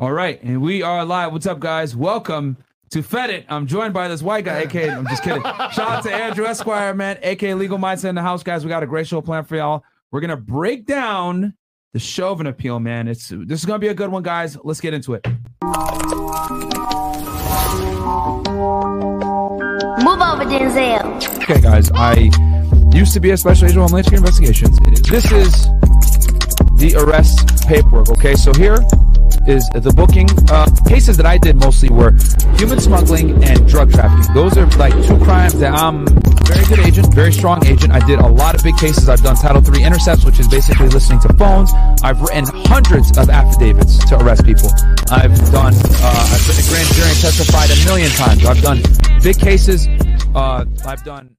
All right, and we are live. What's up, guys? Welcome to Fed It. I'm joined by this white guy, aka I'm just kidding. Shout out to Andrew Esquire, man, aka Legal Mindset in the house, guys. We got a great show planned for y'all. We're gonna break down the Chauvin appeal, man. It's this is gonna be a good one, guys. Let's get into it. Move over, Denzel. Okay, guys, I used to be a special agent of Homeland Security Investigations. This is the arrest paperwork. Okay, so here is the booking. Uh, cases that I did mostly were human smuggling and drug trafficking. Those are like two crimes that I'm very good agent, very strong agent. I did a lot of big cases. I've done Title III intercepts, which is basically listening to phones. I've written hundreds of affidavits to arrest people. I've done, uh, I've been a grand jury and testified a million times. I've done big cases. Uh, I've done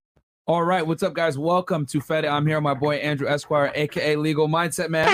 all right, what's up, guys? Welcome to Fed. I'm here, with my boy Andrew Esquire, aka Legal Mindset Man.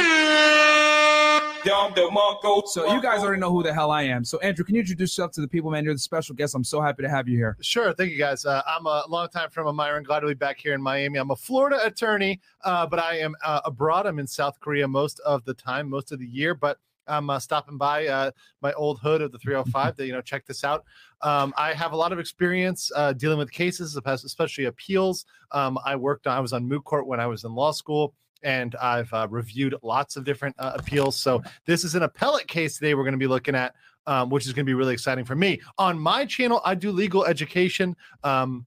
So you guys already know who the hell I am. So Andrew, can you introduce yourself to the people, man? You're the special guest. I'm so happy to have you here. Sure. Thank you, guys. Uh, I'm a longtime friend of Myron. Glad to be back here in Miami. I'm a Florida attorney, uh, but I am uh, abroad. I'm in South Korea most of the time, most of the year. But I'm uh, stopping by uh, my old hood of the 305 to you know check this out. Um, I have a lot of experience uh, dealing with cases, especially appeals. Um, I worked on I was on moot court when I was in law school. And I've uh, reviewed lots of different uh, appeals. So, this is an appellate case today we're going to be looking at, um, which is going to be really exciting for me. On my channel, I do legal education. Um,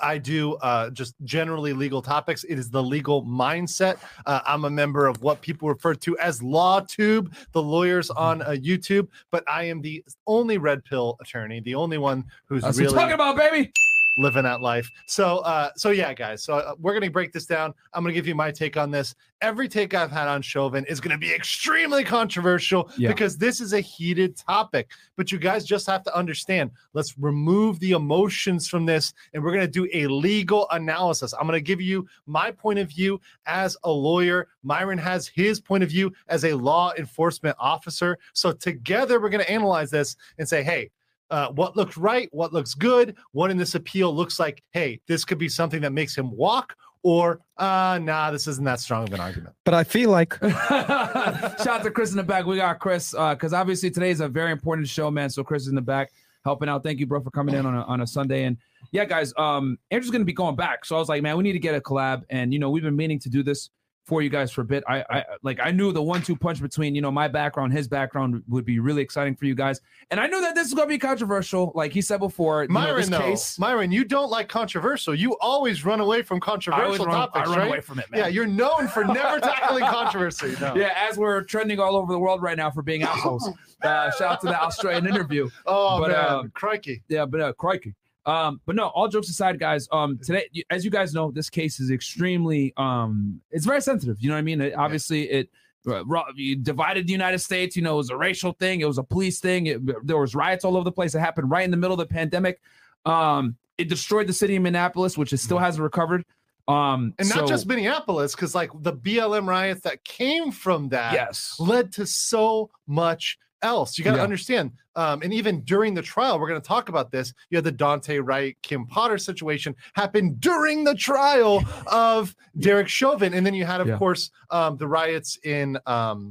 I do uh, just generally legal topics. It is the legal mindset. Uh, I'm a member of what people refer to as LawTube, the lawyers on uh, YouTube. But I am the only red pill attorney, the only one who's That's really talking about, baby. Living that life. So, uh, so yeah, guys. So uh, we're gonna break this down. I'm gonna give you my take on this. Every take I've had on Chauvin is gonna be extremely controversial Yeah. because this is a heated topic. But you guys just have to understand. Let's remove the emotions from this, and we're gonna do a legal analysis. I'm gonna give you my point of view as a lawyer. Myron has his point of view as a law enforcement officer. So together, we're gonna analyze this and say, hey uh, what looks right, what looks good, what in this appeal looks like, hey, this could be something that makes him walk, or uh nah, this isn't that strong of an argument. But I feel like Shout out to Chris in the back. We got Chris uh, because obviously today is a very important show, man. So Chris is in the back helping out. Thank you, bro, for coming in on a, on a Sunday. And yeah, guys, um, Andrew's gonna be going back. So I was like, man, we need to get a collab. And you know, we've been meaning to do this for you guys for a bit. I, I like I knew the one-two punch between you know my background, his background would be really exciting for you guys. And I knew that this is gonna be controversial. Like he said before, you know, Myron, though, case. Myron, you don't like controversial. You always run away from I controversial run, I topics, run right? away from it, man. Yeah, you're known for never tackling controversy. No. Yeah, as we're trending all over the world right now for being assholes. Uh, shout out to the Australian interview. Oh But, man, um, crikey. Yeah, but uh, crikey. Um, but no, all jokes aside, guys. Um, today, as you guys know, this case is extremely um, it's very sensitive. You know what I mean? It, obviously, it uh, you divided the United States. You know, it was a racial thing. It was a police thing. It, there was riots all over the place. It happened right in the middle of the pandemic. Um, it destroyed the city of Minneapolis, which it still hasn't recovered. Um, And not just Minneapolis, because like the BLM riots that came from that yes, led to so much else. You got to Yeah. understand. Um, and even during the trial, we're going to talk about this. You had the Daunte Wright, Kim Potter situation happen during the trial of Derek Chauvin. And then you had, of Yeah. course, um, the riots in. Um,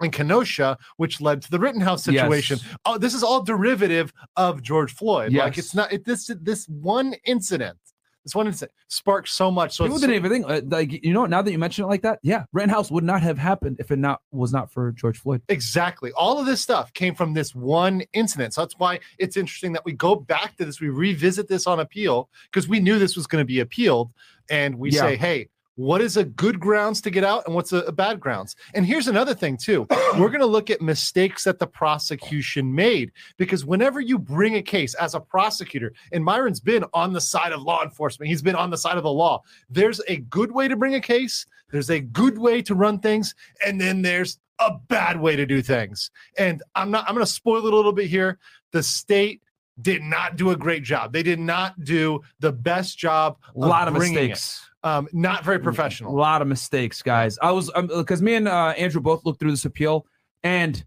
in Kenosha, which led to the Rittenhouse Yes. situation. Oh, this is all derivative of George Floyd. Like it's not it, this this one incident. This one incident sparked so much. So people didn't even think uh, like you know now that you mention it like that. Yeah, Rittenhouse would not have happened if it not was not for George Floyd. Exactly. All of this stuff came from this one incident. So that's why it's interesting that we go back to this, we revisit this on appeal because we knew this was going to be appealed. And we Yeah. say, hey, what is a good grounds to get out and what's a, a bad grounds? And here's another thing, too. We're going to look at mistakes that the prosecution made because whenever you bring a case as a prosecutor, and Myron's been on the side of law enforcement, he's been on the side of the law. There's a good way to bring a case, there's a good way to run things, and then there's a bad way to do things. And I'm not, I'm going to spoil it a little bit here. The state did not do a great job. They did not do the best job. A lot of mistakes. it. Um, not very professional. A lot of mistakes, guys. I was because me and uh, Andrew both looked through this appeal, and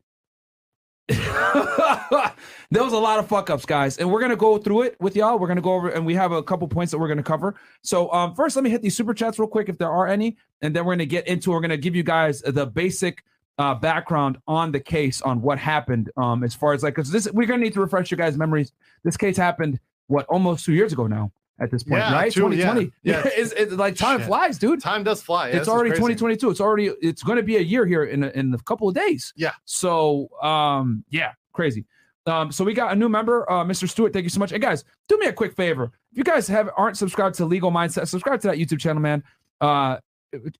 there was a lot of fuck ups, guys. And we're gonna go through it with y'all. We're gonna go over, and we have a couple points that we're gonna cover. So, um, first, let me hit these super chats real quick, if there are any, and then we're gonna get into. We're gonna give you guys the basic uh, background on the case on what happened um, as far as like because this we're gonna need to refresh your guys' memories. This case happened what almost two years ago now at this point, Yeah, right? two- yeah, 2020. yeah. it's, it's like time Shit. flies, dude. Time does fly. Yeah, it's already 2022. It's already it's going to be a year here in a, in a couple of days. Yeah. So um yeah, crazy. Um so we got a new member, uh Mr. Stewart. Thank you so much. And guys, do me a quick favor. If you guys have aren't subscribed to Legal Mindset, subscribe to that YouTube channel, man. Uh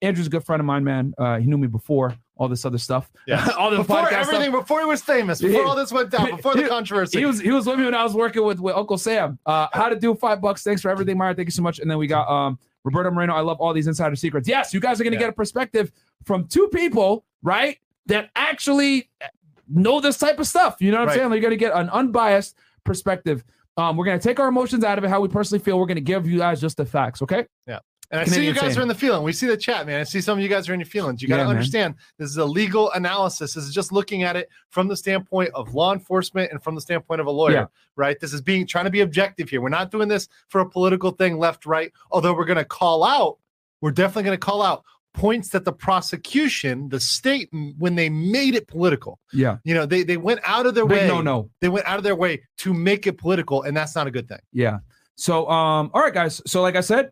Andrew's a good friend of mine, man. Uh he knew me before all this other stuff. Yeah. all the Before everything, stuff. before he was famous, before Yeah. all this went down, before the controversy. He was he was with me when I was working with, with Uncle Sam. Uh, how to do five bucks. Thanks for everything, Myra. Thank you so much. And then we got um Roberto Moreno. I love all these insider secrets. Yes, you guys are gonna Yeah. get a perspective from two people, right? That actually know this type of stuff. You know what I'm Right. saying? You're gonna get an unbiased perspective. Um, we're gonna take our emotions out of it, how we personally feel. We're gonna give you guys just the facts, okay? And I see you guys saying. are in the feeling. We see the chat, man. I see some of you guys are in your feelings. You got to Yeah, man. understand this is a legal analysis. This is just looking at it from the standpoint of law enforcement and from the standpoint of a lawyer, Yeah. right? This is being trying to be objective here. We're not doing this for a political thing, left, right. Although we're going to call out, we're definitely going to call out points that the prosecution, the state, when they made it political, Yeah. you know, they they went out of their Big way. no no. They went out of their way to make it political, and that's not a good thing. Yeah. So, um, all right, guys. So, like I said,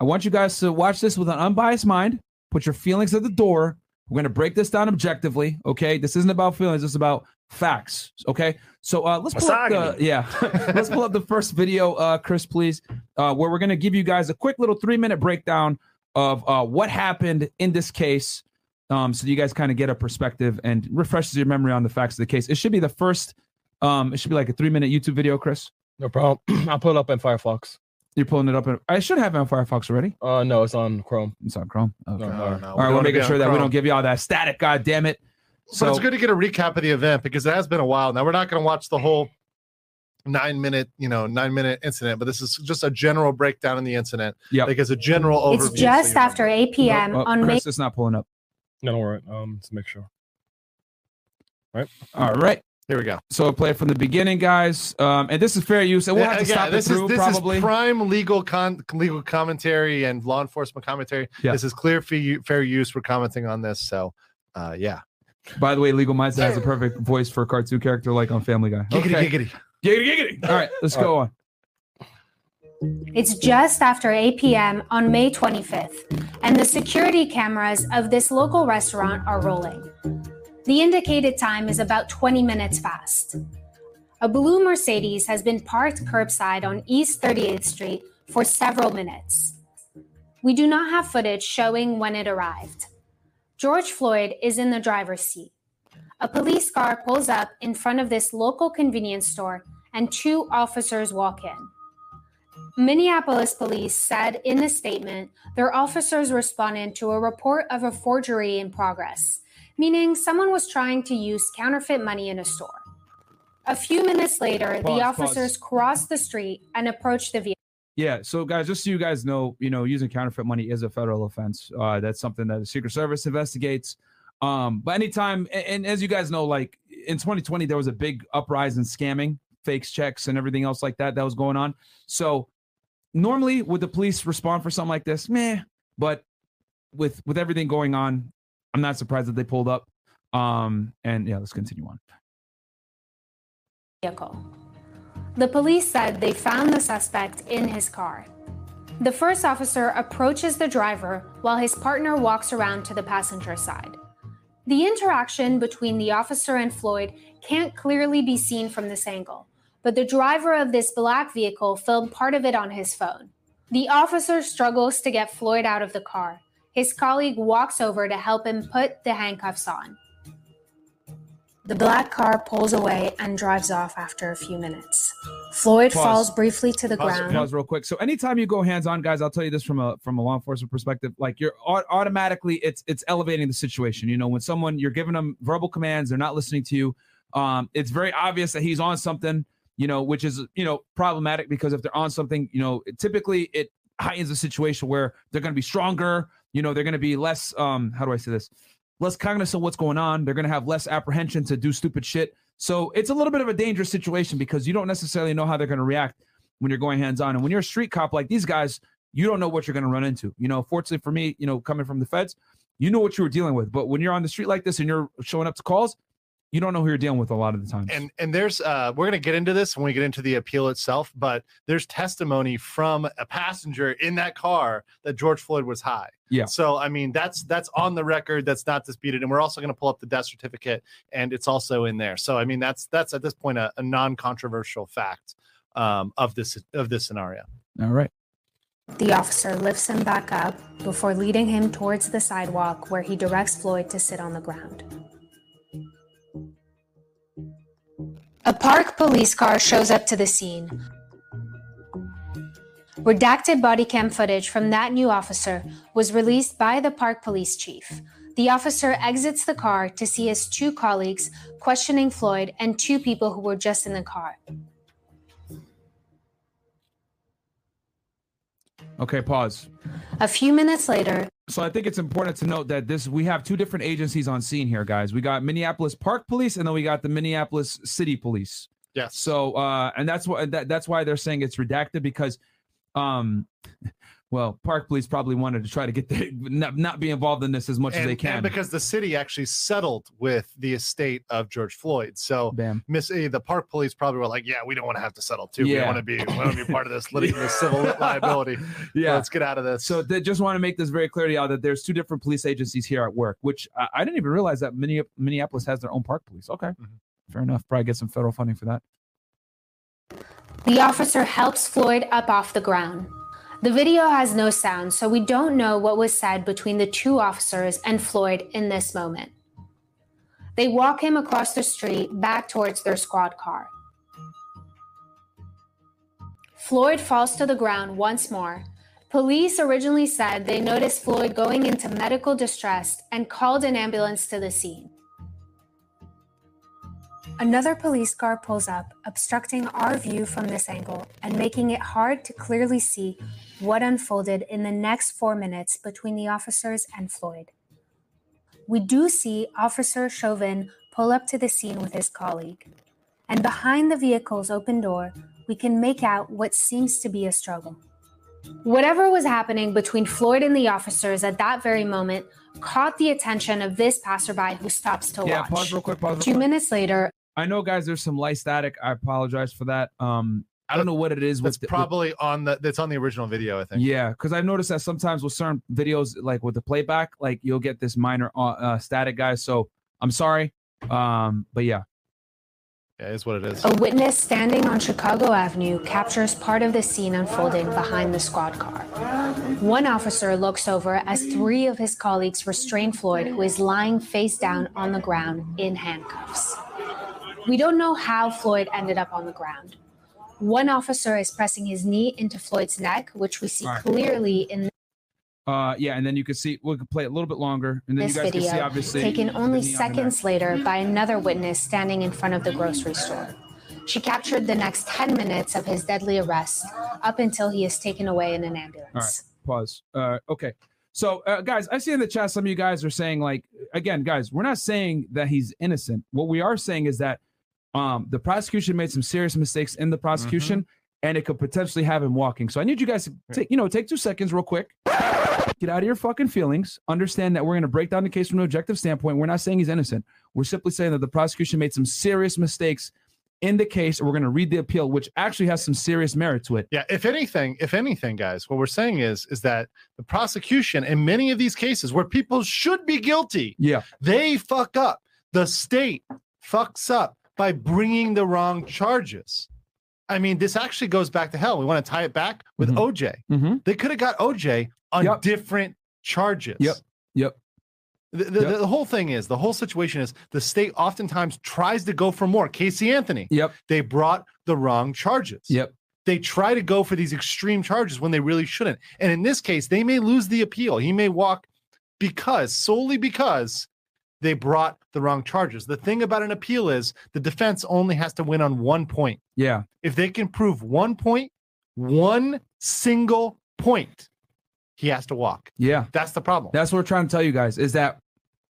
I want you guys to watch this with an unbiased mind. Put your feelings at the door. We're gonna break this down objectively. Okay, this isn't about feelings. It's about facts. Okay. So, uh, let's pull up the yeah. let's pull up the first video, uh, Chris, please, uh, where we're gonna give you guys a quick little three minute breakdown of uh, what happened in this case. Um, so you guys kind of get a perspective and refreshes your memory on the facts of the case. It should be the first. Um, it should be like a three minute YouTube video, Chris. No problem. I'll pull it up in Firefox. You're pulling it up. In, I should have it on Firefox already. Uh, no, it's on Chrome. It's on Chrome. Okay. No, No, no. no, All right, we're making sure that we don't give you all that static. God damn it. So So it's good to get a recap of the event because it has been a while. Now we're not going to watch the whole nine minute, you know, nine minute incident, but this is just a general breakdown in the incident. Yeah, Like as a general overview. It's just you after 8 p.m. Oh, oh, on May Chris, it's not pulling up. No, don't worry. Um, let's make sure. Right. All right. Here we go. So I'll play it from the beginning, guys. Um, and this is fair use. And we'll have to yeah, stop it this through is this probably. is prime legal con legal commentary and law enforcement commentary. Yeah. This is clear fair u- fair use. We're commenting on this. So uh yeah. By the way, Legal Mindset has a perfect voice for a cartoon character like on Family Guy. Giggity Okay. giggity. Giggity, giggity. All right, let's go on. It's just after 8 p.m. on May 25th, and the security cameras of this local restaurant are rolling. The indicated time is about 20 minutes past. A blue Mercedes has been parked curbside on East 38th Street for several minutes. We do not have footage showing when it arrived. George Floyd is in the driver's seat. A police car pulls up in front of this local convenience store, and two officers walk in. Minneapolis police said in a statement their officers responded to a report of a forgery in progress, meaning someone was trying to use counterfeit money in a store. A few minutes later, Pause, the pause. officers crossed the street and approached the vehicle. Yeah, so guys, just so you guys know, you know, using counterfeit money is a federal offense. Uh, that's something that the Secret Service investigates. Um, but anytime, and, and as you guys know, like in 2020, there was a big uprise in scamming, fakes checks, and everything else like that that was going on. So normally, would the police respond for something like this? Meh. But with with everything going on, I'm not surprised that they pulled up. Um, and yeah, let's continue on. vehicle. The police said they found the suspect in his car. The first officer approaches the driver while his partner walks around to the passenger side. The interaction between the officer and Floyd can't clearly be seen from this angle, but the driver of this black vehicle filmed part of it on his phone. The officer struggles to get Floyd out of the car. His colleague walks over to help him put the handcuffs on. The black car pulls away and drives off after a few minutes. Floyd Pause. falls briefly to the Pause, ground. pause real quick. So anytime you go hands on, guys, I'll tell you this from a from a law enforcement perspective. Like you're automatically, it's it's elevating the situation. You know, when someone you're giving them verbal commands, they're not listening to you. Um, it's very obvious that he's on something. You know, which is you know problematic because if they're on something, you know, typically it heightens the situation where they're going to be stronger. You know, they're going to be less. Um, how do I say this? Less cognizant of what's going on. They're going to have less apprehension to do stupid shit. So it's a little bit of a dangerous situation because you don't necessarily know how they're going to react when you're going hands on. And when you're a street cop like these guys, you don't know what you're going to run into. You know, fortunately for me, you know, coming from the feds, you know what you were dealing with. But when you're on the street like this and you're showing up to calls, you don't know who you're dealing with a lot of the time. and and there's uh we're gonna get into this when we get into the appeal itself but there's testimony from a passenger in that car that george floyd was high Yeah. so i mean that's that's on the record that's not disputed and we're also going to pull up the death certificate and it's also in there so i mean that's that's at this point a, a non-controversial fact um of this of this scenario All right. The officer lifts him back up before leading him towards the sidewalk where he directs Floyd to sit on the ground. A park police car shows up to the scene. Redacted body cam footage from that new officer was released by the park police chief. The officer exits the car to see his two colleagues questioning Floyd and two people who were just in the car. Okay, pause. A few minutes later, So I think it's important to note that this we have two different agencies on scene here, guys. We got Minneapolis Park Police and then we got the Minneapolis City Police. yes So uh and that's why that, that's why they're saying it's redacted because um well, Park Police probably wanted to try to get the not, not be involved in this as much as they can. and because the city actually settled with the estate of george floyd so Bam. Miss A, the park police probably were like, "Yeah, we don't want to have to settle too. We Yeah. don't want to be, we want to be part of this, lit- this civil liability. Yeah. Let's get out of this." So they just want to make this very clear to y'all that there's two different police agencies here at work, which I, I didn't even realize that Minneapolis has their own park police. Okay, mm-hmm. fair enough. Probably get some federal funding for that. The officer helps Floyd up off the ground. The video has no sound, so we don't know what was said between the two officers and Floyd in this moment. They walk him across the street back towards their squad car. Floyd falls to the ground once more. Police originally said they noticed Floyd going into medical distress and called an ambulance to the scene. Another police car pulls up, obstructing our view from this angle and making it hard to clearly see what unfolded in the next four minutes between the officers and Floyd. We do see Officer Chauvin pull up to the scene with his colleague, and behind the vehicle's open door, we can make out what seems to be a struggle. Whatever was happening between Floyd and the officers at that very moment caught the attention of this passerby who stops to Yeah, watch. pause real quick. Pause. Two minutes later, I know, guys. There's some light static. I apologize for that. Um, I don't know what it is. that's with the- with- probably on the that's on the original video. I think. Yeah, because I've noticed that sometimes with certain videos, like with the playback, like you'll get this minor uh, uh, static, guys. So I'm sorry. Um, but yeah, yeah, is what it is. A witness standing on Chicago Avenue captures part of the scene unfolding behind the squad car. One officer looks over as three of his colleagues restrain Floyd, who is lying face down on the ground in handcuffs. We don't know how Floyd ended up on the ground. One officer is pressing his knee into Floyd's neck, which we see right. clearly in uh, yeah, and then you can see we can play it a little bit longer, and then this you guys can see obviously taken only seconds later by another witness standing in front of the grocery store. She captured the next 10 minutes of his deadly arrest up until he is taken away in an ambulance. All right, pause. Uh, okay. So, uh, guys, I see in the chat some of you guys are saying, like, again, guys, we're not saying that he's innocent. What we are saying is that um, the prosecution made some serious mistakes in the prosecution, and it could potentially have him walking. So, I need you guys to take, you know, take two seconds, real quick. Get out of your fucking feelings. Understand that we're going to break down the case from an objective standpoint. We're not saying he's innocent. We're simply saying that the prosecution made some serious mistakes in the case, and we're going to read the appeal, which actually has some serious merit to it. Yeah, if anything, if anything, guys, what we're saying is is that the prosecution in many of these cases where people should be guilty, Yeah. they fuck up. The state fucks up by bringing the wrong charges. I mean, this actually goes back to hell. We want to tie it back with Mhm. OJ. Mm-hmm. They could have got OJ on Yep. different charges. Yep. Yep. The, the, Yep. the whole thing is the whole situation is the state oftentimes tries to go for more. Casey Anthony, Yep. they brought the wrong charges. Yep. They try to go for these extreme charges when they really shouldn't. And in this case, they may lose the appeal. He may walk because solely because they brought the wrong charges. The thing about an appeal is the defense only has to win on one point. Yeah. If they can prove one point, one single point, he has to walk. Yeah. That's the problem. That's what we're trying to tell you guys is that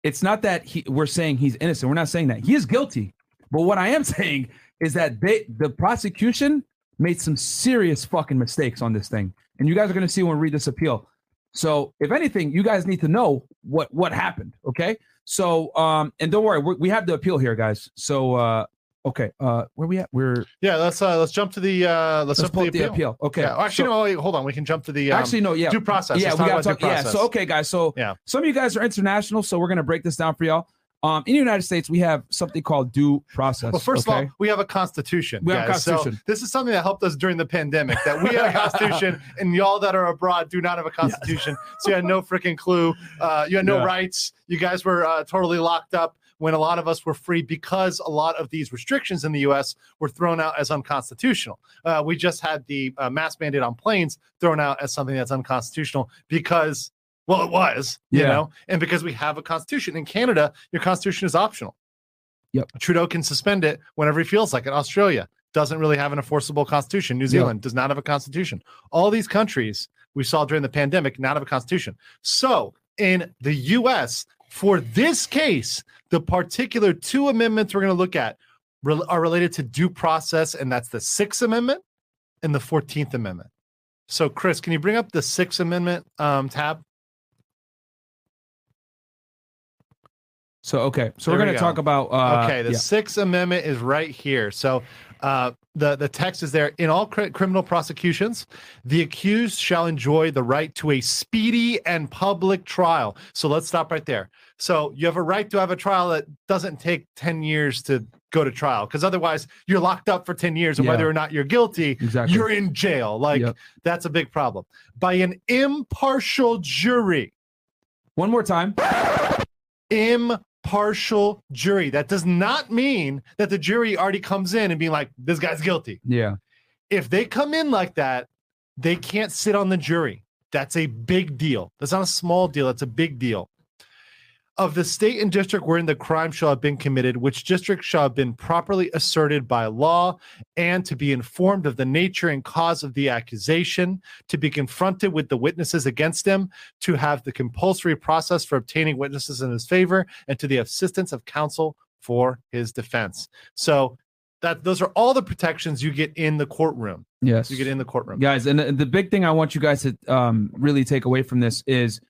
it's not that he, we're saying he's innocent. We're not saying that he is guilty. But what I am saying is that they, the prosecution made some serious fucking mistakes on this thing. And you guys are going to see when we read this appeal. So if anything, you guys need to know what what happened. Okay. So um, and don't worry, we we have the appeal here, guys. So uh, okay, uh, where we at? We're Yeah, let's uh let's jump to the uh let's, let's jump pull to up the the appeal. appeal. Okay. Yeah, actually, so- no, wait, hold on. We can jump to the um, Actually, no, yeah. due process. Yeah, Let's we gotta talk. Yeah, so okay, guys. So Yeah. some of you guys are international, so we're gonna break this down for y'all. Um, in the United States, we have something called due process. Well, first okay? of all, we have a constitution. We have a guys. So constitution. this is something that helped us during the pandemic. That we have a constitution, and y'all that are abroad do not have a constitution. So you had no freaking clue. Uh, you had no Yeah. rights. You guys were uh, totally locked up when a lot of us were free because a lot of these restrictions in the U.S. were thrown out as unconstitutional. Uh, we just had the uh, mask mandate on planes thrown out as something that's unconstitutional because. Well, it was, you know, and because we have a constitution in Canada, your constitution is optional. Trudeau can suspend it whenever he feels like it. Australia doesn't really have an enforceable constitution. New Zealand does not have a constitution. All these countries we saw during the pandemic not have a constitution. So in the US, for this case, the particular two amendments we're going to look at rel- are related to due process, and that's the Sixth Amendment and the 14th Amendment. So, Chris, can you bring up the Sixth Amendment um, tab? So okay, so There we're gonna go. talk about uh, okay, the yeah. Sixth Amendment is right here. So uh, the the text is there. In all cri- criminal prosecutions, the accused shall enjoy the right to a speedy and public trial. So let's stop right there. So you have a right to have a trial that doesn't take ten years to go to trial, because otherwise you're locked up for ten years, and Yeah. whether or not you're guilty, Exactly. you're in jail. Like Yep. that's a big problem. By an impartial jury. One more time. impartial jury. That does not mean that the jury already comes in and being like, this guy's guilty. Yeah. If they come in like that, they can't sit on the jury. That's a big deal. That's not a small deal. That's a big deal. Of the state and district wherein the crime shall have been committed, which district shall have been properly asserted by law, and to be informed of the nature and cause of the accusation, to be confronted with the witnesses against him, to have the compulsory process for obtaining witnesses in his favor, and to the assistance of counsel for his defense. So that those are all the protections you get in the courtroom. Yes. You get in the courtroom. guys and the, the big thing i want you guys to um, really take away from this is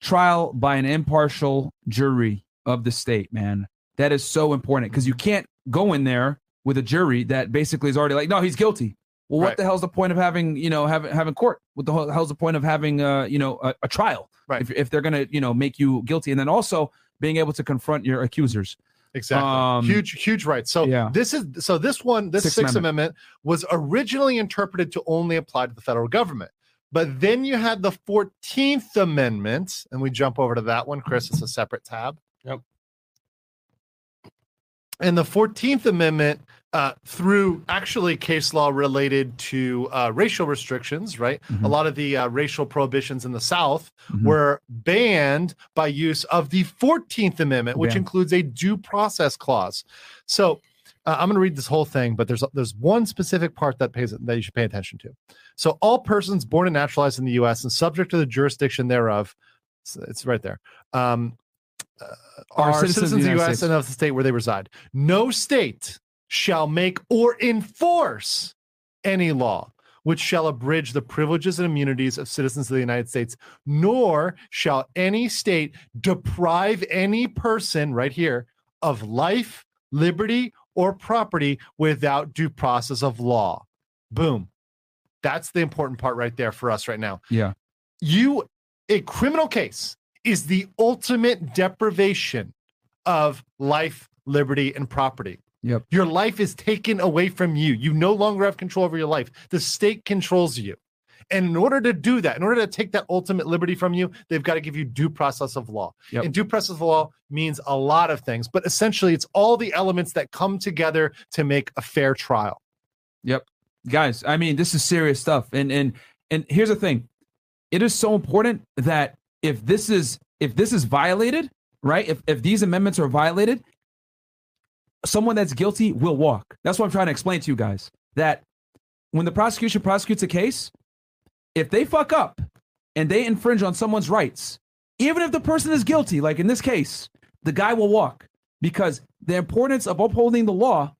trial by an impartial jury of the state man that is so important because you can't go in there with a jury that basically is already like no he's guilty well what Right. the hell's the point of having you know having having court what the hell- hell's the point of having uh you know a, a trial Right. if, if they're gonna you know make you guilty and then also being able to confront your accusers Exactly. Um, huge, huge rights. So yeah. this is so this one, this Sixth Sixth, Amendment. Amendment. was originally interpreted to only apply to the federal government. But then you had the 14th Amendment, and we jump over to that one. Chris, it's a separate tab. Yep. And the 14th Amendment, uh, through actually case law related to uh, racial restrictions, right? Mhm. A lot of the uh, racial prohibitions in the South Mhm. were banned by use of the 14th Amendment, which Banned. includes a due process clause. So uh, I'm going to read this whole thing, but there's there's one specific part that pays that you should pay attention to. So all persons born and naturalized in the U.S. and subject to the jurisdiction thereof, it's, it's right there, um, uh, Are are, citizens, of the U.S. States. and of the state where they reside. No state shall make or enforce any law which shall abridge the privileges and immunities of citizens of the United States, nor shall any state deprive any person, right here, of life, liberty, or property without due process of law. Boom. That's the important part right there for us right now. yeah You, a criminal case is the ultimate deprivation of life, liberty, and property. Yep. Your life is taken away from you. You no longer have control over your life. The state controls you. And in order to do that, in order to take that ultimate liberty from you, they've got to give you due process of law. Yep. And due process of law means a lot of things, but essentially it's all the elements that come together to make a fair trial. Guys i mean this is serious stuff. And and and here's the thing. It is so important that if this is if this is violated right? If if these amendments are violated someone that's guilty will walk. That's what i'm trying to explain to you guys. That when the prosecution prosecutes a case if they fuck up and they infringe on someone's rights even if the person is guilty like in this case the guy will walk because the importance of upholding the law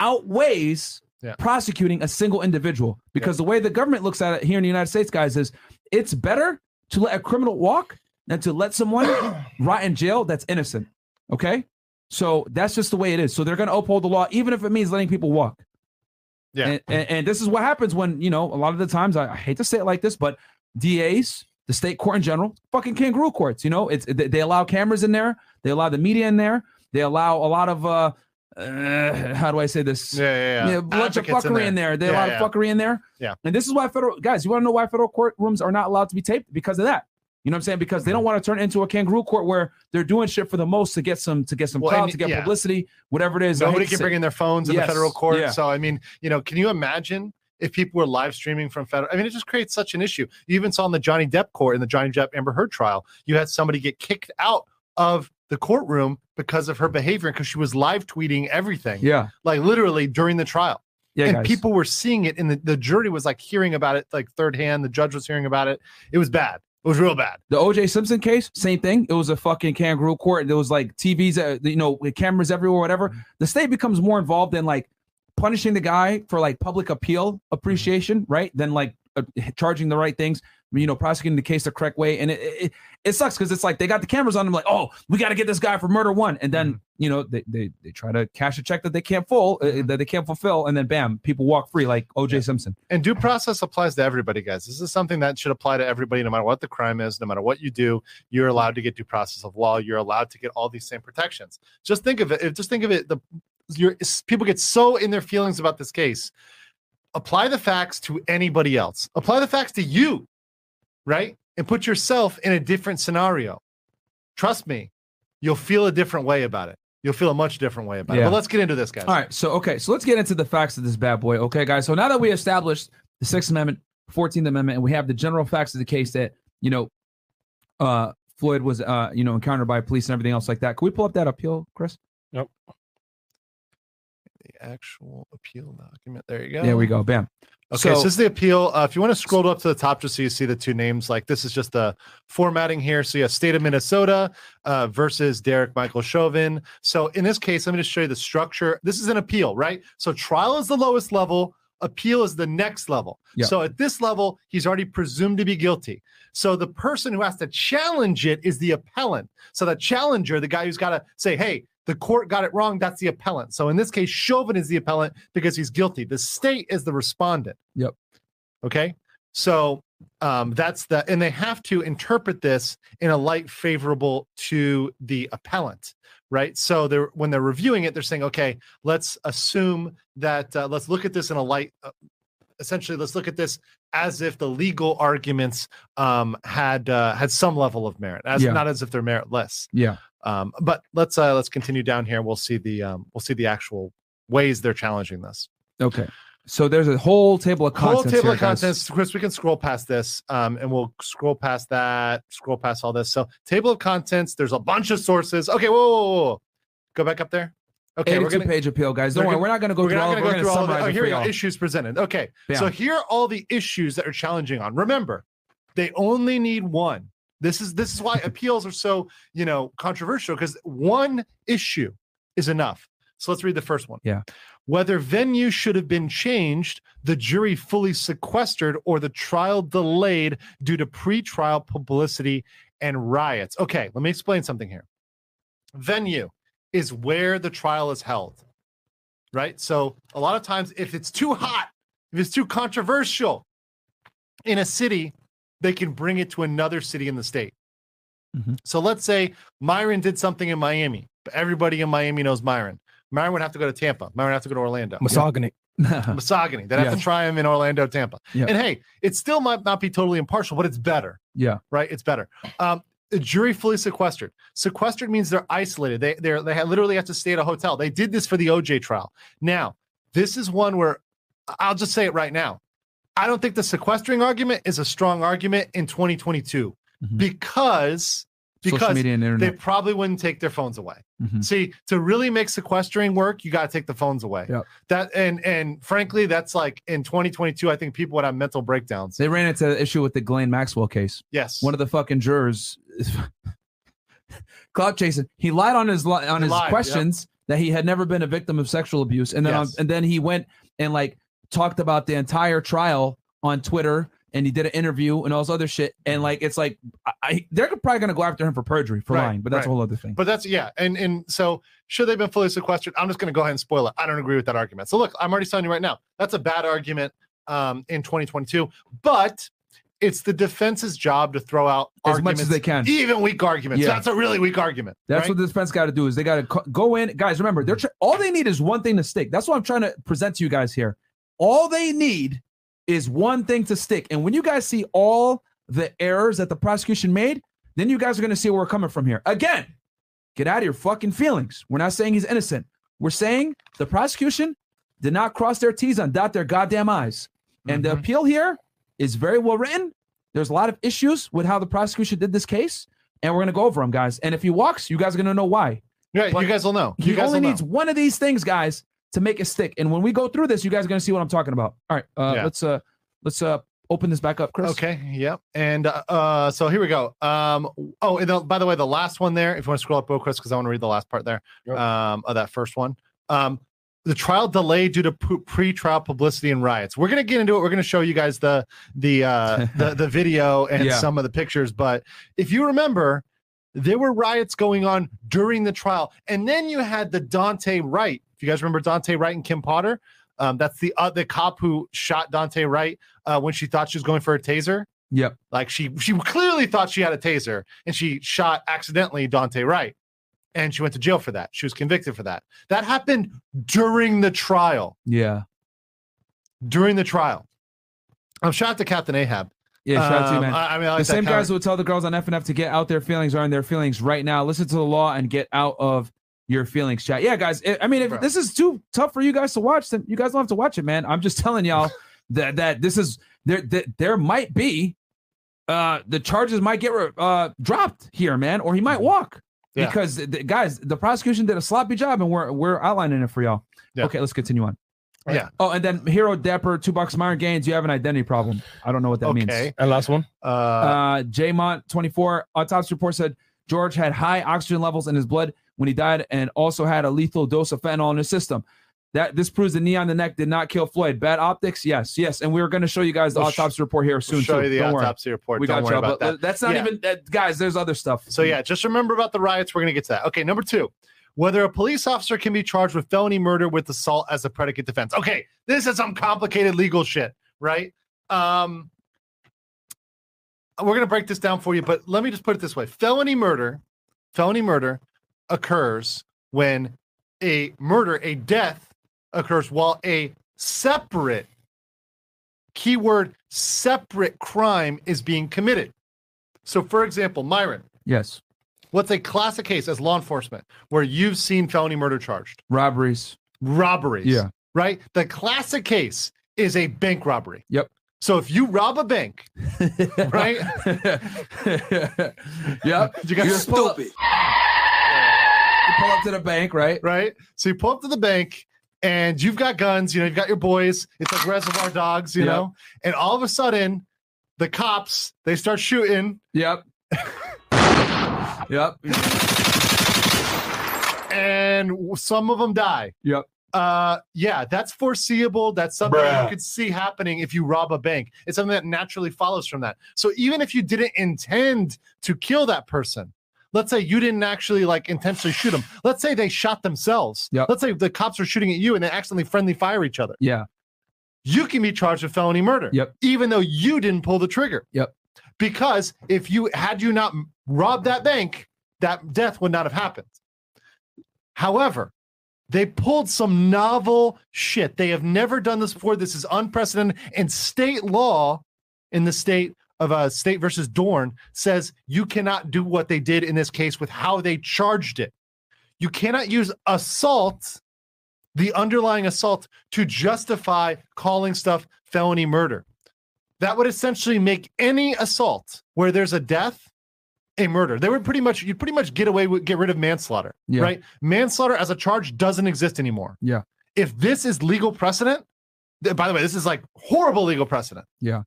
outweighs Yeah. prosecuting a single individual because the way the government looks at it here in the United States, guys, is it's better to let a criminal walk than to let someone rot in jail that's innocent. Okay, so that's just the way it is. So they're going to uphold the law, even if it means letting people walk. Yeah. And, and, and this is what happens when you know a lot of the times I, I hate to say it like this, but DAs, the state court in general, fucking kangaroo courts. You know, it's they, they allow cameras in there, they allow the media in there, they allow a lot of uh, uh how do I say this? Yeah, yeah, yeah. a bunch of Advocates in fuckery there. in there. They Yeah, allow yeah. fuckery in there. Yeah. And this is why federal guys, you want to know why federal courtrooms are not allowed to be taped because of that. You know what I'm saying? Because they don't want to turn into a kangaroo court where they're doing shit for the most to get some to get some Well, clout, and- to get yeah. publicity, whatever it is. Nobody can bring in their phones in Yes, the federal court. yeah. So I mean, you know, can you imagine if people were live streaming from federal? I mean, it just creates such an issue. You even saw in the Johnny Depp court in the Johnny Depp Amber Heard trial, you had somebody get kicked out of the courtroom because of her behavior because she was live tweeting everything, Yeah. like literally during the trial. Yeah, and guys. people were seeing it, and the, the jury was like hearing about it like third hand. The judge was hearing about it. It was bad. It was real bad. The OJ Simpson case, same thing. It was a fucking kangaroo court. There was like TVs, uh, you know, cameras everywhere, whatever. The state becomes more involved in like punishing the guy for like public appeal appreciation, right? Than like uh, charging the right things, you know, prosecuting the case the correct way. And it it, it sucks because it's like they got the cameras on them, like, oh, we got to get this guy for murder one, and then you know they, they they try to cash a check that they can't full uh, that they can't fulfill, and then bam, people walk free like OJ Simpson. And due process applies to everybody, guys. This is something that should apply to everybody, no matter what the crime is, no matter what you do. You're allowed to get due process of law. You're allowed to get all these same protections. Just think of it. Just think of it. The your people get so in their feelings about this case. Apply the facts to anybody else. Apply the facts to you, right? And put yourself in a different scenario. Trust me, you'll feel a different way about it. You'll feel a much different way about it. But let's get into this, guys. All right, so okay, so let's get into the facts of this bad boy. Okay, guys. So now that we established the Sixth Amendment, Fourteenth Amendment, and we have the general facts of the case that you know, uh, Floyd was uh, you know, encountered by police and everything else like that. Can we pull up that appeal, Chris? Nope. The actual appeal document. There you go. There we go. Bam. Okay, so, So- this is the appeal. Uh, if you want to scroll up to the top, just so you see the two names, like this is just the formatting here. So you have state of Minnesota uh, versus Derek Michael Chauvin. So in this case, let me just show you the structure. This is an appeal, right? So trial is the lowest level, appeal is the next level. Yeah. So at this level, he's already presumed to be guilty. So the person who has to challenge it is the appellant. So the challenger, the guy who's got to say, hey, the court got it wrong. That's the appellant. So in this case, Chauvin is the appellant because he's guilty. The state is the respondent. Yep. Okay. So um, that's the, and they have to interpret this in a light favorable to the appellant, right? So they're when they're reviewing it, they're saying, okay, let's assume that uh, let's look at this in a light. Uh, essentially, let's look at this as if the legal arguments um, had uh, had some level of merit, as Yeah. not as if they're meritless. Yeah. Um, but let's uh, let's continue down here. We'll see the um, we'll see the actual ways they're challenging this. Okay. So there's a whole table of contents. Whole table here, of contents, Chris. We can scroll past this, um, and we'll scroll past that, scroll past all this. So, table of contents. There's a bunch of sources. Okay, whoa, whoa, whoa, go back up there. Okay, 82 we're gonna page appeal, guys. Don't worry, we're not going to go we're through all. going We're to go going to through all. The, oh, it here we go. Issues presented. Okay, so here are all the issues that are challenging on. Remember, they only need one. This is this is why appeals are so you know controversial because one issue is enough. So let's read the first one. Yeah. Whether venue should have been changed, the jury fully sequestered, or the trial delayed due to pretrial publicity and riots. Okay, let me explain something here. Venue is where the trial is held, right? So a lot of times, if it's too hot, if it's too controversial in a city, they can bring it to another city in the state. Mhm. So let's say Myron did something in Miami, but everybody in Miami knows Myron. Myron would have to go to Tampa. Myron would have to go to Orlando. Misogyny. Misogyny. They'd have Yeah. to try him in Orlando, Tampa. Yeah. And hey, it still might not be totally impartial, but it's better yeah. right? It's better. Um, the jury fully sequestered. Sequestered means they're isolated. They they they literally have to stay at a hotel. They did this for the OJ trial. Now, this is one where I'll just say it right now. I don't think the sequestering argument is a strong argument in 2022 Mhm. because because media and they probably wouldn't take their phones away. Mhm. See, to really make sequestering work, you got to take the phones away. Yep. That and and frankly, that's like in 2022. I think people would have mental breakdowns. They ran into the issue with the Ghislaine Maxwell case. Yes, One of the fucking jurors, clout Jason, He lied on his li- on He his lied, yep. questions that he had never been a victim of sexual abuse, and then on, and then he went and like talked about the entire trial on Twitter and he did an interview and all this other shit. And like, it's like, I, they're probably gonna go after him for perjury for Right, lying, but that's a whole other thing. But that's yeah, and and so should they've been fully sequestered? I'm just going to go ahead and spoil it. I don't agree with that argument. So look, I'm already telling you right now, that's a bad argument um, in 2022. But it's the defense's job to throw out as much as they can. even weak arguments. Yeah. That's a really weak argument. That's right? what the defense got to do is they got to go in, guys. Remember, they're tr- all they need is one thing to stick. That's what I'm trying to present to you guys here. All they need is one thing to stick. And when you guys see all the errors that the prosecution made, then you guys are going to see where we're coming from here. Again, get out of your fucking feelings. We're not saying he's innocent. We're saying the prosecution did not cross their T's and dot their goddamn I's. And the Mhm. appeal here is very well written. There's a lot of issues with how the prosecution did this case, and we're gonna go over them, guys. And if he walks, you guys are gonna know why. yeah, but you guys will know. You He guys only will know. needs one of these things, guys, to make it stick. And when we go through this, you guys are gonna see what I'm talking about. All right, uh, Yeah. let's uh, let's uh, open this back up, Chris. Okay. Yep. And uh, uh, so here we go. Um. Oh, and the, by the way, the last one there. If you want to scroll up real quick, because I want to read the last part there. Yep. Um. Of that first one. Um. The trial delayed due to pre-trial publicity and riots. We're gonna get into it. We're gonna show you guys the the uh the the video and Yeah. some of the pictures. But if you remember, there were riots going on during the trial, and then you had the Daunte Wright. If you guys remember Daunte Wright and Kim Potter, um, that's the uh, the cop who shot Daunte Wright uh, when she thought she was going for a taser. Yep. Like she she clearly thought she had a taser and she shot accidentally Daunte Wright. And she went to jail for that. She was convicted for that. That happened during the trial. Yeah. During the trial. I'm shout out to Captain Ahab. Yeah. Shout out to you, Um, man. I, I mean, I the like that same guys who would tell the girls on FNF to get out their feelings are in their feelings right now. Listen to the law and get out of your feelings, chat. Yeah, guys. I I mean, if Bro. this is too tough for you guys to watch, then you guys don't have to watch it, man. I'm just telling y'all that that this is there. That there might be uh the charges might get uh dropped here, man, or he might walk. Yeah. Because the, guys, the prosecution did a sloppy job, and we're we're outlining it for y'all. Yeah. Okay, let's continue on. Yeah. Oh, and then Hero Dapper, two bucks, Myron Gaines. You have an identity problem. I don't know what that means. Okay. And last one. Uh, Uh, Jmont 24 autopsy report said George had high oxygen levels in his blood when he died and also had a lethal dose of fentanyl in his system. That this proves the knee on the neck did not kill Floyd. Bad optics, yes, yes. And we are going to show you guys the We'll sh- autopsy report here we'll soon. show too. you the Don't worry. autopsy report. We Don't got worry you. about But that. that's not Yeah. even that, guys. There's other stuff. So yeah, just remember about the riots. We're gonna get to that. Okay, number two, whether a police officer can be charged with felony murder with assault as a predicate defense. Okay, this is some complicated legal shit, right? Um, we're gonna break this down for you, but let me just put it this way: felony murder, felony murder occurs when a murder, a death occurs while a separate keyword separate crime is being committed. So, for example, Myron, yes, what's a classic case as law enforcement where you've seen felony murder charged? robberies. Robberies. Yeah. Right? The classic case is a bank robbery. Yep. So if you rob a bank, Right? yep. you got You're stupid. up- You pull up to the bank, right? right? So you pull up to the bank and you've got guns, you know, you've got your boys. It's like reservoir dogs, you Yep. know, and all of a sudden the cops they start shooting Yep. yep. and some of them die. Yep. Uh, yeah, that's foreseeable. That's something Bruh. you could see happening if you rob a bank. It's something that naturally follows from that. So even if you didn't intend to kill that person, let's say you didn't actually like intentionally shoot them. Let's say they shot themselves. Yep. Let's say the cops are shooting at you and they accidentally friendly fire each other. Yeah. You can be charged with felony murder. Yep. Even though you didn't pull the trigger. Yep. Because if you had you not robbed that bank, that death would not have happened. However, they pulled some novel shit. They have never done this before. This is unprecedented. And state law in the state of uh, state versus Dorn says you cannot do what they did in this case with how they charged it. You cannot use assault, the underlying assault, to justify calling stuff felony murder. That would essentially make any assault where there's a death a murder. They would pretty much you'd pretty much get away with get rid of manslaughter, Yeah. right? Manslaughter as a charge doesn't exist anymore. Yeah. If this is legal precedent, th- by the way, this is like horrible legal precedent. Yeah.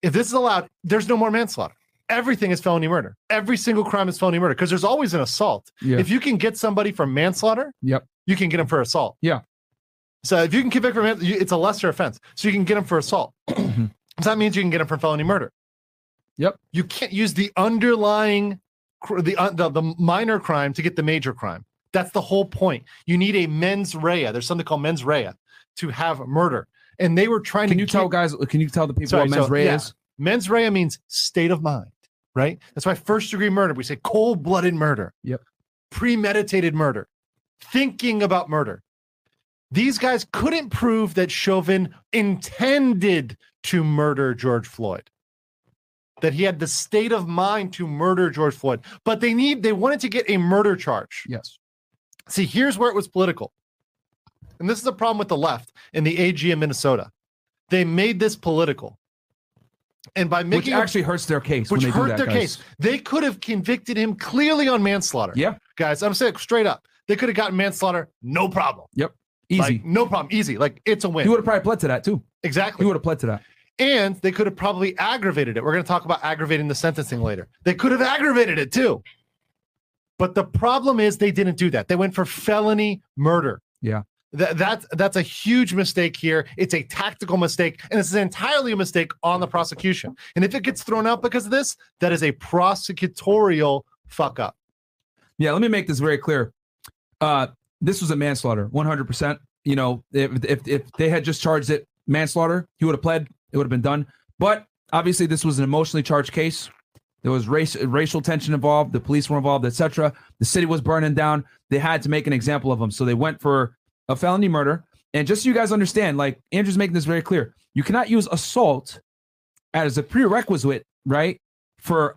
If this is allowed, there's no more manslaughter. Everything is felony murder. Every single crime is felony murder because there's always an assault. Yeah. If you can get somebody for manslaughter, Yep. you can get them for assault. Yeah. So if you can convict for man, it's a lesser offense. So you can get them for assault. Mm-hmm. So that means you can get him for felony murder. Yep. You can't use the underlying the, uh, the the minor crime to get the major crime. That's the whole point. You need a mens rea. There's something called mens rea to have murder. And they were trying Can to Can you get- tell guys? Can you tell the people Sorry, what mens so, rea yeah. is? Mens rea means state of mind, right? That's why first degree murder, we say cold blooded murder. Yep. Premeditated murder, thinking about murder. These guys couldn't prove that Chauvin intended to murder George Floyd, that he had the state of mind to murder George Floyd, but they need, they wanted to get a murder charge. Yes. See, here's where it was political. And this is a problem with the left in the AG in Minnesota. They made this political. And by making it- actually hurts their case. which when they do hurt that, their guys. case. They could have convicted him clearly on manslaughter. Yeah. Guys, I'm saying straight up. They could have gotten manslaughter, no problem. Easy. Like, no problem. Easy. Like it's a win. he would have probably pled to that too. exactly. He would have pled to that. And they could have probably aggravated it. We're going to talk about aggravating the sentencing later. They could have aggravated it too. But the problem is they didn't do that. They went for felony murder. Yeah. That, that's that's a huge mistake here. It's a tactical mistake, and this is entirely a mistake on the prosecution. And if it gets thrown out because of this, that is a prosecutorial fuck up. Yeah, let me make this very clear. Uh, this was a manslaughter, 100%. You know, if, if, if they had just charged it manslaughter, he would have pled, it would have been done. But obviously, this was an emotionally charged case. There was race, racial tension involved. The police were involved, etc. The city was burning down. They had to make an example of him. So they went for a felony murder. And just so you guys understand, like Andrew's making this very clear, you cannot use assault as a prerequisite, right, for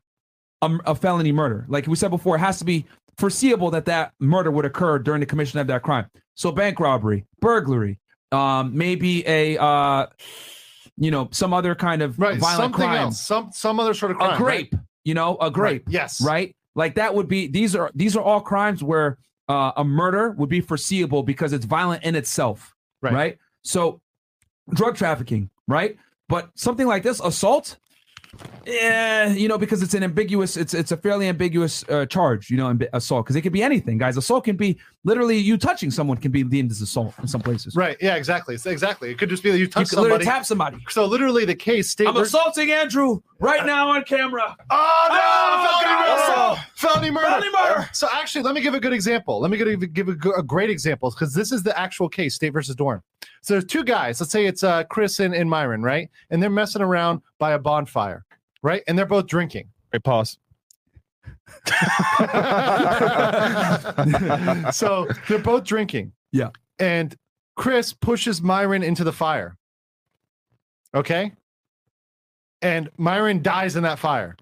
a, a felony murder. Like we said before, it has to be foreseeable that that murder would occur during the commission of that crime. So bank robbery, burglary, um, maybe a, uh, you know, some other kind of Right. violent Something crime, else. Some some other sort of crime. a grape, you know, a grape, Right. Yes. right? Like that would be these are these are all crimes where uh, a murder would be foreseeable because it's violent in itself, Right. right? So drug trafficking, right? But something like this, assault, yeah, you know, because it's an ambiguous, it's it's a fairly ambiguous uh, charge, you know, assault, because it could be anything, guys. Assault can be literally you touching someone can be deemed as assault in some places. Right. Yeah. Exactly. Exactly. It could just be that you You touch could literally somebody. tap somebody. so literally, the case state. I'm assaulting Andrew right now on camera. Oh no! Oh, felony, God. murder. felony murder! Felony murder. So actually, let me give a good example. Let me give, give a, a great example because this is the actual case, State versus Dorn. So there's two guys. Let's say it's uh, Chris and, and Myron, right? And they're messing around by a bonfire, right? And they're both drinking. Wait, pause. so they're both drinking. Yeah. And Chris pushes Myron into the fire. Okay. And Myron dies in that fire.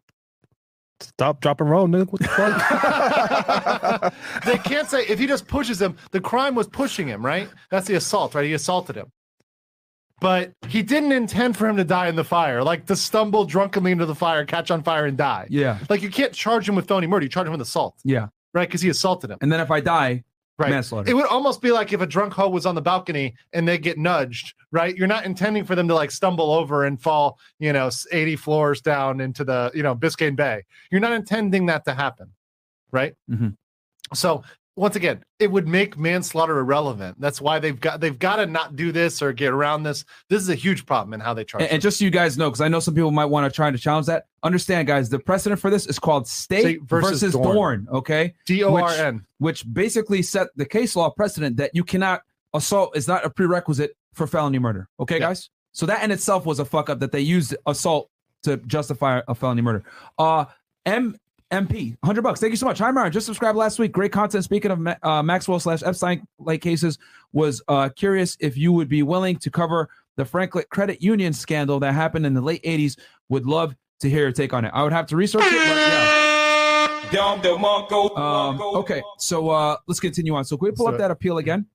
Stop, drop, and roll, nigga. What the fuck? they can't say if he just pushes him, the crime was pushing him, right? That's the assault, right? He assaulted him. But he didn't intend for him to die in the fire, like to stumble drunkenly into the fire, catch on fire, and die. Yeah, Like you can't charge him with felony murder. You charge him with assault, yeah. right? Because he assaulted him. And then if I die, Right. manslaughter. It would almost be like if a drunk hoe was on the balcony and they get nudged, right? You're not intending for them to like stumble over and fall, you know, 80 floors down into the, you know, Biscayne Bay. You're not intending that to happen, right? Mhm. So once again, it would make manslaughter irrelevant. That's why they've got they've got to not do this or get around this. This is a huge problem in how they charge. And, and just so you guys know, because I know some people might want to try to challenge that. Understand, guys, the precedent for this is called state, State versus versus, Dorn. Dorn. Okay, D O R N. which basically set the case law precedent that you cannot assault is not a prerequisite for felony murder. Okay, Yeah. guys. So that in itself was a fuck up that they used assault to justify a felony murder. Uh, M. MP, 100 bucks. Thank you so much. Hi, Myron. Just subscribed last week. Great content. Speaking of uh, Maxwell slash Epstein like cases, was uh, curious if you would be willing to cover the Franklin Credit Union scandal that happened in the late 80s. Would love to hear your take on it. I would have to research it, but yeah. Um, okay, so uh, let's continue on. So can we pull So- up that appeal again?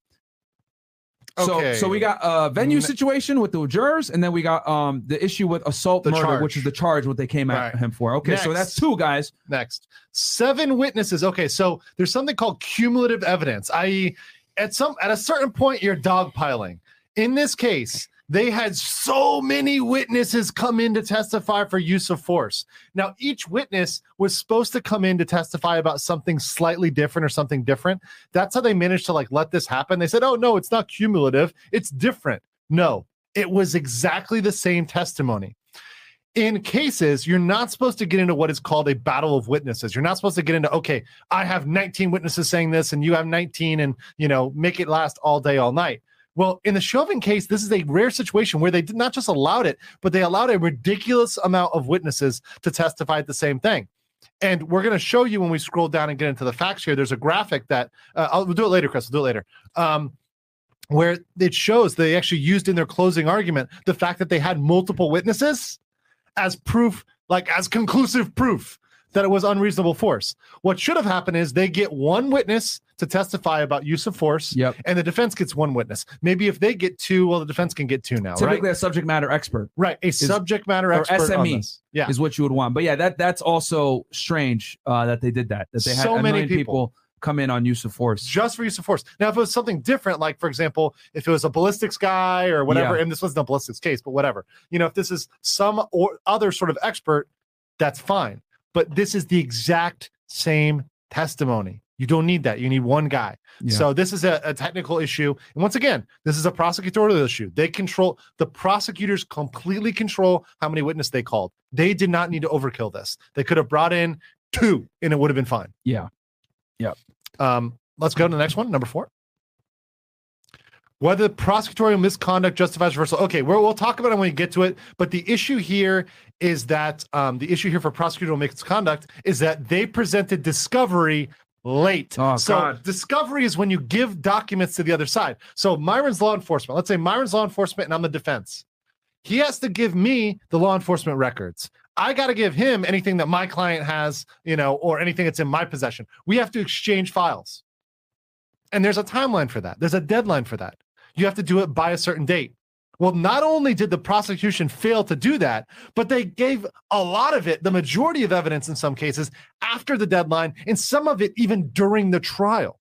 So, Okay. so we got a venue situation with the jurors, and then we got um the issue with assault The murder, charge. which is the charge what they came at Right. him for. Okay, so that's two guys. Next, seven witnesses. Okay, so there's something called cumulative evidence, i.e., at some at a certain point you're dogpiling. In this case, they had so many witnesses come in to testify for use of force. Now, each witness was supposed to come in to testify about something slightly different or something different. That's how they managed to like let this happen. They said, "Oh no, it's not cumulative. It's different." No, it was exactly the same testimony. in cases, you're not supposed to get into what is called a battle of witnesses. You're not supposed to get into, okay, I have 19 witnesses saying this and you have 19 and, you know, make it last all day, all night. Well, in the Chauvin case, this is a rare situation where they did not just allowed it, but they allowed a ridiculous amount of witnesses to testify at the same thing. And we're going to show you when we scroll down and get into the facts here. There's a graphic that uh, I'll we'll do it later, Chris. We'll do it later. Um, where it shows they actually used in their closing argument the fact that they had multiple witnesses as proof, like as conclusive proof that it was unreasonable force. What should have happened is they get one witness to testify about use of force, Yep. and the defense gets one witness. Maybe if they get two, well, the defense can get two now, Typically, right? a subject matter expert Right, a subject matter or expert SME. Yeah, is what you would want. But yeah, that that's also strange uh, that they did that. That they had So many million people. come in on use of force. just for use of force. Now, if it was something different, like for example, if it was a ballistics guy or whatever, Yeah. and this wasn't a ballistics case, but whatever, you know, if this is some or other sort of expert, that's fine. But this is the exact same testimony. You don't need that. You need one guy. Yeah. So this is a, a technical issue. And once again, this is a prosecutorial issue. They control the prosecutors completely control how many witnesses they called. They did not need to overkill this. They could have brought in two and it would have been fine. Yeah. Um, let's go to the next one, number four. Whether prosecutorial misconduct justifies reversal. Okay, we're, we'll talk about it when we get to it. But the issue here is that um, the issue here for prosecutorial misconduct is that they presented discovery late. Oh, so God. discovery is when you give documents to the other side. So Myron's law enforcement. Let's say Myron's law enforcement and I'm the defense. He has to give me the law enforcement records. I got to give him anything that my client has, you know, or anything that's in my possession. We have to exchange files. And there's a timeline for that. There's a deadline for that. You have to do it by a certain date. Well, not only did the prosecution fail to do that, but they gave a lot of it, the majority of evidence in some cases, after the deadline, and some of it even during the trial,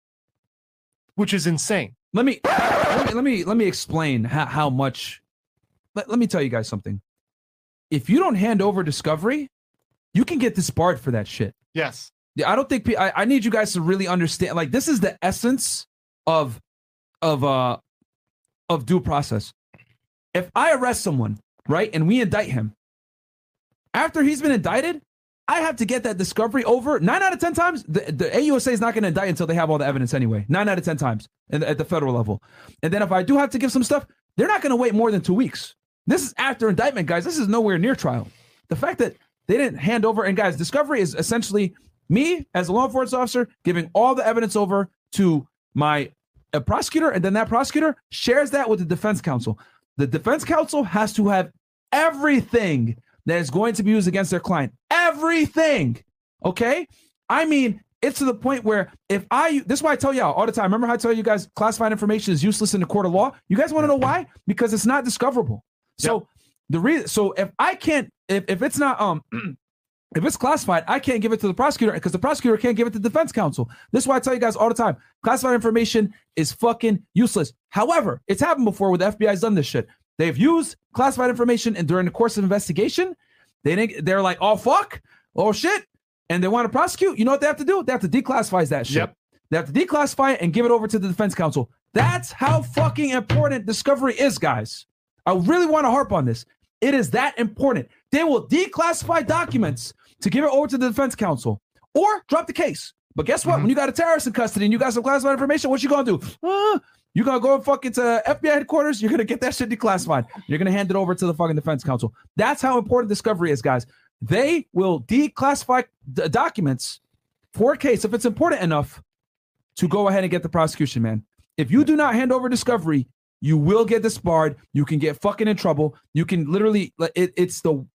which is insane. Let me let me let me, let me explain how, how much. Let, let me tell you guys something. If you don't hand over discovery, you can get disbarred for that shit. Yes. Yeah, I don't think I, I need you guys to really understand. Like, this is the essence of of uh of due process. If I arrest someone, right, and we indict him, after he's been indicted, I have to get that discovery over nine out of ten times. The, the AUSA is not going to indict until they have all the evidence anyway. Nine out of ten times in, at the federal level. And then if I do have to give some stuff, they're not going to wait more than two weeks. This is after indictment, guys. This is nowhere near trial. The fact that they didn't hand over, and guys, discovery is essentially me as a law enforcement officer giving all the evidence over to my a prosecutor, and then that prosecutor shares that with the defense counsel. The defense counsel has to have everything that is going to be used against their client. Everything. Okay? I mean, it's to the point where if I, this is why I tell y'all all the time. Remember how I tell you guys classified information is useless in the court of law? You guys want to know why? Because it's not discoverable. So the reason, so if I can't, if, if it's not, um, if it's classified, I can't give it to the prosecutor because the prosecutor can't give it to the defense counsel. This is why I tell you guys all the time classified information is fucking useless. However, it's happened before where the FBI's done this shit. They've used classified information and during the course of investigation, they didn't, they're like, oh fuck, oh shit, and they want to prosecute. You know what they have to do? They have to declassify that shit. Yep. They have to declassify it and give it over to the defense counsel. That's how fucking important discovery is, guys. I really want to harp on this. It is that important. They will declassify documents to give it over to the defense counsel or drop the case. But guess what? When you got a terrorist in custody and you got some classified information, what you gonna do? Uh, you gonna go and fucking to FBI headquarters? You're gonna get that shit declassified. You're gonna hand it over to the fucking defense counsel. That's how important discovery is, guys. They will declassify d- documents for a case if it's important enough to go ahead and get the prosecution, man. If you do not hand over discovery, you will get disbarred. You can get fucking in trouble. You can literally, it, it's the,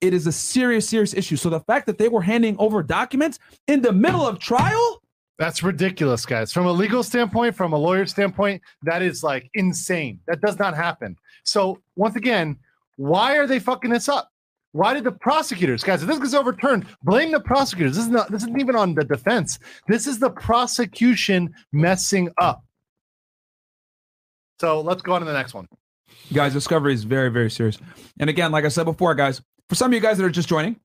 it is a serious, serious issue. So the fact that they were handing over documents in the middle of trial, That's ridiculous, guys. From a legal standpoint, from a lawyer standpoint, that is like insane. That does not happen. So, once again, why are they fucking this up? Why did the prosecutors, guys, if this gets overturned, blame the prosecutors. This is not this isn't even on the defense. This is the prosecution messing up. So let's go on to the next one. guys, discovery is very, very serious. And again, like I said before, guys, for some of you guys that are just joining,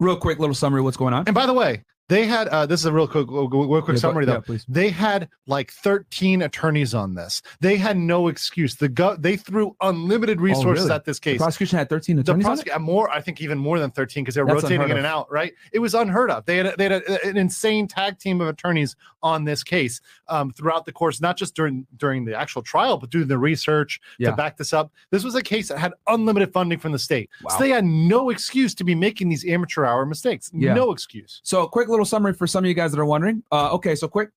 real quick little summary of what's going on. And by the way, They had uh, this is a real quick, real quick Yeah, summary yeah, though. please. They had like 13 attorneys on this. They had no excuse. The go- they threw unlimited resources Oh, really? at this The case. prosecution had 13 The attorneys. on it? more, I think, even more than 13 because they're That's rotating in of. and out. Right? It was unheard of. They had a, they had a, an insane tag team of attorneys on this case um, throughout the course, not just during during the actual trial, but doing the research Yeah. to back this up. This was a case that had unlimited funding from the state, Wow. so they had no excuse to be making these amateur hour mistakes. Yeah. No excuse. So, quick little summary for some of you guys that are wondering. Uh, okay, so quick.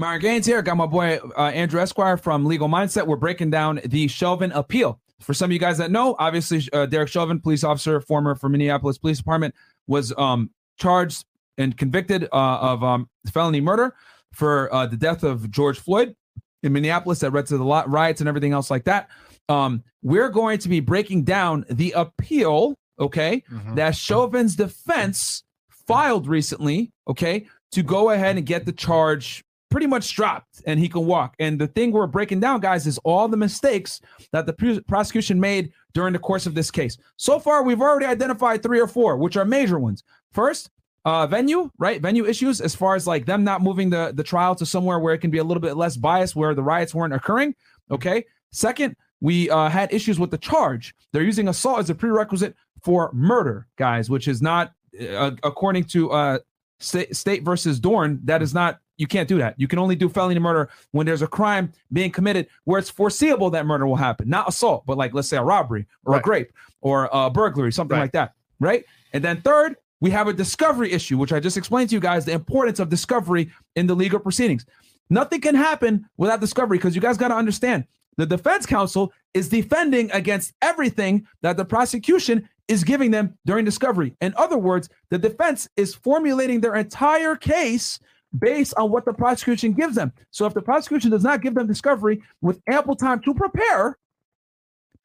Myron Gaines here. Got my boy uh, Andrew Esquire from Legal Mindset. We're breaking down the Chauvin appeal. For some of you guys that know, obviously, uh, Derek Chauvin, police officer, former for Minneapolis Police Department, was um, charged and convicted uh, of um, felony murder for uh, the death of George Floyd in Minneapolis that led to the lot, riots and everything else like that. Um, we're going to be breaking down the appeal, okay, that Chauvin's defense filed recently, okay, to go ahead and get the charge pretty much dropped and he can walk. And the thing we're breaking down, guys, is all the mistakes that the pr- prosecution made during the course of this case. So far, we've already identified three or four, which are major ones. First, uh, venue, right? Venue issues as far as like them not moving the, the trial to somewhere where it can be a little bit less biased, where the riots weren't occurring. Okay. Second, we uh, had issues with the charge. They're using assault as a prerequisite for murder, guys, which is not, uh, according to uh, state, state versus Dorn, that is not, you can't do that. You can only do felony murder when there's a crime being committed where it's foreseeable that murder will happen, not assault, but like let's say a robbery or a Right. grape or a burglary, something Right. like that, right? And then third, we have a discovery issue, which I just explained to you guys the importance of discovery in the legal proceedings. Nothing can happen without discovery because you guys got to understand the defense counsel is defending against everything that the prosecution is giving them during discovery. In other words, the defense is formulating their entire case based on what the prosecution gives them. So if the prosecution does not give them discovery with ample time to prepare,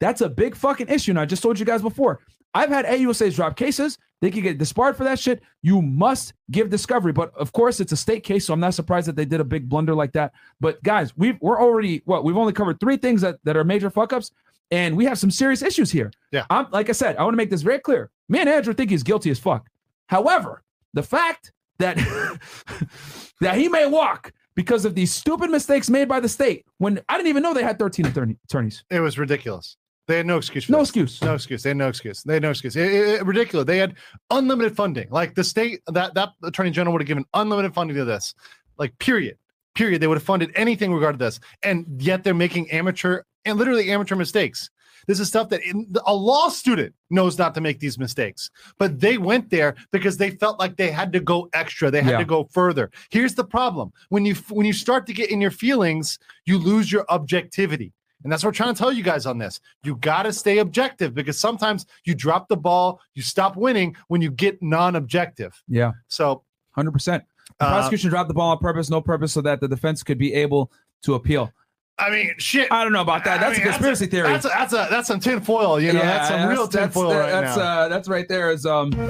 that's a big fucking issue. And I just told you guys before. I've had AUSAs drop cases. They could get disbarred for that shit. You must give discovery. But of course, it's a state case, so I'm not surprised that they did a big blunder like that. But guys, we've we're already what we've only covered three things that, that are major fuck ups, and we have some serious issues here. Yeah. I'm like I said, I want to make this very clear. Me and Andrew think he's guilty as fuck. However, the fact that that he may walk because of these stupid mistakes made by the state when I didn't even know they had 13 attorney, attorneys. It was ridiculous. They had no excuse. For No this. excuse. No excuse. They had no excuse. They had no excuse. It- it- it- ridiculous. They had unlimited funding. Like the state, that that attorney general would have given unlimited funding to this. Like period. Period. They would have funded anything regarding this, and yet they're making amateur and literally amateur mistakes. This is stuff that in, a law student knows not to make these mistakes, but they went there because they felt like they had to go extra. They had Yeah. to go further. Here's the problem: when you when you start to get in your feelings, you lose your objectivity. And that's what we're trying to tell you guys on this. You got to stay objective because sometimes you drop the ball, you stop winning when you get non objective. Yeah. So, Hundred percent. The Uh, prosecution dropped the ball on purpose, no purpose, so that the defense could be able to appeal. I mean, shit. I don't know about that. I That's mean, a conspiracy theory. That's a, that's a that's some tinfoil. You know, yeah, that's some real tinfoil right that's, now. Uh, that's right there. Is um.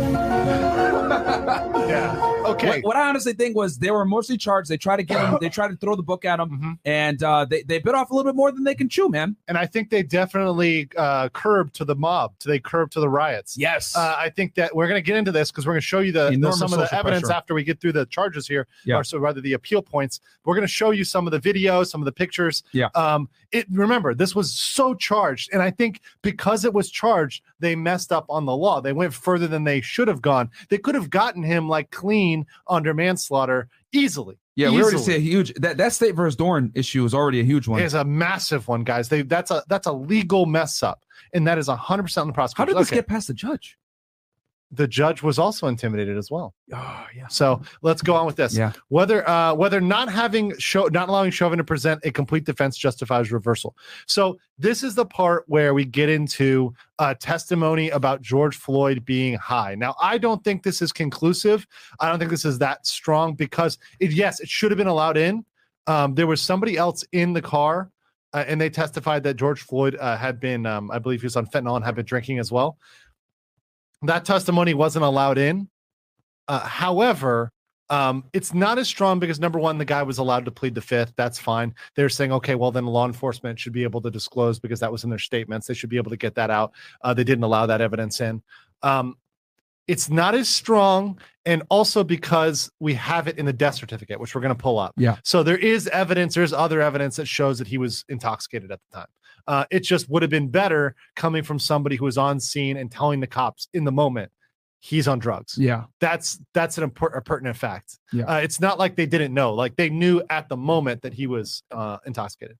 yeah. Okay. What, what I honestly think was they were mostly charged. They tried to get them. They tried to throw the book at him, Mhm. and uh, they they bit off a little bit more than they can chew, man. and I think they definitely uh, curbed to the mob. To they curbed to the riots. Yes. Uh, I think that we're going to get into this because we're going to show you the, the some of the evidence pressure. after we get through the charges here, Yeah. or so rather the appeal points. We're going to show you some of the videos, some of the pictures. Yeah. Um. It remember this was so charged, and I think because it was charged, they messed up on the law. They went further than they should have gone. They could have gotten him like clean under manslaughter easily. yeah, we already see a huge that that state versus Dorn issue is already a huge one. It's a massive one, guys. They that's a that's a legal mess up, and that is hundred percent on the How prosecutor. did this get past the judge? The judge was also intimidated as well. Oh yeah. So let's go on with this. Yeah. Whether uh, whether not having show not allowing Chauvin to present a complete defense justifies reversal. So this is the part where we get into uh, testimony about George Floyd being high. Now I don't think this is conclusive. I don't think this is that strong because it, yes, it should have been allowed in. Um, there was somebody else in the car. Uh, and they testified that George Floyd uh, had been, um, I believe he was on fentanyl and had been drinking as well. That testimony wasn't allowed in. Uh, however, um, it's not as strong because number one, the guy was allowed to plead the fifth. That's fine. They're saying, okay, well, then law enforcement should be able to disclose because that was in their statements. They should be able to get that out. Uh, they didn't allow that evidence in. Um, it's not as strong, and also because we have it in the death certificate, which we're going to pull up. Yeah. So there is evidence. There's other evidence that shows that he was intoxicated at the time. Uh, it just would have been better coming from somebody who was on scene and telling the cops in the moment he's on drugs. Yeah. That's that's an important pertinent fact. Yeah. Uh, it's not like they didn't know. Like they knew at the moment that he was uh, intoxicated.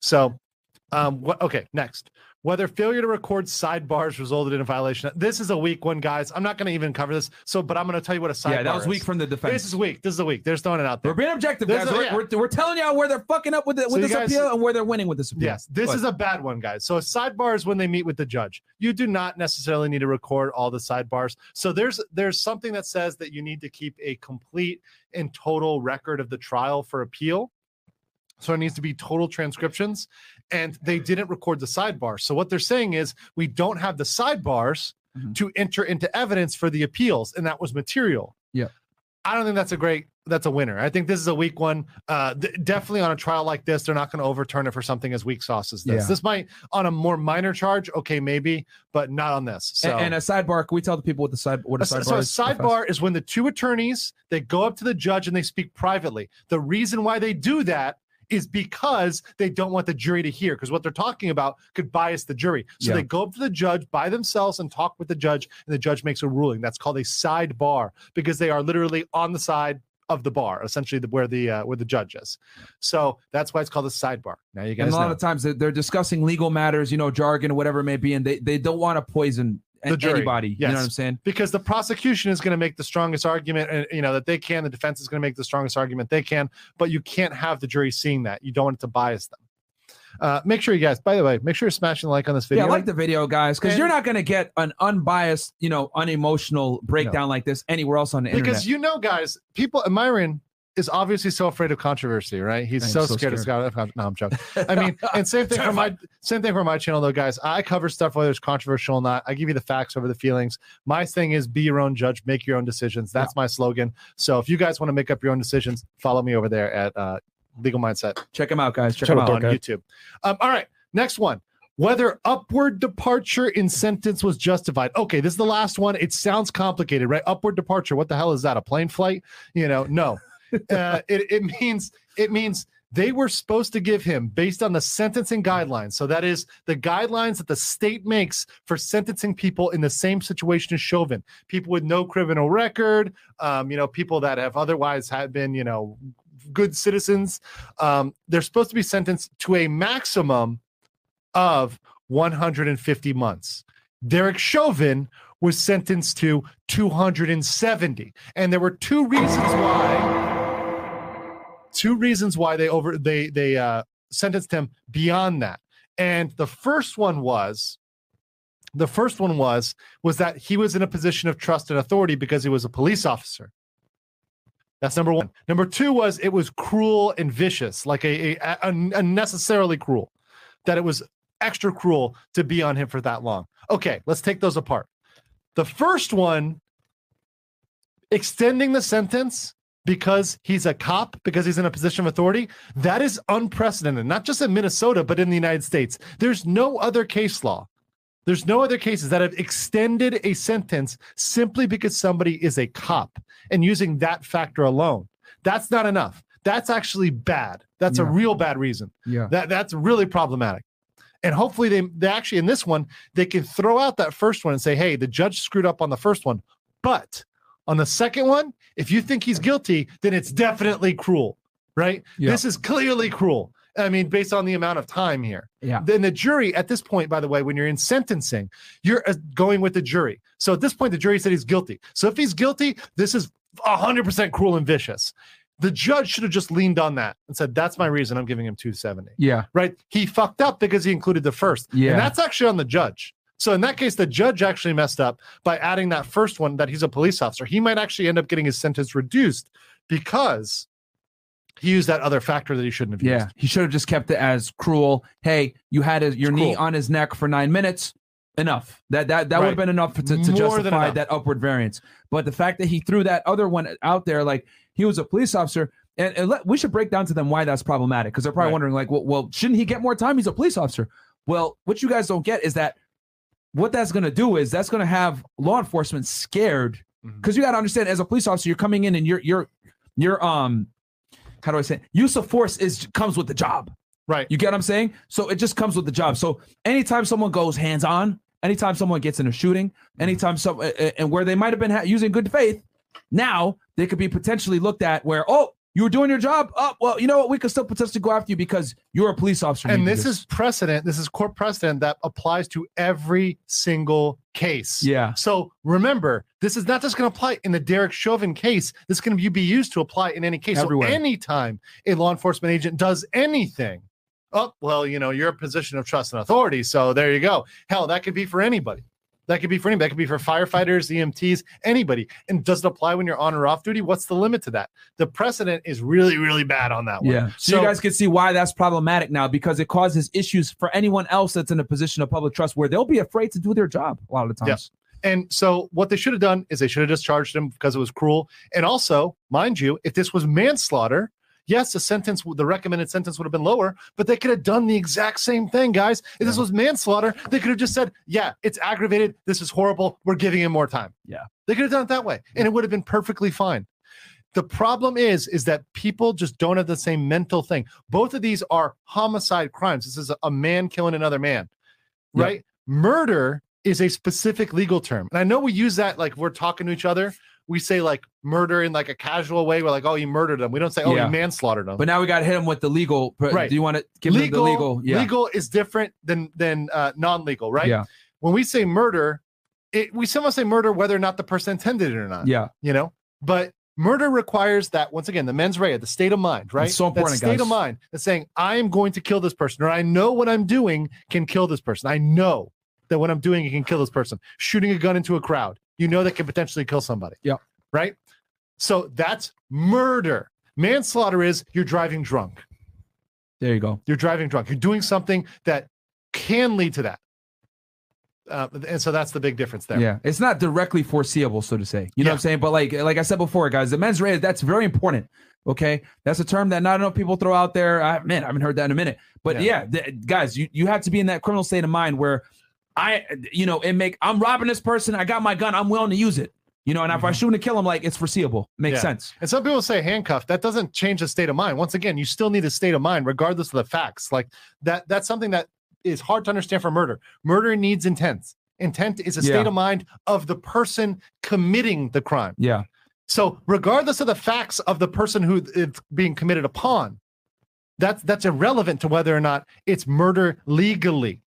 So, um, what? Okay, next. Whether failure to record sidebars resulted in a violation. This is a weak one, guys. I'm not going to even cover this. So, but I'm going to tell you what a sidebar. yeah, that was is. weak from the defense. This is weak. This is a week. They're throwing it out there. we're being objective, There's guys. a- we're, yeah. we're, we're telling y'all where they're fucking up with, the, with you this guys- appeal and where they're winning with this appeal. Yes, this Go is a bad one, guys. So a sidebar is when they meet with the judge. You do not necessarily need to record all the sidebars. So there's there's something that says that you need to keep a complete and total record of the trial for appeal. So it needs to be total transcriptions, and they didn't record the sidebar. So what they're saying is we don't have the sidebars Mhm. to enter into evidence for the appeals, and that was material. Yeah. I don't think that's a great that's a winner. I think this is a weak one. Uh, d- definitely on a trial like this, they're not going to overturn it for something as weak sauce as this. Yeah. This might on a more minor charge, okay, maybe, but not on this. So And, and a sidebar. Can we tell the people what the side what a a sidebar so a is? sidebar is when the two attorneys they go up to the judge and they speak privately. The reason why they do that is because they don't want the jury to hear because what they're talking about could bias the jury. So Yeah. they go up to the judge by themselves and talk with the judge, and the judge makes a ruling. That's called a sidebar because they are literally on the side of the bar, essentially the, where the uh, where the judge is. So that's why it's called a sidebar. Now you guys And a lot know. of times they're, they're discussing legal matters, you know, jargon, whatever it may be, and they, they don't want to poison The jury, anybody. You know what I'm saying? because the prosecution is going to make the strongest argument and you know that they can the defense is going to make the strongest argument they can but you can't have the jury seeing that you don't want it to bias them uh make sure you guys by the way make sure you're smashing the like on this video Yeah, like the video, guys, because you're not going to get an unbiased, you know, unemotional breakdown like this anywhere else on the because internet. Because you know guys people myron is obviously so afraid of controversy right he's so, so scared, scared. of Scott no i'm joking i mean and same thing for my same thing for my channel though guys i cover stuff whether it's controversial or not i give you the facts over the feelings my thing is be your own judge make your own decisions that's my slogan so if you guys want to make up your own decisions follow me over there at uh legal mindset Check him out, guys. Check them up, out. On. YouTube. Um, all right, next one. Whether upward departure in sentence was justified. Okay, this is the last one. It sounds complicated, right? Upward departure. What the hell is that? A plane flight? You know, no. Uh, it, it means it means they were supposed to give him based on the sentencing guidelines. So that is the guidelines that the state makes for sentencing people in the same situation as Chauvin. People with no criminal record, um, you know, people that have otherwise had been, you know, good citizens. Um, they're supposed to be sentenced to a maximum of 150 months. Derek Chauvin was sentenced to 270. And there were two reasons why two reasons why they over they they uh sentenced him beyond that. And the first one was the first one was was that he was in a position of trust and authority because he was a police officer. That's number one. Number two was it was cruel and vicious, like a, a, a unnecessarily cruel, that it was extra cruel to be on him for that long. Okay, let's take those apart. The first one, extending the sentence because he's a cop, because he's in a position of authority, that is unprecedented, not just in Minnesota, but in the United States. There's no other case law. There's no other cases that have extended a sentence simply because somebody is a cop and using that factor alone. That's not enough. That's actually bad. That's a real bad reason. Yeah. That that's really problematic. And hopefully they they actually in this one they can throw out that first one and say, "Hey, the judge screwed up on the first one." But on the second one, if you think he's guilty, then it's definitely cruel, right? Yeah. This is clearly cruel. I mean, based on the amount of time here. Yeah. Then the jury at this point, by the way, when you're in sentencing, you're uh, going with the jury. So at this point, the jury said he's guilty. So if he's guilty, this is 100% cruel and vicious. The judge should have just leaned on that and said, "That's my reason. I'm giving him 270." Yeah. Right? He fucked up because he included the first. Yeah. And that's actually on the judge. So in that case, the judge actually messed up by adding that first one that he's a police officer. He might actually end up getting his sentence reduced because he used that other factor that he shouldn't have Yeah. used. He should have just kept it as cruel. Hey, you had his, your It's knee cruel. on his neck for nine minutes. Enough. That that that would have been enough to, to justify that upward variance. But the fact that he threw that other one out there, like he was a police officer, and, and let, we should break down to them why that's problematic because they're probably Right. wondering, like, well, well, shouldn't he get more time? He's a police officer. Well, what you guys don't get is that what that's going to do is that's going to have law enforcement scared. Because you got to understand as a police officer you're coming in and you're you're you're um how do I say it? use of force is comes with the job. Right. you get what I'm saying? So it just comes with the job. So anytime someone goes hands on anytime someone gets in a shooting anytime some and where they might have been ha- using good faith now they could be potentially looked at where oh you were doing your job oh well you know what we could still potentially go after you because you're a police officer and do this is precedent. This is court precedent that applies to every single case. yeah So remember, this is not just going to apply in the Derek Chauvin case. This can be used to apply in any case. Everywhere. So anytime a law enforcement agent does anything, oh well, you know, you're a position of trust and authority. So there you go. Hell, that could be for anybody. That could be for anybody. That could be for firefighters, EMTs, anybody. And does it apply when you're on or off duty? What's the limit to that? The precedent is really, really bad on that one. Yeah. So, you guys can see why that's problematic now because it causes issues for anyone else that's in a position of public trust where they'll be afraid to do their job a lot of the Yeah. times. And so what they should have done is they should have discharged him because it was cruel. And also, mind you, if this was manslaughter, yes, the sentence, the recommended sentence would have been lower, but they could have done the exact same thing, guys. If this was manslaughter, they could have just said, yeah, it's aggravated. This is horrible. We're giving him more time. Yeah. They could have done it that way and it would have been perfectly fine. The problem is, is that people just don't have the same mental thing. Both of these are homicide crimes. This is a- man killing another man, Yeah. right? Murder is a specific legal term. And I know we use that like we're talking to each other. We say like murder in like a casual way. We're like, oh, he murdered them. We don't say, oh, Yeah. you manslaughtered them. But now we got to hit them with the legal. Right. Do you want to give legal, the legal? Yeah. legal is different than than uh, non-legal, right? Yeah. When we say murder, it, we sometimes say murder whether or not the person intended it or not. Yeah. You know, but murder requires that once again the mens rea, the state of mind, right? It's so That important, state of mind that's saying I am going to kill this person, or I know what I'm doing can kill this person. I know that what I'm doing can kill this person. Shooting a gun into a crowd, you know that can potentially kill somebody. Yeah. Right. So that's murder. Manslaughter is you're driving drunk. There you go. You're driving drunk. You're doing something that can lead to that. Uh, and so that's the big difference there. Yeah. It's not directly foreseeable, so to say. You know what I'm saying? But like like I said before, guys, the mens rea, that's very important. Okay. That's a term that not enough people throw out there. I man, I haven't heard that in a minute. But yeah, the, guys, you, you have to be in that criminal state of mind where I, you know, it make I'm robbing this person. I got my gun. I'm willing to use it. You know, and if I shoot and kill him, like it's foreseeable. Makes Mm-hmm. Yeah. sense. And some people say handcuffed. That doesn't change the state of mind. Once again, you still need a state of mind, regardless of the facts. Like that. That's something that is hard to understand for murder. Murder needs intent. Intent is a Yeah. state of mind of the person committing the crime. Yeah. So, regardless of the facts of the person who it's being committed upon, that's that's irrelevant to whether or not it's murder legally.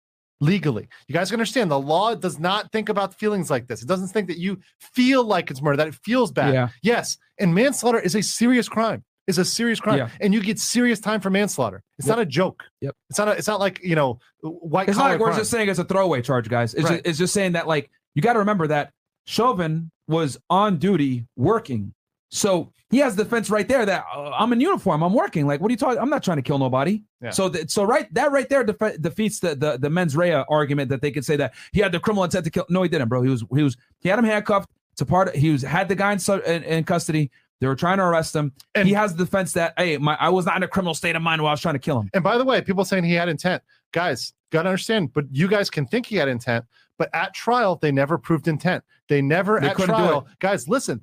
Legally, you guys understand the law does not think about feelings like this. It doesn't think that you feel like it's murder, that it feels bad. Yeah. Yes, and manslaughter is a serious crime. Is a serious crime, Yeah. and you get serious time for manslaughter. It's Yep. not a joke. Yep. It's not. A, it's not like you know white It's not collar like we're just saying it's a throwaway charge, guys. It's, Right. just, it's just saying that, like, you got to remember that Chauvin was on duty working. So he has defense right there that uh, I'm in uniform. I'm working. Like, what are you talking? I'm not trying to kill nobody. Yeah. So, th- so right, that right there def- defeats the, the the mens rea argument that they could say that he had the criminal intent to kill. No, he didn't, bro. He was he was he had him handcuffed. It's a part. Of, he was had the guy in, su- in, in custody. They were trying to arrest him. And- he has the defense that hey, my I was not in a criminal state of mind while I was trying to kill him. And by the way, people saying he had intent, guys, got to understand. But you guys can think he had intent, but at trial they never proved intent. They never They at trial, guys. Listen,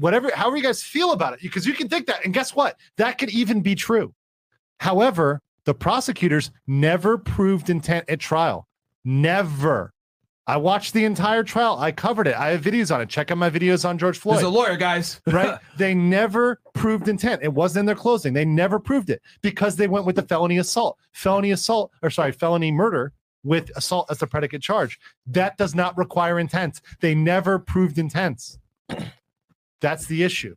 whatever, however you guys feel about it, because you can think that, and guess what? That could even be true. However, the prosecutors never proved intent at trial. Never. I watched the entire trial. I covered it. I have videos on it. Check out my videos on George Floyd There's a lawyer, guys. right? they never proved intent. It wasn't in their closing. They never proved it because they went with the felony assault, felony assault, or sorry, felony murder with assault as the predicate charge. That does not require intent. They never proved intent. That's the issue.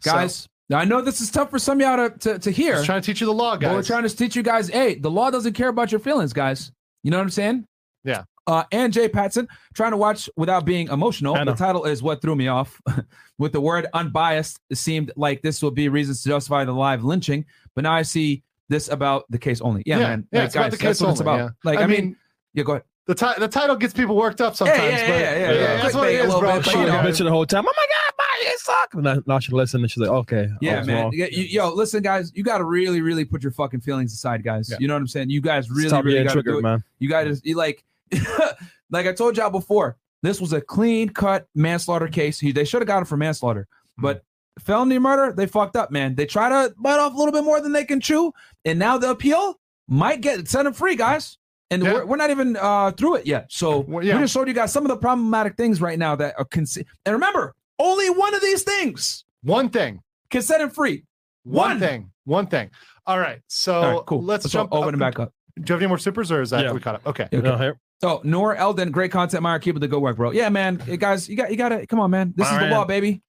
So, guys. now I know this is tough for some of y'all to, to, to hear. just trying to teach you the law, guys. we're trying to teach you guys, hey, the law doesn't care about your feelings, guys. You know what I'm saying? Yeah. Uh, and Jay Patson, trying to watch without being emotional. The title is what threw me off. With the word unbiased, it seemed like this would be reasons to justify the live lynching. But now I see this about the case only. Yeah, Yeah, man. yeah, Like, it's about guys, the that's case what it's about. yeah. Like, I I, mean, mean, yeah, go ahead. The, ti- the title gets people worked up sometimes. yeah, but yeah, yeah, yeah. that's what Clickbait it a is, little bro. bit, but, Come you know. bitching the whole time. Oh my god, my it suck. And now, now she listened and she's like, okay, Yeah, man. wrong. Yeah, you- yo, listen, guys, you got to really, really put your fucking feelings aside, guys. Yeah. You know what I'm saying? You guys really, Stop really got to do it. man. You guys, to you like like I told y'all before, this was a clean cut manslaughter case. He, they should have got him for manslaughter, mm-hmm. but felony murder, they fucked up, man. They try to bite off a little bit more than they can chew, and now the appeal might get set him free, guys. And Yeah. we're, we're not even uh, through it yet. So Well, we just showed you guys some of the problematic things right now that are consi- and remember, only one of these things One thing. can set him free. One, One. thing. One thing. All right. So All right, cool. let's, Let's jump open it back up. Do you have any more supers or is that Yeah. we caught up? Okay. Okay. Yeah, here. So Noor Elden, great content, Meyer. Keep up the good work, bro. Yeah, man. Hey, guys, you got you got to come on, man. This All is the right. law, baby.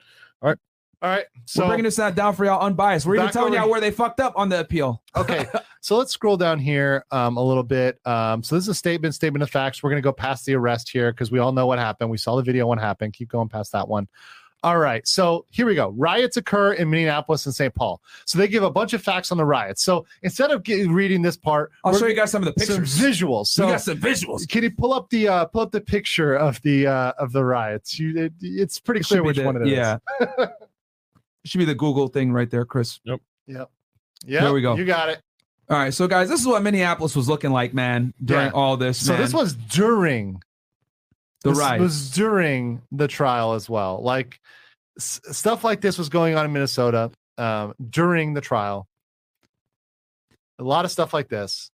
All right. So We're bringing this down for y'all unbiased. We're even telling over- y'all where they fucked up on the appeal. okay. So let's scroll down here um, a little bit. Um, so this is a statement, statement of facts. We're going to go past the arrest here because we all know what happened. We saw the video what happened. Keep going past that one. All right. So here we go. Riots occur in Minneapolis and St. Paul. So they give a bunch of facts on the riots. So instead of get, reading this part, I'll show you guys some of the some pictures. visuals. So we got some visuals. can you pull up the uh, pull up the picture of the uh, of the riots? You, it, it's pretty It clear which the- one it is. yeah. It should be the Google thing right there, Chris. Yep. Yep. Yeah. There we go. You got it. All right, so guys, this is what Minneapolis was looking like, man, during Yeah. all this. So man. this was during the this riots. was during the trial as well. Like s- stuff like this was going on in Minnesota um, during the trial. A lot of stuff like this,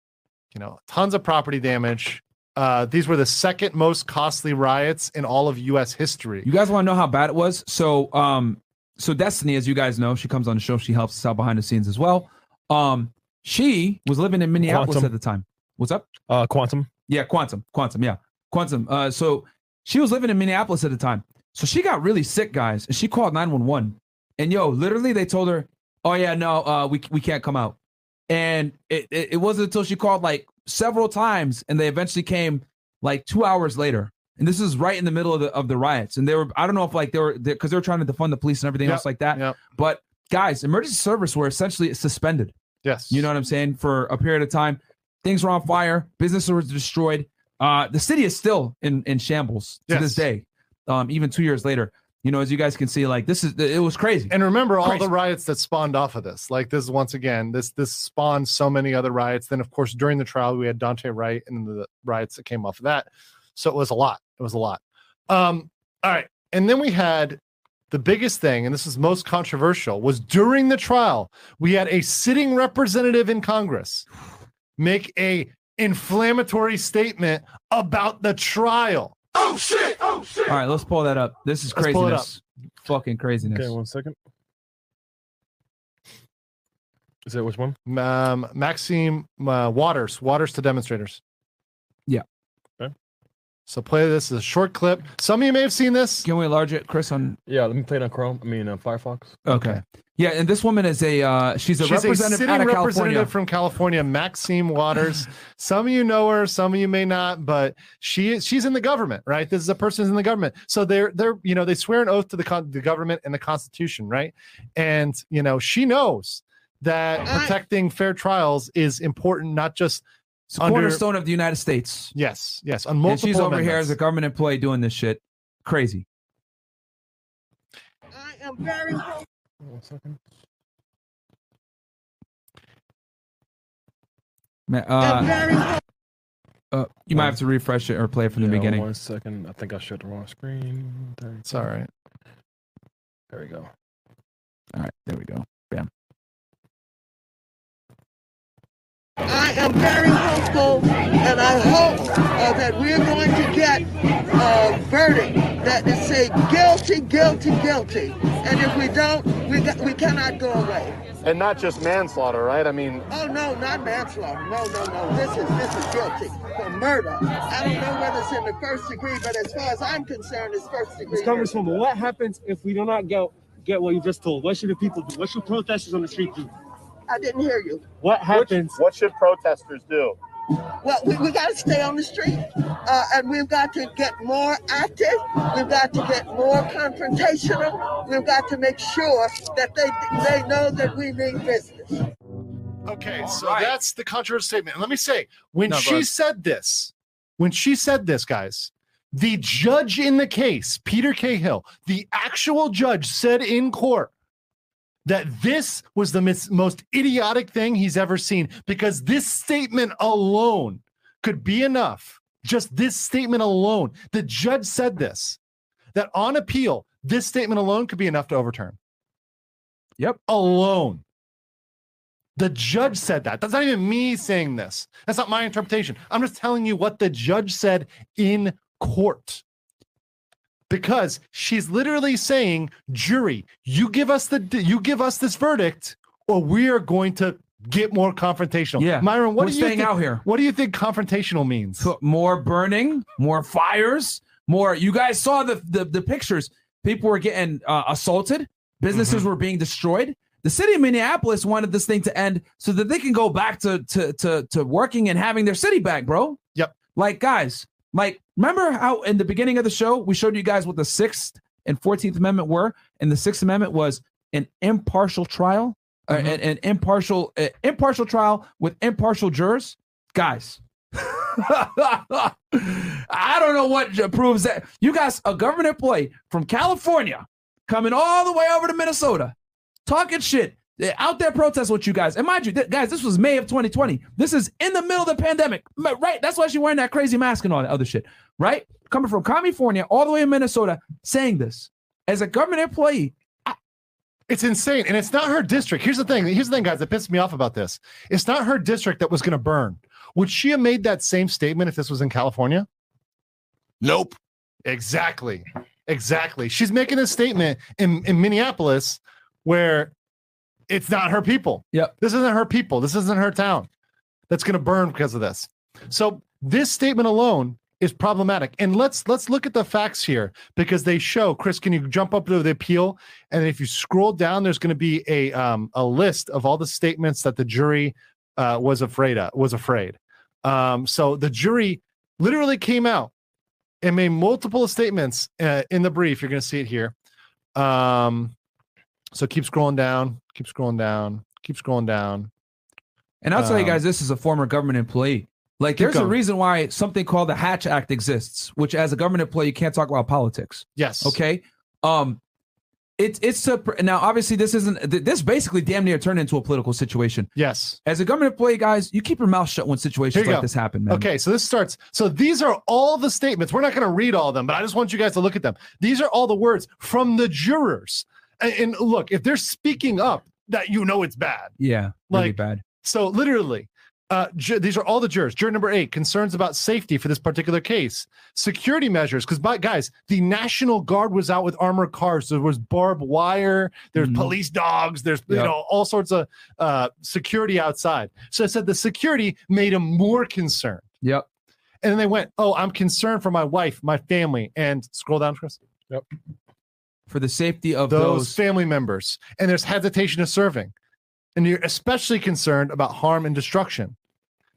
you know, tons of property damage. Uh, these were the second most costly riots in all of U.S. history. You guys want to know how bad it was? So, um, so Destiny, as you guys know, she comes on the show. She helps us out behind the scenes as well. Um, she was living in Minneapolis Quantum. at the time. What's up? Uh, Quantum. Yeah, Quantum, Quantum, yeah, Quantum. Uh, so she was living in Minneapolis at the time. So she got really sick, guys, and she called nine one one. And yo, literally, they told her, "Oh yeah, no, uh, we we can't come out." And it, it it wasn't until she called like several times, and they eventually came like two hours later. And this is right in the middle of the of the riots. And they were I don't know if like they were because they were trying to defund the police and everything Yep, else like that. yep. But guys, emergency service were essentially suspended. Yes. You know what I'm saying? For a period of time, things were on fire, businesses were destroyed. Uh, the city is still in in shambles to Yes. this day. Um, even two years later, you know, as you guys can see, like this is it was crazy. And remember all Crazy. the riots that spawned off of this. Like this once again, this this spawned so many other riots. Then of course during the trial we had Daunte Wright and the riots that came off of that. So it was a lot. It was a lot. Um, all right. And then we had the biggest thing, and this is most controversial, was during the trial, we had a sitting representative in Congress make a inflammatory statement about the trial. Oh shit! Oh shit! All right, let's pull that up. This is Let's pull craziness. Fucking craziness. Okay, one second. Is that which one? Um, Maxine uh, Waters, Waters to demonstrators. Yeah. Okay. So play this as a short clip. Some of you may have seen this. Can we enlarge it, Chris? On Yeah, let me play it on Chrome. I mean, uh, Firefox. okay. Yeah, and this woman is a uh, she's a She's a representative sitting out of representative California. from California, Maxine Waters. some of you know her, some of you may not, but she is she's in the government, right? This is a person who's in the government. So they're they're you know they swear an oath to the con- the government and the Constitution, right? And you know she knows that protecting fair trials is important, not just It's a under- cornerstone of the United States. yes, yes, on And multiple. she's over here as a government employee doing this shit. Crazy. I am very One second. Uh, uh, you might have to refresh it or play it from the Yeah, beginning. One second. I think I shared the wrong screen. There, It's all right. there we go. All right, there we go. Bam. I am very hopeful, and I hope uh, that we're going to get a verdict that is say guilty, guilty, guilty. And if we don't, we got, we cannot go away. And not just manslaughter, right? I mean, Oh no, not manslaughter. No, no, no. This is this is guilty for murder. I don't know whether it's in the first degree, but as far as I'm concerned, it's first degree. Ms. Congresswoman, what happens if we do not get get what you just told? What should the people do? What should protesters on the street do? I didn't hear you. What happens? what should protesters do? Well, we, we got to stay on the street, uh, and we've got to get more active. We've got to get more confrontational. We've got to make sure that they they know that we mean business. Okay, so right. that's the controversial statement. Let me say, when No, she go ahead. said this, when she said this, guys, the judge in the case, Peter Cahill, the actual judge said in court that this was the mis- most idiotic thing he's ever seen because this statement alone could be enough Just this statement alone, the judge said this that on appeal, this statement alone could be enough to overturn. Yep. Alone. The judge said that. That's not even me saying this. That's not my interpretation. I'm just telling you what the judge said in court. Because she's literally saying, jury, you give us the you give us this verdict, or we are going to get more confrontational. Yeah. Myron, what We're do you think, out here. What do you think confrontational means? More burning, more fires, more. You guys saw the the, the pictures. People were getting uh, assaulted. Businesses Mm-hmm. were being destroyed. The city of Minneapolis wanted this thing to end so that they can go back to to to to working and having their city back, bro. Yep. Like guys, like remember how in the beginning of the show we showed you guys what the sixth and fourteenth amendment were, and the sixth amendment was an impartial trial, uh, Mhm. an, an impartial uh, impartial trial with impartial jurors, guys. I don't know what proves that. You guys, a government employee from California coming all the way over to Minnesota, talking shit, out there protesting with you guys. And mind you, th- guys, this was May of 2020. This is in the middle of the pandemic, right? That's why she's wearing that crazy mask and all that other shit, right? Coming from California all the way in Minnesota, saying this as a government employee. It's insane. And it's not her district. Here's the thing. Here's the thing, guys, that pissed me off about this. It's not her district that was going to burn. Would she have made that same statement if this was in California? Nope. Exactly. Exactly. She's making a statement in, in Minneapolis where it's not her people. Yep. This isn't her people. This isn't her town that's going to burn because of this. So this statement alone is problematic. And let's let's look at the facts here because they show. Chris, can you jump up to the appeal? And if you scroll down, there's going to be a um, a list of all the statements that the jury uh, was afraid of. Was afraid. Um, so the jury literally came out and made multiple statements uh, in the brief. You're going to see it here. Um, so keep scrolling down. Keep scrolling down. Keep scrolling down. And I'll tell you Um, guys, this is a former government employee. Like, there's a reason why something called the Hatch Act exists, which, as a government employee, you can't talk about politics. Yes. Okay. Um, it's it's a, now. Obviously, this isn't. This basically damn near turned into a political situation. Yes. As a government employee, guys, you keep your mouth shut when situations like go. this happen, man. Okay, so this starts. So these are all the statements. We're not going to read all of them, but I just want you guys to look at them. These are all the words from the jurors. And, and look, if they're speaking up, that you know it's bad. Yeah. Really Like- bad. So literally, uh, ju- these are all the jurors. Juror number eight: concerns about safety for this particular case, security measures. Because, but guys, the National Guard was out with armored cars. There was barbed wire. There's Mhm. police dogs. There's you know all sorts of uh, security outside. So I said the security made him more concerned. Yep. And then they went, "Oh, I'm concerned for my wife, my family." And scroll down, Chris. For the safety of Those, those. family members, and there's hesitation of serving, and you're especially concerned about harm and destruction.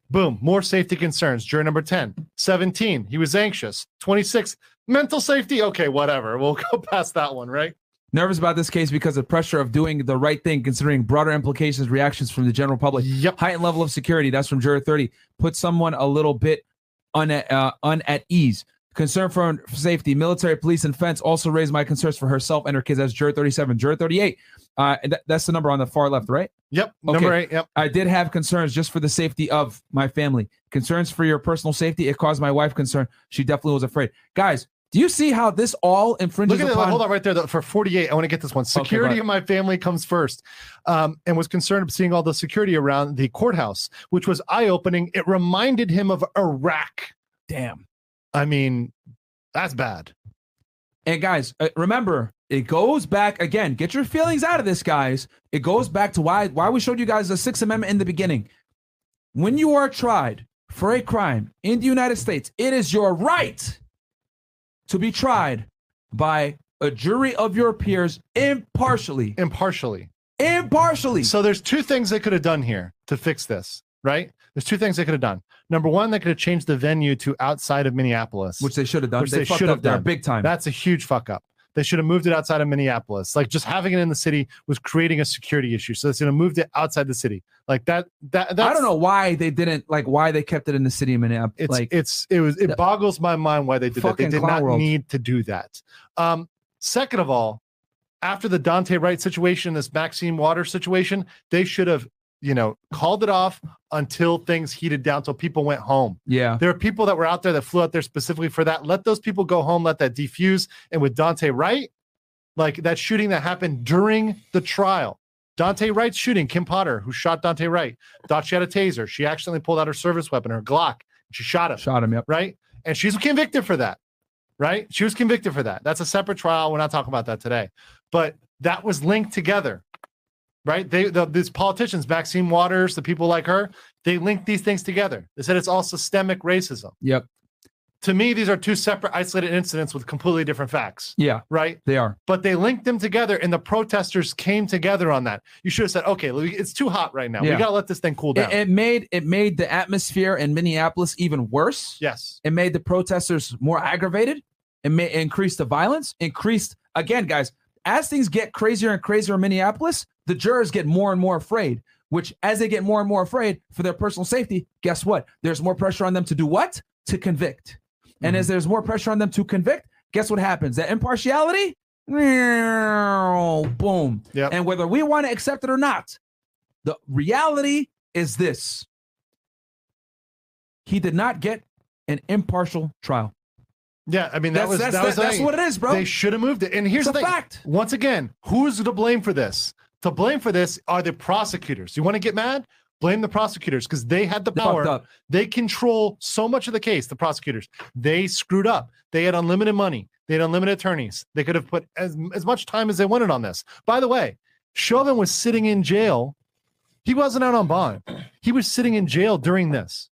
Boom, more safety concerns. Juror number 10, 17, he was anxious. 26, mental safety. Okay, whatever. We'll go past that one, right? Nervous about this case because of pressure of doing the right thing, considering broader implications, reactions from the general public. Yep. Heightened level of security. That's from juror 30. Put someone a little bit un, uh, un at ease. Concern for safety, military, police, and fence also raised my concerns for herself and her kids. That's juror 37. Juror 38. Uh, and that- that's the number on the far left, right? Yep. Number eight. Yep. I did have concerns just for the safety of my family. Concerns for your personal safety. It caused my wife concern. She definitely was afraid. Guys, do you see how this all infringes Look at that. upon? Hold on right there. though, For 48, I want to get this one. Security right. of my family comes first. Um, and was concerned of seeing all the security around the courthouse, which was eye opening. It reminded him of Iraq. Damn. I mean, that's bad. And guys, uh, remember, it goes back again. Get your feelings out of this, guys. It goes back to why why we showed you guys the Sixth Amendment in the beginning. When you are tried for a crime in the United States, it is your right to be tried by a jury of your peers impartially. Impartially. Impartially. So there's two things they could have done here to fix this, right? There's two things they could have done. Number one, they could have changed the venue to outside of Minneapolis, which they should have done. Which they, they fucked should up have done. big time. That's a huge fuck up. They should have moved it outside of Minneapolis. Like just having it in the city was creating a security issue. So they should have moved it outside the city. Like that. That that's, I don't know why they didn't like why they kept it in the city of Minneapolis. It's like it's it was it the- boggles my mind why they did that. They did not world. need to do that. Um, second of all, after the Daunte Wright situation, this Maxine Water situation, they should have you know, called it off until things heated down, till people went home. Yeah. There are people that were out there that flew out there specifically for that. Let those people go home, let that defuse. And with Daunte Wright, like that shooting that happened during the trial. Daunte Wright's shooting, Kim Potter, who shot Daunte Wright, thought she had a taser. She accidentally pulled out her service weapon, her Glock. She shot him, Shot him. Yep. right? And she's convicted for that, right? She was convicted for that. That's a separate trial. We're not talking about that today. But that was linked together, right? They, the, these politicians, Maxine Waters, the people like her, they link these things together. They said it's all systemic racism Yep. to me, these are two separate isolated incidents with completely different facts, Yeah. right? They are. But they linked them together, and the protesters came together on that. You should have said, "Okay, it's too hot right now. Yeah. We got to let this thing cool down." It, it made it made the atmosphere in Minneapolis even worse. yes, It made the protesters more aggravated. It may increase the violence. Increased again, guys. As things get crazier and crazier in Minneapolis, the jurors get more and more afraid. Which, as they get more and more afraid for their personal safety, guess what? There's more pressure on them to do what? To convict. And Mm-hmm. as there's more pressure on them to convict, guess what happens? That impartiality, boom. Yep. And whether we want to accept it or not, the reality is this: he did not get an impartial trial. yeah. I mean, that That's was that's, that was that's what it is, bro. They should have moved it. And here's It's the thing: fact. once again, who's to blame for this? To blame for this are the prosecutors. You want to get mad? Blame the prosecutors because they had the They power. They control so much of the case. The prosecutors they screwed up. They had unlimited money. They had unlimited attorneys. They could have put as as much time as they wanted on this. By the way, Chauvin was sitting in jail. He wasn't out on bond. He was sitting in jail during this.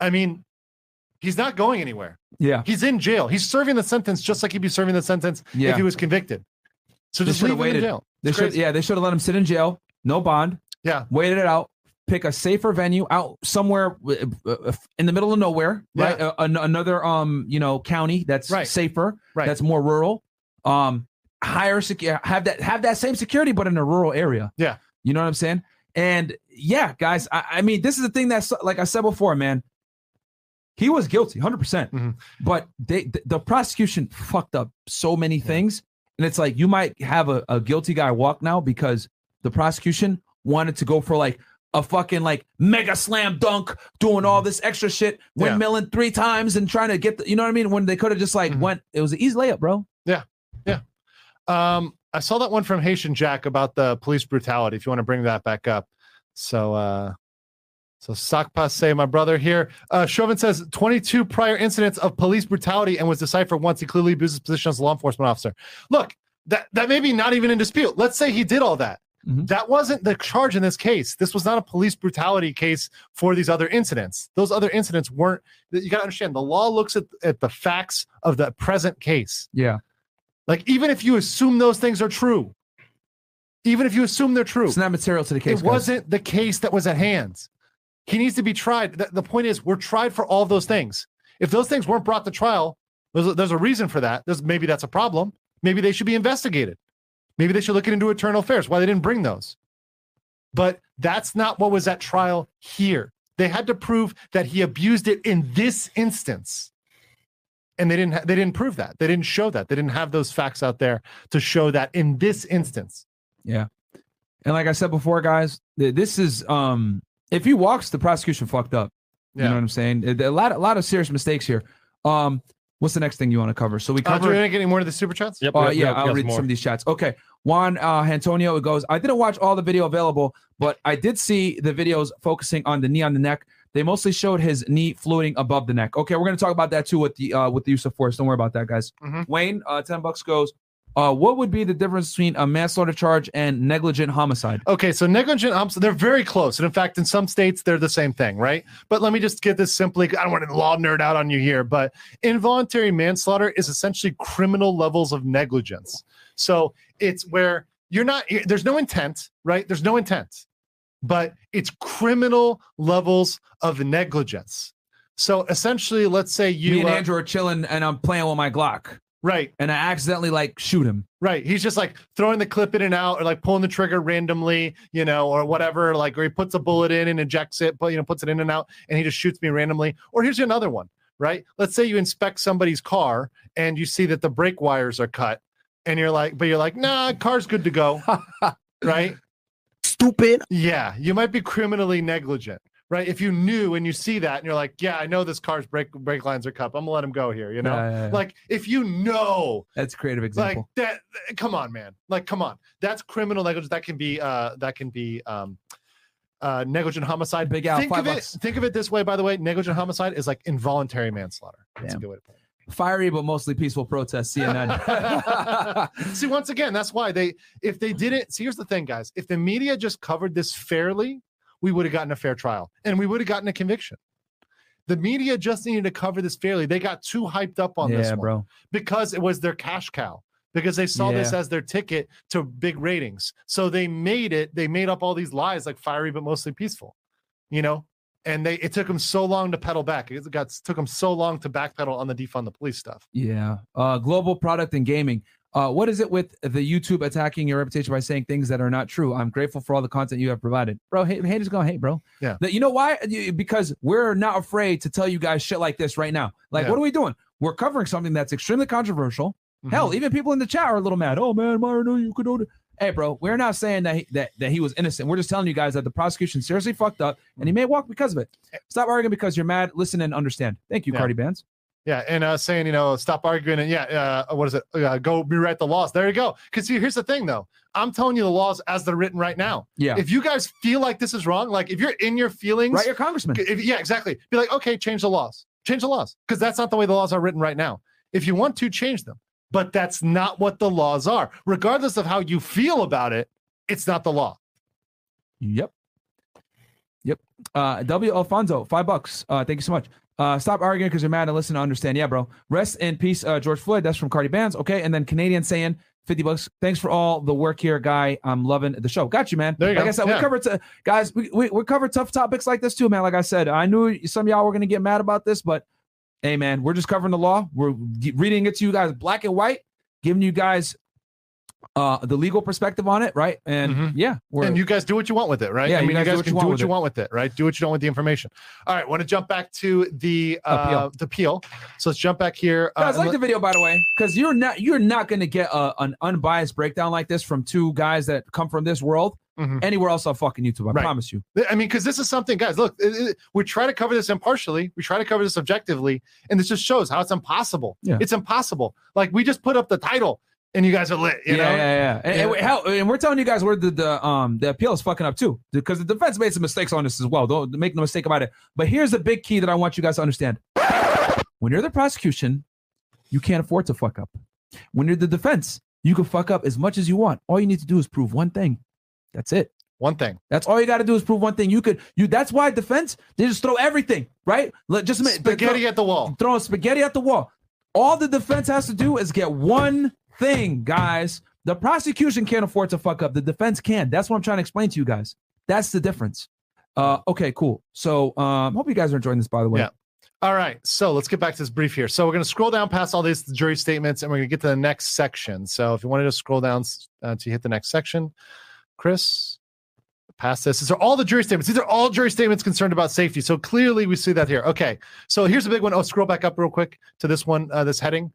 I mean, he's not going anywhere. Yeah. He's in jail. He's serving the sentence just like he'd be serving the sentence Yeah. if he was convicted. So just leave him in jail. They It's should, crazy. yeah, they should have let him sit in jail, no bond, Yeah. waited it out, pick a safer venue out somewhere uh, uh, in the middle of nowhere, right? Yeah. Uh, an- another um, you know, county that's Right. safer, Right. that's more rural. Um, higher secure, have that have that same security, but in a rural area. Yeah. you know what I'm saying? And yeah, guys, I, I mean, this is the thing that's like I said before, man. He was guilty, hundred percent, Mhm. but they the, the prosecution fucked up so many things, and it's like you might have a, a guilty guy walk now because the prosecution wanted to go for like a fucking like mega slam dunk, doing all this extra shit, Mm-hmm. Yeah. windmilling three times and trying to get the, you know what I mean? When they could have just like Mhm. went, it was an easy layup, bro. Yeah. Yeah. Um, I saw that one from Haitian Jack about the police brutality. If you want to bring that back up, so uh, so sac passe, my brother here. Uh, Chauvin says 22 prior incidents of police brutality and was deciphered once he clearly abused his position as a law enforcement officer. Look, that that may be not even in dispute. Let's say he did all that. Mhm. That wasn't the charge in this case. This was not a police brutality case for these other incidents. Those other incidents weren't. You got to understand. The law looks at at the facts of the present case. Yeah. Like even if you assume those things are true, even if you assume they're true, It's not material to the case. it guys. wasn't the case that was at hand. He needs to be tried. The, the point is, we're tried for all those things. If those things weren't brought to trial, there's a, there's a reason for that. There's maybe that's a problem. Maybe they should be investigated. Maybe they should look into internal affairs. Why they didn't bring those? But that's not what was at trial here. They had to prove that he abused it in this instance, and they didn't. Ha- they didn't prove that. They didn't show that. They didn't have those facts out there to show that in this instance. Yeah. And like I said before, guys, th- this is um if he walks, the prosecution fucked up. You know what I'm saying? A a lot a lot of serious mistakes here. Um what's the next thing you want to cover? So we Uh, do we want get any more of the super chats? Yep. uh, yep, yeah, yep, I'll yes, read more. some of these chats. Okay. Juan uh, Antonio it goes, I didn't watch all the video available, but I did see the videos focusing on the knee on the neck. They mostly showed his knee floating above the neck. Okay, we're gonna talk about that too with the uh, with the use of force. Don't worry about that, guys. Mhm. Wayne, uh, ten bucks goes. Uh, what would be the difference between a manslaughter charge and negligent homicide? Okay, so negligent homicide, they're very close. And in fact, in some states, they're the same thing, right? But let me just get this simply. I don't want to law nerd out on you here, but involuntary manslaughter is essentially criminal levels of negligence. So it's where you're not, there's no intent, right? There's no intent, but it's criminal levels of negligence. So essentially, let's say you, Me and uh, Andrew are chilling, and I'm playing with my Glock, right? and I accidentally like shoot him. Right. He's just like throwing the clip in and out or like pulling the trigger randomly, you know, or whatever. Like, or he puts a bullet in and ejects it, but, you know, puts it in and out and he just shoots me randomly. Or here's another one, right? Let's say you inspect somebody's car and you see that the brake wires are cut and you're like, but you're like, nah, car's good to go. right. stupid. Yeah, you might be criminally negligent, right? If you knew and you see that and you're like, yeah, I know this car's brake brake lines are cup. I'm gonna let him go here. You know, Yeah, yeah, yeah. like if you know, That's a creative like that. Come on, man. Like, come on. That's criminal negligence. That can be. Uh, that can be. Um, uh, negligent homicide. Big Al, think five of it. Think of it this way. By the way, negligent homicide is like involuntary manslaughter. That's a good way to put it. Fiery but mostly peaceful protest. CNN. See, once again, that's why they, if they didn't, see, here's the thing, guys. If the media just covered this fairly, we would have gotten a fair trial and we would have gotten a conviction. The media just needed to cover this fairly. They got too hyped up on this one bro. because it was their cash cow, because they saw this as their ticket to big ratings. So they made it, they made up all these lies like fiery but mostly peaceful, you know? And they it took them so long to pedal back. It got took them so long to backpedal on the defund the police stuff. Yeah. Uh, global product and gaming. Uh, what is it with the YouTube attacking your reputation by saying things that are not true? I'm grateful for all the content you have provided, bro. Hate, haters gonna hate, bro. Yeah. That- you know why? Because we're not afraid to tell you guys shit like this right now. Like, Yeah. what are we doing? We're covering something that's extremely controversial. Mm-hmm. Hell, even people in the chat are a little mad. Oh man, Mario, you could order. Hey, bro, we're not saying that he, that that he was innocent. We're just telling you guys that the prosecution seriously fucked up, and he may walk because of it. Stop arguing because you're mad. Listen and understand. Thank you, Yeah. Cardi Bands. Yeah, and uh, saying you know stop arguing and yeah, uh, what is it? Uh, go rewrite the laws. There you go. Because here's the thing though, I'm telling you the laws as they're written right now. Yeah. If you guys feel like this is wrong, like if you're in your feelings, Write your congressman. if, yeah, exactly. Be like, okay, change the laws. Change the laws because that's not the way the laws are written right now. If you want to change them, but that's not what the laws are. Regardless of how you feel about it, it's not the law. Yep. Yep. Uh, W. Alfonso, five bucks. Uh, thank you so much. Uh, stop arguing because you're mad and listen to understand. Yeah, bro. Rest in peace, uh, George Floyd. That's from Cardi Bands. Okay. And then Canadian saying 50 bucks. Thanks for all the work here, guy. I'm loving the show. Got you, man. There you like go. I said, Yeah. we covered, t- guys, we, we, we covered tough topics like this too, man. Like I said, I knew some of y'all were going to get mad about this, but hey, man, we're just covering the law. We're reading it to you guys black and white, giving you guys uh the legal perspective on it, right? And Mhm. yeah, we're and you guys do what you want with it, right? Yeah, I mean, you guys guys, do what you want do what with you it. want with it, right? Do what you don't with the information. All right, want to jump back to the uh, Appeal. the appeal. So let's jump back here. Uh, Guys, and like let- the video by the way, because you're not you're not going to get a, an unbiased breakdown like this from two guys that come from this world Mhm. anywhere else on fucking YouTube. I Right. promise you. I mean, because this is something, guys. Look, it- it- we try to cover this impartially. We try to cover this objectively, and this just shows how it's impossible. Yeah. It's impossible. Like we just put up the title, and you guys are lit. You yeah, know? yeah, yeah, And, and we- hell, and we're telling you guys where the, the um the appeal is fucking up too, because the defense made some mistakes on this as well. Don't make no mistake about it. But here's the big key that I want you guys to understand: when you're the prosecution, you can't afford to fuck up. When you're the defense, you can fuck up as much as you want. All you need to do is prove one thing. That's it. One thing. That's all you got to do is prove one thing. You could you. That's why defense they just throw everything right. Let just ma- Spaghetti at the wall. Throw spaghetti at the wall. All the defense has to do is get one thing, guys. The prosecution can't afford to fuck up. The defense can. That's what I'm trying to explain to you guys. That's the difference. Uh, okay, cool. So, um, hope you guys are enjoying this. By the way, Yeah. All right, so let's get back to this brief here. So we're going to scroll down past all these jury statements, and we're going to get to the next section. So if you wanted to scroll down uh, to hit the next section, Chris, past this. These are all the jury statements. These are all jury statements concerned about safety. So clearly we see that here. Okay, so here's a big one. Oh, scroll back up real quick to this one, uh, this heading.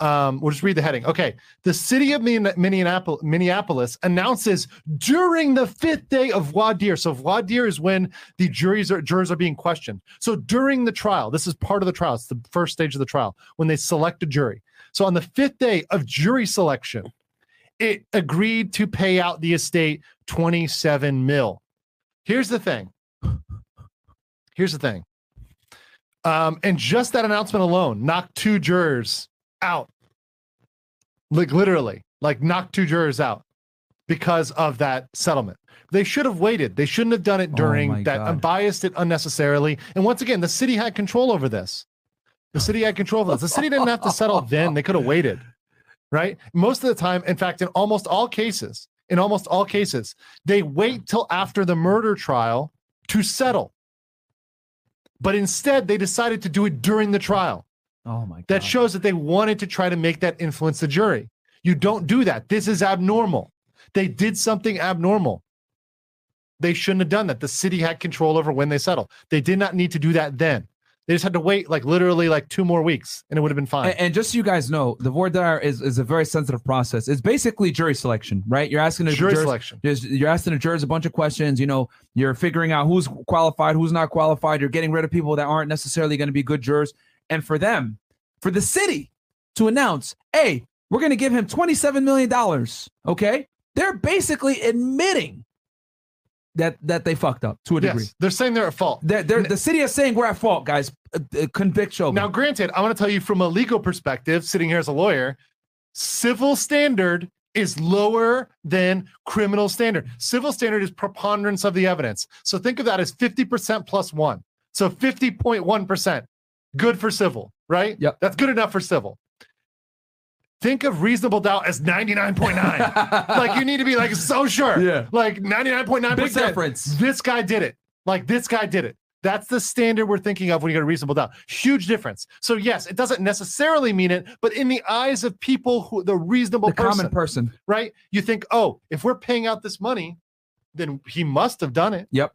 Um, we'll just read the heading. Okay, the city of Minneapolis, announces during the fifth day of dire. So dire is when the juries are jurors are being questioned. So during the trial, this is part of the trial. It's the first stage of the trial when they select a jury. So on the fifth day of jury selection, it agreed to pay out the estate 27 mil. Here's the thing. Here's the thing. Um, and just that announcement alone knocked two jurors out. Like literally, like knocked two jurors out because of that settlement. They should have waited. They shouldn't have done it Oh during my that, God. unbiased it unnecessarily. And once again, the city had control over this. The city had control over this. The city didn't have to settle then. They could have waited, right? Most of the time, in fact, in almost all cases, in almost all cases, they wait till after the murder trial to settle. But instead, they decided to do it during the trial. Oh my god. That shows that they wanted to try to make that influence the jury. You don't do that. This is abnormal. They did something abnormal. They shouldn't have done that. The city had control over when they settle. They did not need to do that then. They just had to wait like literally like two more weeks, and it would have been fine. And, and just so you guys know, the voir dire is, is a very sensitive process. It's basically jury selection, right? You're asking the Jury jurors- selection. You're asking the jurors a bunch of questions. You know, you're figuring out who's qualified, who's not qualified. You're getting rid of people that aren't necessarily going to be good jurors. And for them, for the city to announce, hey, we're going to give him $27 million, okay? They're basically admitting that that they fucked up to a degree. yes, they're saying they're at fault. They're, they're, the city is saying we're at fault, guys. Uh, uh, convict Chauvin. Now, granted, I want to tell you from a legal perspective, sitting here as a lawyer, civil standard is lower than criminal standard. Civil standard is preponderance of the evidence. So think of that as 50% plus one. So 50.1%. Good for civil, right? Yep. That's good enough for civil. Think of reasonable doubt as 99.9. like you need to be like so sure. Yeah. Like 99.9%. Big difference. This guy did it. Like this guy did it. That's the standard we're thinking of when you get a reasonable doubt. Huge difference. So yes, it doesn't necessarily mean it, but in the eyes of people who the reasonable the person, common person. right? You think, oh, if we're paying out this money, then he must have done it, Yep.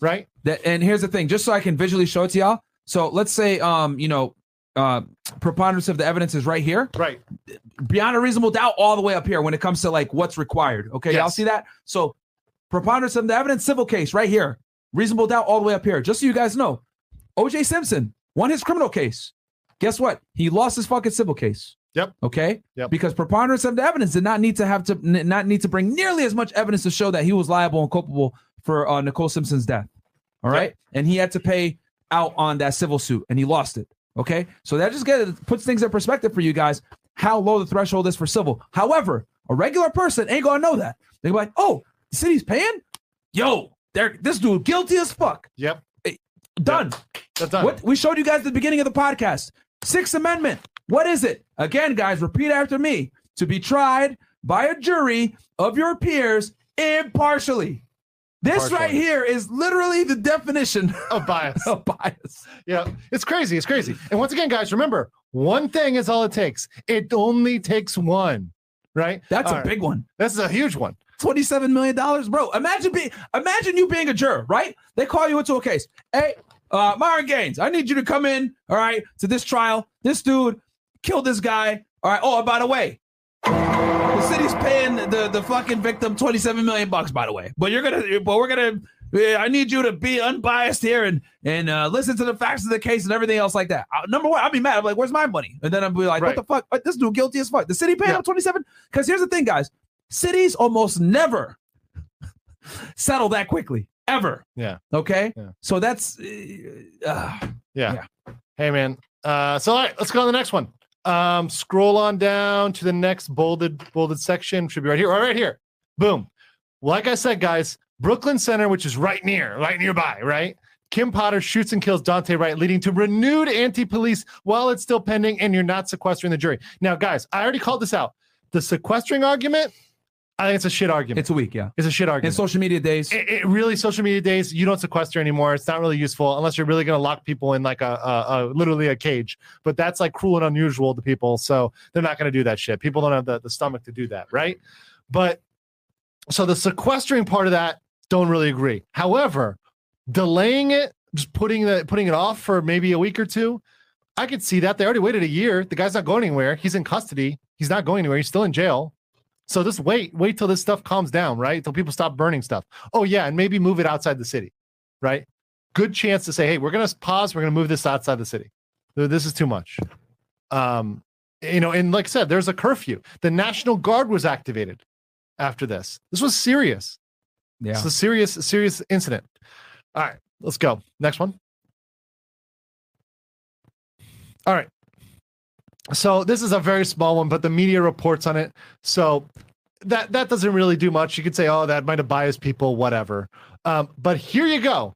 right? That, and here's the thing, just so I can visually show it to y'all. So let's say, um, you know, uh, preponderance of the evidence is right here, Right. beyond a reasonable doubt, all the way up here when it comes to like what's required. Okay, y'all see that? So preponderance of the evidence, civil case, right here, reasonable doubt, all the way up here. Just so you guys know, O.J. Simpson won his criminal case. Guess what? He lost his fucking civil case. Yep. Okay. Yep. Because preponderance of the evidence did not need to have to n- not need to bring nearly as much evidence to show that he was liable and culpable for uh, Nicole Simpson's death. All right. And he had to pay out on that civil suit and he lost it. Okay. So that just get, puts things in perspective for you guys how low the threshold is for civil. However, a regular person ain't going to know that. They're like, oh, the city's paying? Yo, they're, this dude guilty as fuck. Yep. Eh, done. That's done. What we showed you guys at the beginning of the podcast. Sixth Amendment. What is it? Again, guys, repeat after me. To be tried by a jury of your peers impartially. This right here is literally the definition Of bias. of bias. Yeah, it's crazy. It's crazy. And once again, guys, remember one thing is all it takes. It only takes one, right? That's All a right. big one. This is a huge one. $27 million, bro. Imagine being imagine you being a juror, right? They call you into a case. Hey, uh, Myron Gaines, I need you to come in, all right, to this trial. This dude killed this guy. All right. Oh, by the way, city's paying the, the fucking victim 27 million bucks, by the way. But you're gonna but we're gonna I need you to be unbiased here and and uh, listen to the facts of the case and everything else like that. Uh, number one, I'll be mad. I'm like, where's my money? And then I'll be like, Right. what the fuck? What, This dude guilty as fuck. The city paying Yeah. him 27? Because here's the thing, guys. Cities almost never settle that quickly. Ever. Yeah. Okay. Yeah. So that's uh, uh, Yeah. Hey, man. Uh, so all right, let's go on the next one. Um, scroll on down to the next bolded bolded section. Should be right here. Or right here. Boom. Like I said, guys, Brooklyn Center, which is right near, right nearby, right? Kim Potter shoots and kills Daunte Wright, leading to renewed anti-police while it's still pending, and you're not sequestering the jury. Now, guys, I already called this out. The sequestering argument, I think it's a shit argument. it's a week, yeah. It's a shit argument. In social media days. it, it really social media days you don't sequester anymore. It's not really useful unless you're really going to lock people in like a, a, a literally a cage. But that's like cruel and unusual to people so they're not going to do that shit. People don't have the, the stomach to do that right? But so the sequestering part of that don't really agree. However delaying it just putting the putting it off for maybe a week or two i could see that. They already waited a year. The guy's not going anywhere. He's in custody. He's not going anywhere. He's still in jail so just wait, wait till this stuff calms down, right? Till people stop burning stuff. Oh yeah, and maybe move it outside the city, right? Good chance to say, hey, we're gonna pause. We're gonna move this outside the city. This is too much. Um, you know, and like I said, there's a curfew. The National Guard was activated after this. This was serious. Yeah. It's a serious, serious incident. All right, let's go. Next one. All right. So this is a very small one, but the media reports on it. So that that doesn't really do much. You could say, oh, that might have biased people, whatever. Um, but here you go.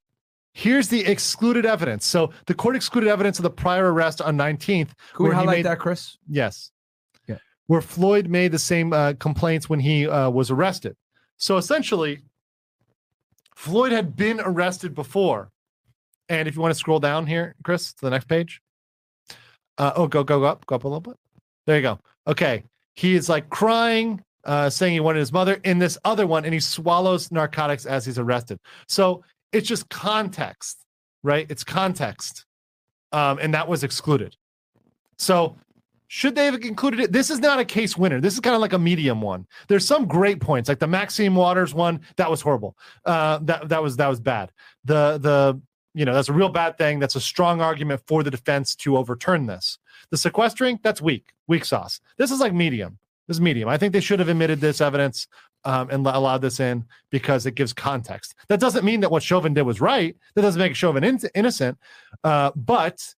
Here's the excluded evidence. So the court excluded evidence of the prior arrest on 19th. Can we highlight made- that, Chris? Yes. Yeah. Where Floyd made the same uh, complaints when he uh, was arrested. So essentially, Floyd had been arrested before. And if you want to scroll down here, Chris, to the next page. Uh, oh, go, go, go up, go up a little bit. There you go. Okay. He is like crying, uh, saying he wanted his mother in this other one, and he swallows narcotics as he's arrested. So it's just context, right? It's context. um, and that was excluded. So should they have included it? This is not a case winner. This is kind of like a medium one. There's some great points, like the Maxine Waters one. That was horrible. Uh, that that was that was bad. The the you know that's a real bad thing. That's a strong argument for the defense to overturn this. The sequestering that's weak, weak sauce. This is like medium. This is medium. I think they should have admitted this evidence um, and allowed this in because it gives context. That doesn't mean that what Chauvin did was right. That doesn't make Chauvin in- innocent. Uh, but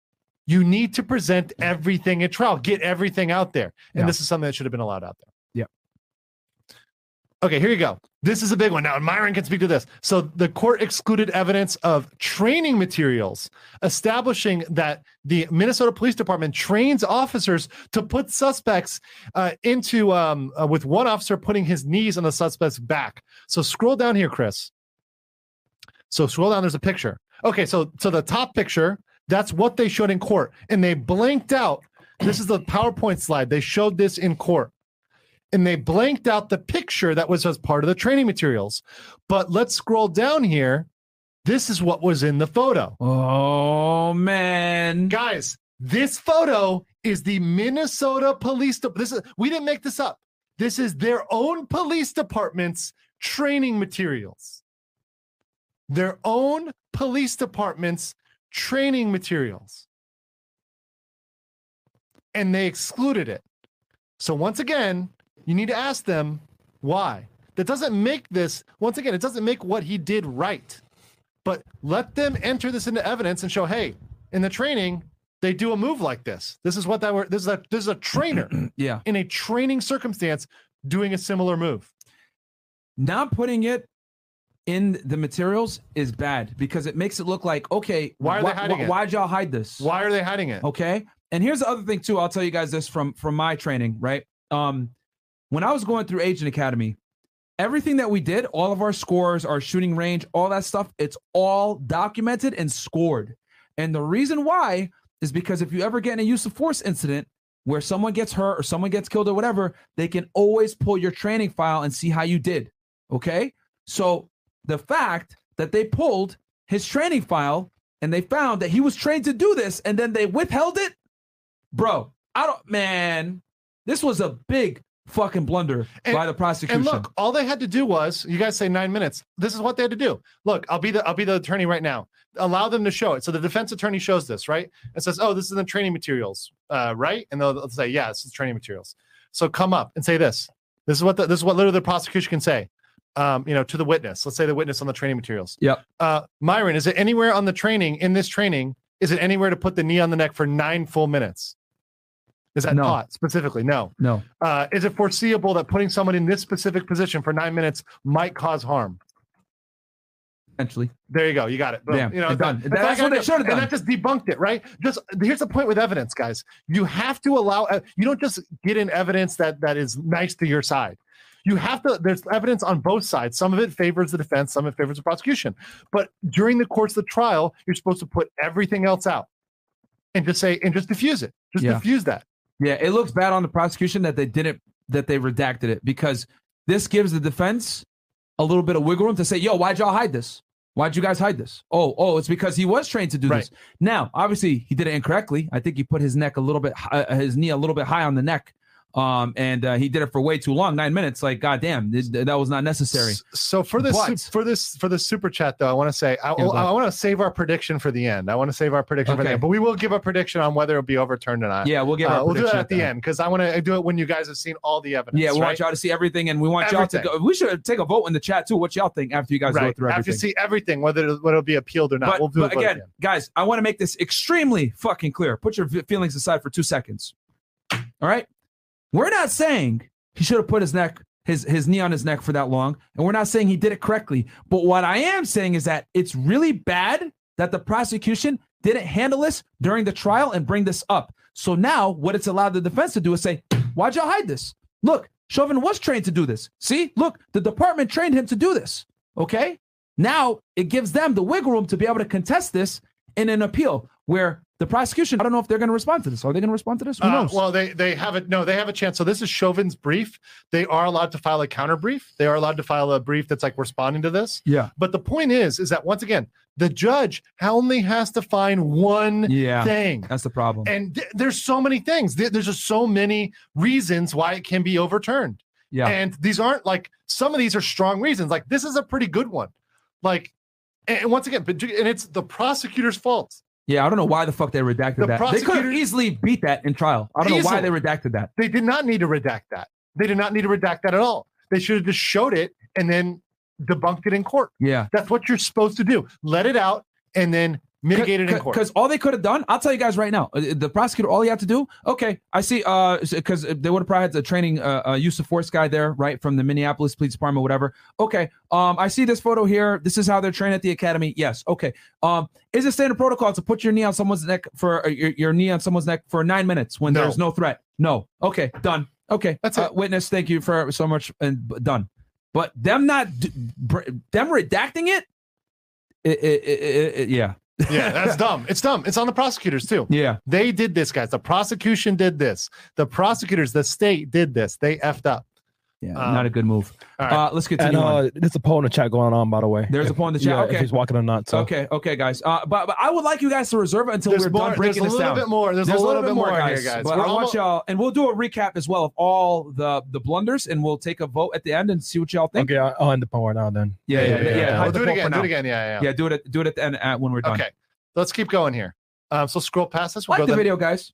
you need to present everything at trial, get everything out there. And Yeah. this is something that should have been allowed out there. Okay, here you go. This is a big one. Now, Myron can speak to this. So, the court excluded evidence of training materials establishing that the Minnesota Police Department trains officers to put suspects uh, into, um, uh, with one officer putting his knees on the suspect's back. So, scroll down here, Chris. So, scroll down. There's a picture. Okay, so so the top picture that's what they showed in court, and they blanked out. This is the PowerPoint slide. They showed this in court, and they blanked out the picture that was as part of the training materials. But let's scroll down here. This is what was in the photo. Oh man, guys, this photo is the Minnesota Police. De- this is we didn't make this up. This is their own police department's training materials. Their own police department's training materials. And they excluded it. So once again, you need to ask them why. That doesn't make this, once again, it doesn't make what he did right. But let them enter this into evidence and show, hey, in the training, they do a move like this. This is what that were. This is a this is a trainer yeah. in a training circumstance doing a similar move. Not putting it in the materials is bad because it makes it look like okay. Why are they hiding it? Why'd y'all hide this? Why are they hiding it? Okay. And here's the other thing too. I'll tell you guys this from from my training, right? Um, when I was going through Agent Academy, everything that we did, all of our scores, our shooting range, all that stuff, it's all documented and scored. And the reason why is because if you ever get in a use of force incident where someone gets hurt or someone gets killed or whatever, they can always pull your training file and see how you did. Okay. So the fact that they pulled his training file and they found that he was trained to do this and then they withheld it, bro, I don't, man, this was a big fucking blunder by the prosecution. And look, all they had to do was you guys say nine minutes. This is what they had to do. Look, I'll be the I'll be the attorney right now. Allow them to show it. So the defense attorney shows this, right? And says, "Oh, this is the training materials, uh, right?" And they'll, they'll say, "Yeah, this is training materials." So come up and say this. This is what the, this is what literally the prosecution can say. Um, you know, to the witness. Let's say the witness on the training materials. Yep. Uh, Myron, is it anywhere on the training in this training? Is it anywhere to put the knee on the neck for nine full minutes? Is that No. taught specifically? No. No. Uh, is it foreseeable that putting someone in this specific position for nine minutes might cause harm? Essentially. There you go. You got it. Boom. Bam. You know, done. done. That's all what they should have And that just debunked it, right? Just here's the point with evidence, guys. You have to allow. uh, You don't just get in evidence that that is nice to your side. You have to. There's evidence on both sides. Some of it favors the defense. Some of it favors the prosecution. But during the course of the trial, you're supposed to put everything else out and just say and just diffuse it. Just Yeah. diffuse that. Yeah, it looks bad on the prosecution that they didn't that they redacted it because this gives the defense a little bit of wiggle room to say, "Yo, why'd y'all hide this? Why'd you guys hide this? Oh, oh, it's because he was trained to do this. Now, obviously, he did it incorrectly. I think he put his neck a little bit, uh, his knee a little bit high on the neck, um, and uh, he did it for way too long, nine minutes. Like, goddamn, this, that was not necessary. So for this But- for this for this super chat though, I want to say I, Yeah, go. I, want to save our prediction for the end. I want to save our prediction for the end, but we will give a prediction on whether it'll be overturned or not. Yeah, we'll give Uh, we'll do that at the the end because I want to do it when you guys have seen all the evidence. Yeah, we right? want y'all to see everything, and we want y'all to Everything. go. We should take a vote in the chat too. What y'all think after you guys go right. through After everything? you see everything, whether it'll, whether it'll be appealed or not, But, we'll do but again, guys, I want to make this extremely fucking clear. Put your feelings aside for two seconds. All right, we're not saying he should have put his neck, his his knee on his neck for that long, and we're not saying he did it correctly. But what I am saying is that it's really bad that the prosecution didn't handle this during the trial and bring this up. So now, what it's allowed the defense to do is say, "Why'd y'all hide this? Look, Chauvin was trained to do this. See, look, the department trained him to do this. Okay, now it gives them the wiggle room to be able to contest this in an appeal. Where the prosecution, I don't know if they're going to respond to this. Are they going to respond to this? Who Uh, knows? well, they they have it. No, they have a chance. So this is Chauvin's brief. They are allowed to file a counter brief. They are allowed to file a brief that's like responding to this. yeah. But the point is, is that once again, the judge only has to find one Yeah. thing. That's the problem. And th- there's so many things. There- There's just so many reasons why it can be overturned. yeah. And these aren't like some of these are strong reasons. Like this is a pretty good one. Like, and once again, but and it's the prosecutor's fault. Yeah. I don't know why the fuck they redacted The that. They could have easily beat that in trial. I don't know why they redacted that. They did not need to redact that. They did not need to redact that at all. They should have just showed it and then debunked it in court. Yeah. That's what you're supposed to do. Let it out and then mitigate it in court. Because all they could have done, I'll tell you guys right now, uh, the prosecutor, all he had to do, okay, I see, uh, because they would have probably had the training, uh, uh, use of force guy there, right, from the Minneapolis Police Department, whatever. Okay, um, I see this photo here. This is how they're trained at the academy. Yes, okay. Um, is it standard protocol to put your knee on someone's neck for uh, your, your knee on someone's neck for nine minutes when No. there's no threat? No. Okay, done. Okay, That's uh, it. Witness, thank you for so much, and done. But them not, them redacting it, it, it, it, it- yeah, yeah, that's dumb. It's dumb. It's on the prosecutors too. yeah. They did this, guys. The prosecution did this. The prosecutors, the state did this. They effed up. Yeah, Um, not a good move. all right. Uh, let's And continue on. uh, there's a poll in the chat going on, by the way. There's a poll in the chat? yeah, Okay. If he's walking or not. So. Okay, okay, guys. Uh, but, but I would like you guys to reserve it until There's we're more. done breaking this down. There's a little bit more. There's, a little, bit more, here, guys. But We're I want y'all, and we'll do a recap as well of all the the blunders, and we'll take a vote at the end and see what y'all think. Okay, I- I'll end the poll right now then. Yeah, yeah, yeah. yeah. We'll do it again. Do it again. Yeah, yeah. Yeah, do it. At, do it at the end uh, when we're done. Okay. Let's keep going here. Um, so scroll past this. We'll Like the video, guys.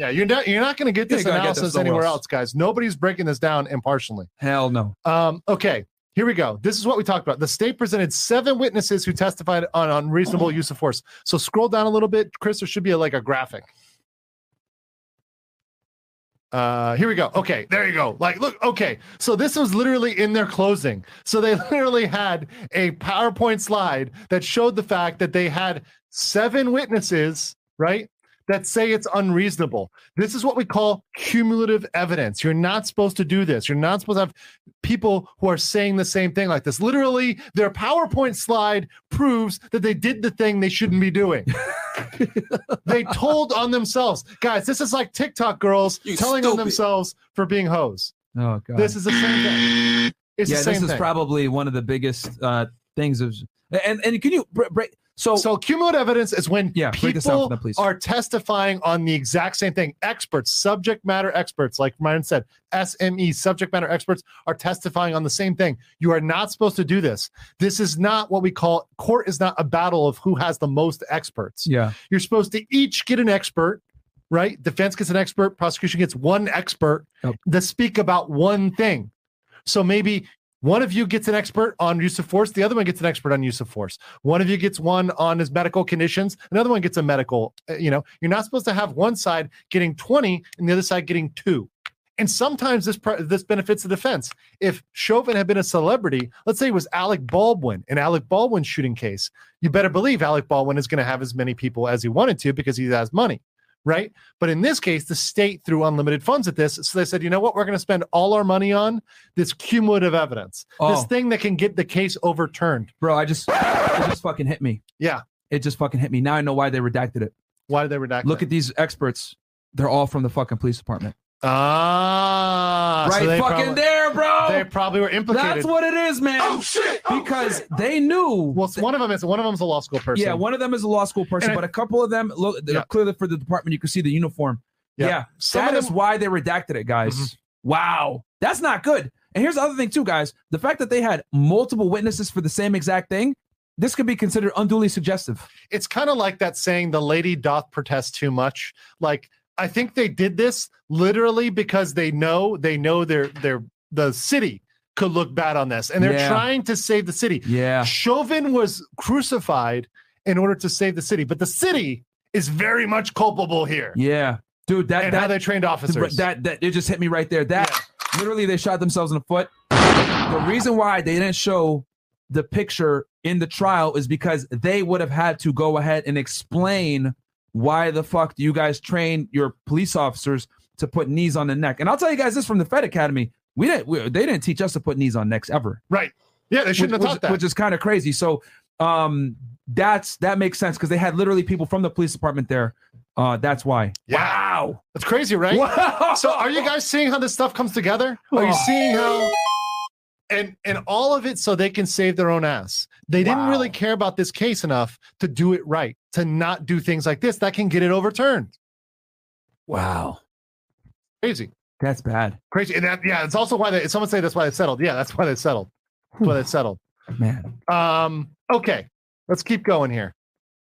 Yeah, you're not you're not going to get this gonna get analysis this anywhere else. else, guys. Nobody's breaking this down impartially. Hell no. Um, okay, here we go. This is what we talked about. The state presented seven witnesses who testified on unreasonable use of force. So scroll down a little bit, Chris. There should be a, like a graphic. Uh, here we go. Okay, there you go. Like, look, okay. So this was literally in their closing. So they literally had a PowerPoint slide that showed the fact that they had seven witnesses, right? That say it's unreasonable. This is what we call cumulative evidence. You're not supposed to do this. You're not supposed to have people who are saying the same thing like this. Literally, their PowerPoint slide proves that they did the thing they shouldn't be doing. they told on themselves. Guys, this is like TikTok girls You telling on themselves for being hoes. Oh god. This is the same thing. It's yeah, the same this is thing. probably one of the biggest uh things of. And and can you br- break? So So cumulative evidence is when Yeah, break this down for people them, please. are testifying on the exact same thing. Experts, subject matter experts, like Ryan said, SME, subject matter experts are testifying on the same thing. You are not supposed to do this. This is not what we call court is not a battle of who has the most experts. yeah, You're supposed to each get an expert, right? Defense gets an expert, prosecution gets one expert Yep. to speak about one thing. So maybe one of you gets an expert on use of force, the other one gets an expert on use of force. One of you gets one on his medical conditions, another one gets a medical, uh, you know, you're not supposed to have one side getting 20 and the other side getting 2. And sometimes this this benefits the defense. If Chauvin had been a celebrity, let's say it was Alec Baldwin, in Alec Baldwin shooting case, you better believe Alec Baldwin is going to have as many people as he wanted to because he has money, right? But in this case, the state threw unlimited funds at this. So they said, you know what? We're going to spend all our money on this cumulative evidence, Oh. this thing that can get the case overturned. bro. I just it just fucking hit me. Yeah. It just fucking hit me. Now I know why they redacted it. Why did they redact? Look that? at these experts. They're all from the fucking police department. ah, right they fucking probably- there, bro. They probably were implicated. That's what it is, man. Oh shit! because they knew. well, one of them is one of them's a law school person. yeah, one of them is a law school person, And but a couple of them look Yeah. clearly for the department. You can see the uniform. Yeah. Yeah, Some that of is why they redacted it, guys. Mhm. Wow, that's not good. And here's the other thing, too, guys. The fact that they had multiple witnesses for the same exact thing, this could be considered unduly suggestive. it's kind of like that saying the lady doth protest too much like i think they did this literally because they know they know their their the city could look bad on this and they're Yeah. trying to save the city Yeah, chauvin was crucified in order to save the city but the city is very much culpable here yeah, dude. That and how that they trained officers that that it just hit me right there. That literally they shot themselves in the foot. The reason why they didn't show the picture in the trial is because they would have had to go ahead and explain why the fuck do you guys train your police officers to put knees on the neck. And I'll tell you guys this from the Fed Academy. We didn't we, they didn't teach us to put knees on necks ever. right yeah they shouldn't which, have taught which- that which is kind of crazy. So um That's that makes sense because they had literally people from the police department there. Uh, that's why. Wow. That's crazy, right? Wow. So are you guys seeing how this stuff comes together? Are you Oh. seeing how and and all of it so they can save their own ass. They didn't really care about this case enough to do it right, to not do things like this that can get it overturned. Wow. Crazy. That's bad. Crazy. And that, yeah, it's also why they someone say that's why they settled. Yeah, that's why they settled. That's why they settled. Man. Um, okay, let's keep going here.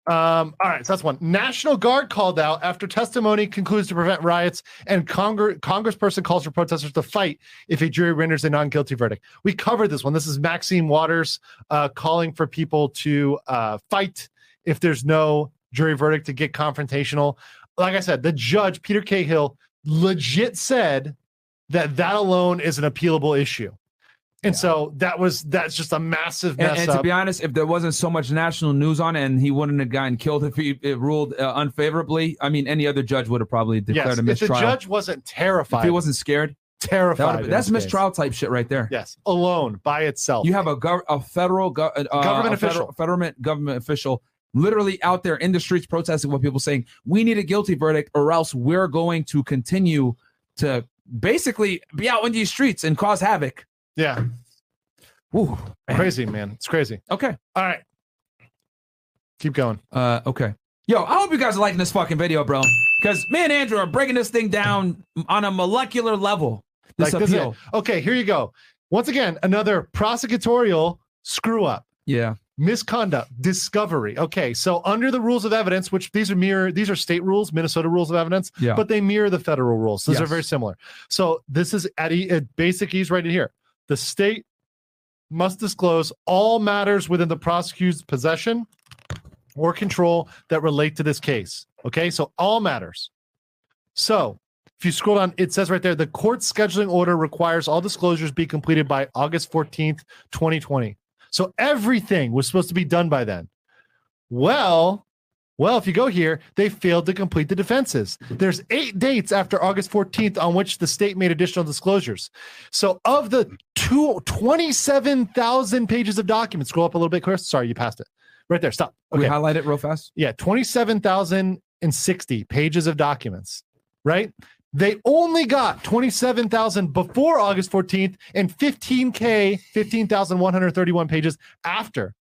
Um, all right, so that's one. National Guard called out after testimony concludes to prevent riots, and Congress Congressperson calls for protesters to fight if a jury renders a non guilty verdict. We covered this one. This is Maxine Waters uh, calling for people to uh, fight if there's no jury verdict to get confrontational. Like I said, the judge Peter Cahill legit said that that alone is an appealable issue. And so that was that's just a massive mess and up. to be honest, if there wasn't so much national news on it, and he wouldn't have gotten killed if he it ruled uh, unfavorably, I mean, any other judge would have probably declared yes, a mistrial. if the judge wasn't terrified, if he wasn't scared, terrified, in that's mistrial type shit right there. Yes, alone by itself. You have a, gov- a federal go- uh, Government a official. federal government official literally out there in the streets protesting what people saying we need a guilty verdict or else we're going to continue to basically be out in these streets and cause havoc. yeah, Ooh, man. crazy man. It's crazy. Okay. All right, keep going. Uh, okay. Yo, I hope you guys are liking this fucking video, bro. Because me and Andrew are breaking this thing down on a molecular level. This Like appeal. it. okay, here you go. Once again, another prosecutorial screw up. Yeah. Misconduct discovery. Okay so under the rules of evidence which these are mirror these are state rules minnesota rules of evidence Yeah. but they mirror the federal rules. These are very similar. So this is at, e, at basic ease right in here. The state must disclose all matters within the prosecutor's possession or control that relate to this case. Okay so all matters. So if you scroll down it says right there the court scheduling order requires all disclosures be completed by august 14th 2020 so everything was supposed to be done by then. Well, well, if you go here, they failed to complete the defenses. There's eight dates after August 14th on which the state made additional disclosures. So of the two, 27,000 pages of documents, scroll up a little bit, Chris. Sorry, you passed it. Right there. Stop. We Okay. highlight it real fast. Yeah, 27,060 pages of documents, right? They only got 27,000 before August 14th and 15K, 15,131 pages after.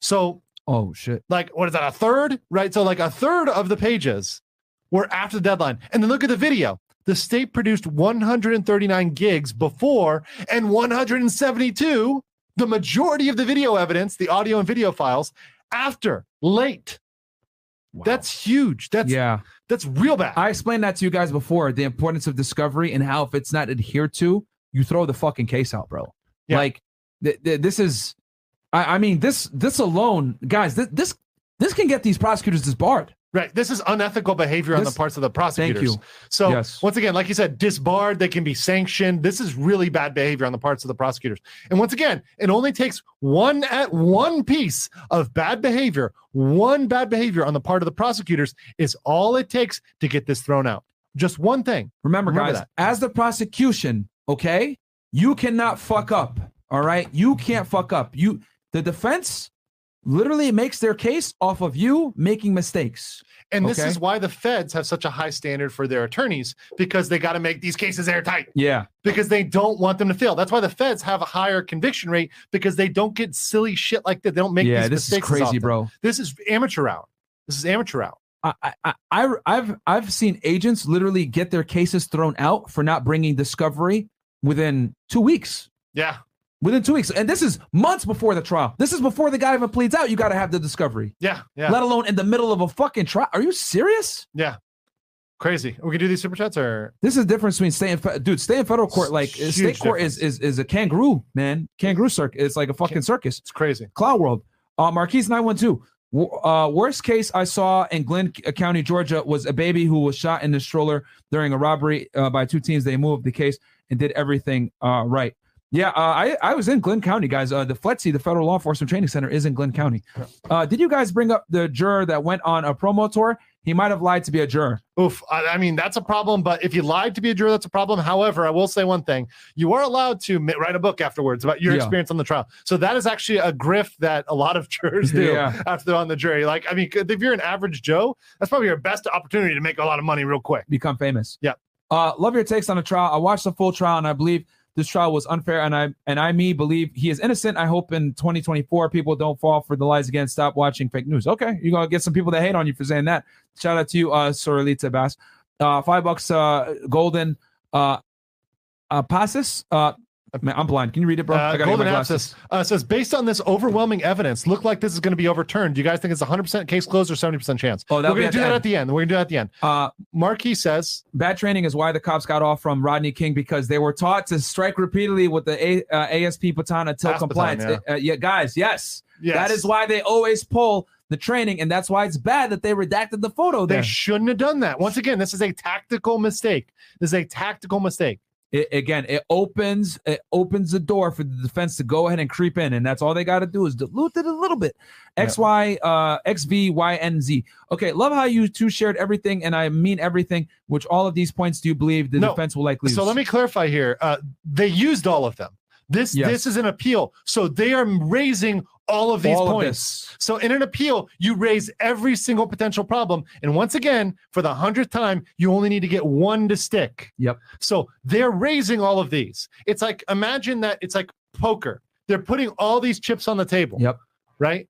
So, Oh shit. like, what is that, a third? Right? So, like, a third of the pages were after the deadline. And then look at the video. The state produced 139 gigs before and 172, the majority of the video evidence, the audio and video files, after, late. That's huge. That's yeah. that's real bad. I explained that to you guys before the importance of discovery and how if it's not adhered to, you throw the fucking case out, bro. Yeah. Like th- th- this is, I, I mean this this alone, guys. This this this can get these prosecutors disbarred. Right. This is unethical behavior on the parts of the prosecutors. you. So Yes. once again, like you said, disbarred, they can be sanctioned. This is really bad behavior on the parts of the prosecutors. And once again, it only takes one at one piece of bad behavior, one bad behavior on the part of the prosecutors is all it takes to get this thrown out. Just one thing. Remember, Remember guys, that. as the prosecution, okay, you cannot fuck up. All right, you can't fuck up. You, the defense, literally makes their case off of you making mistakes. And this Okay. is why the feds have such a high standard for their attorneys because they got to make these cases airtight. Yeah, because they don't want them to fail. That's why the feds have a higher conviction rate because they don't get silly shit like that. They don't make yeah, these this is crazy, bro. This is amateur out. This is amateur out. I, I, I, I've, I've seen agents literally get their cases thrown out for not bringing discovery within two weeks. Yeah, Within two weeks, and this is months before the trial. This is before the guy even pleads out. You got to have the discovery, yeah, yeah, let alone in the middle of a fucking trial. Are you serious? yeah. Crazy. We can do these super chats or This is the difference between staying, fe- dude. Stay in federal court, like Huge state court is, is is a kangaroo, man. Kangaroo circus. It's like a fucking circus. it's crazy. Cloud World. Uh, Marquise nine one two. Uh, worst case I saw in Glynn County, Georgia, was a baby who was shot in the stroller during a robbery uh, by two teams. They moved the case and did everything uh, right. Yeah, uh, I I was in Glynn County, guys. Uh, the FLETC, the Federal Law Enforcement Training Center, is in Glynn County. Uh, did you guys bring up the juror that went on a promo tour? He might have lied to be a juror. Oof. I, I mean, that's a problem. But if you lied to be a juror, that's a problem. However, I will say one thing: you are allowed to mi- write a book afterwards about your Yeah. experience on the trial. So that is actually a grift that a lot of jurors do Yeah. after they're on the jury. Like, I mean, if you're an average Joe, that's probably your best opportunity to make a lot of money real quick. become famous. Yep. Uh, love your takes on the trial. I watched the full trial, and I believe this trial was unfair. And I and I me believe he is innocent. I hope in 2024 people don't fall for the lies again. Stop watching fake news. Okay, you're gonna get some people that hate on you for saying that. Shout out to you, uh, Sorelita Bass. Uh, five bucks, uh, golden, uh, uh, passes. Uh, man, I'm blind. Can you read it, bro? Uh, Golden glasses. Abscess uh, says, based on this overwhelming evidence, look like this is going to be overturned. Do you guys think it's 100% case closed or 70% chance? Oh, We're going to do that end. at the end. We're going to do that at the end. Uh, Marquis says, bad training is why the cops got off from Rodney King because they were taught to strike repeatedly with the A, uh, ASP baton until baton, compliance. yeah. Uh, yeah, guys, yes. Yes. That is why they always pull the training, and that's why it's bad that they redacted the photo they shouldn't have done that. Once again, this is a tactical mistake. This is a tactical mistake. It- again, it opens it opens the door for the defense to go ahead and creep in, and that's all they got to do is dilute it a little bit. X Y uh X V Y N Z. Okay, love how you two shared everything, and I mean everything. Which all of these points do you believe the No. defense will likely? So use? let me clarify here. Uh, they used all of them. This Yes. this is an appeal. So they are raising all of these All points. this. So in an appeal, you raise every single potential problem. And once again, for the hundredth time, you only need to get one to stick. Yep. So they're raising all of these. It's like imagine that it's like poker. They're putting all these chips on the table. Yep. Right?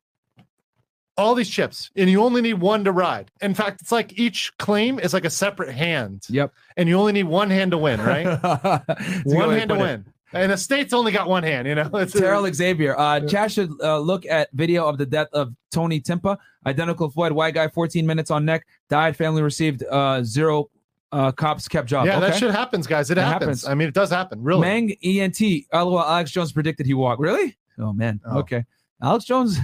All these chips, and you only need one to ride. In fact, it's like each claim is like a separate hand. Yep. And you only need one hand to win, right? It's a good one hand to it. win. And the state's only got one hand, you know. It's Terrell Xavier. Uh, Chad should uh, look at video of the death of Tony Timpa, identical Floyd, white guy, 14 minutes on neck, died. Family received uh, zero. Uh, cops kept job. yeah, that shit happens, guys. It That happens. happens. I mean, it does happen. Really. Mang ENT. LOL. Alex Jones predicted he walked. Really? Oh man. Oh. Okay. Alex Jones.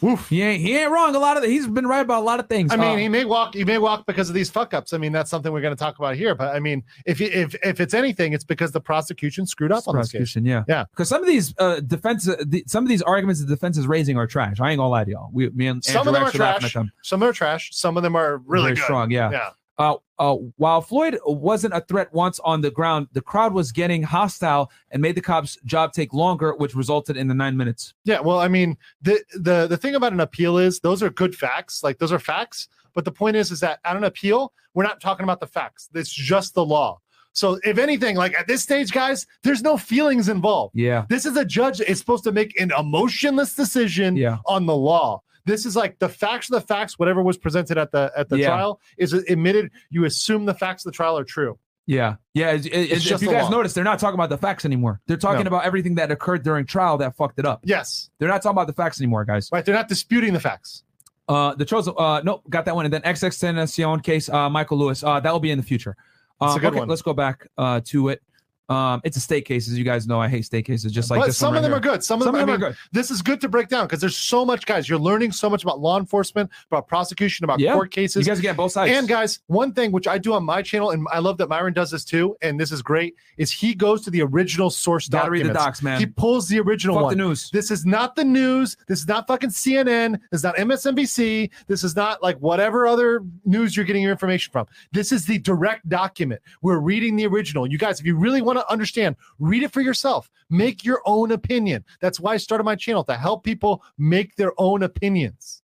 He ain't he ain't wrong. A lot of the, he's been right about a lot of things. I mean, Uh, he may walk. He may walk because of these fuck ups. I mean, that's something we're going to talk about here. But I mean, if if if it's anything, it's because the prosecution screwed up on this case. prosecution. Yeah. Yeah. Because some of these uh, defense, uh, the, some of these arguments the defense is raising are trash. I ain't gonna lie to y'all. We, me and Some Andrew of them are trash. them. Some are trash. Some of them are really strong. Yeah. Yeah. Uh, uh, while Floyd wasn't a threat once on the ground, the crowd was getting hostile and made the cops' job take longer, which resulted in the nine minutes. Yeah, well, I mean, the the the thing about an appeal is those are good facts. Like those are facts. But the point is, is that at an appeal, we're not talking about the facts. It's just the law. So if anything, like at this stage, guys, there's no feelings involved. Yeah. This is a judge that is supposed to make an emotionless decision Yeah. on the law. This is like the facts of the facts. Whatever was presented at the at the Yeah. trial is admitted. You assume the facts of the trial are true. Yeah, yeah. It, it- It's if you guys law. notice, they're not talking about the facts anymore. They're talking No. about everything that occurred during trial that fucked it up. Yes, They're not talking about the facts anymore, guys. right. They're not disputing the facts. Uh, the Trozo, uh, nope, got that one. And then XX Tentacion case, uh, Michael Lewis. Uh, that will be in the future. Um, okay, one. let's go back uh to it. Um, it's a state case, as you guys know. I hate state cases, just like but this some of right them are good. Some of Some them, I are good. This is good to break down because there's so much, guys. You're learning so much about law enforcement, about prosecution, about Yeah. court cases. You guys get both sides. And guys, one thing which I do on my channel, and I love that Myron does this too, and this is great, is he goes to the original source Gotta read the docs, man. He pulls the original Fuck one. the news. This is not the news. This is not fucking CNN. This is not MSNBC. This is not like whatever other news you're getting your information from. This is the direct document. We're reading the original. You guys, if you really want to understand, read it for yourself. Make your own opinion. That's why I started my channel to help people make their own opinions.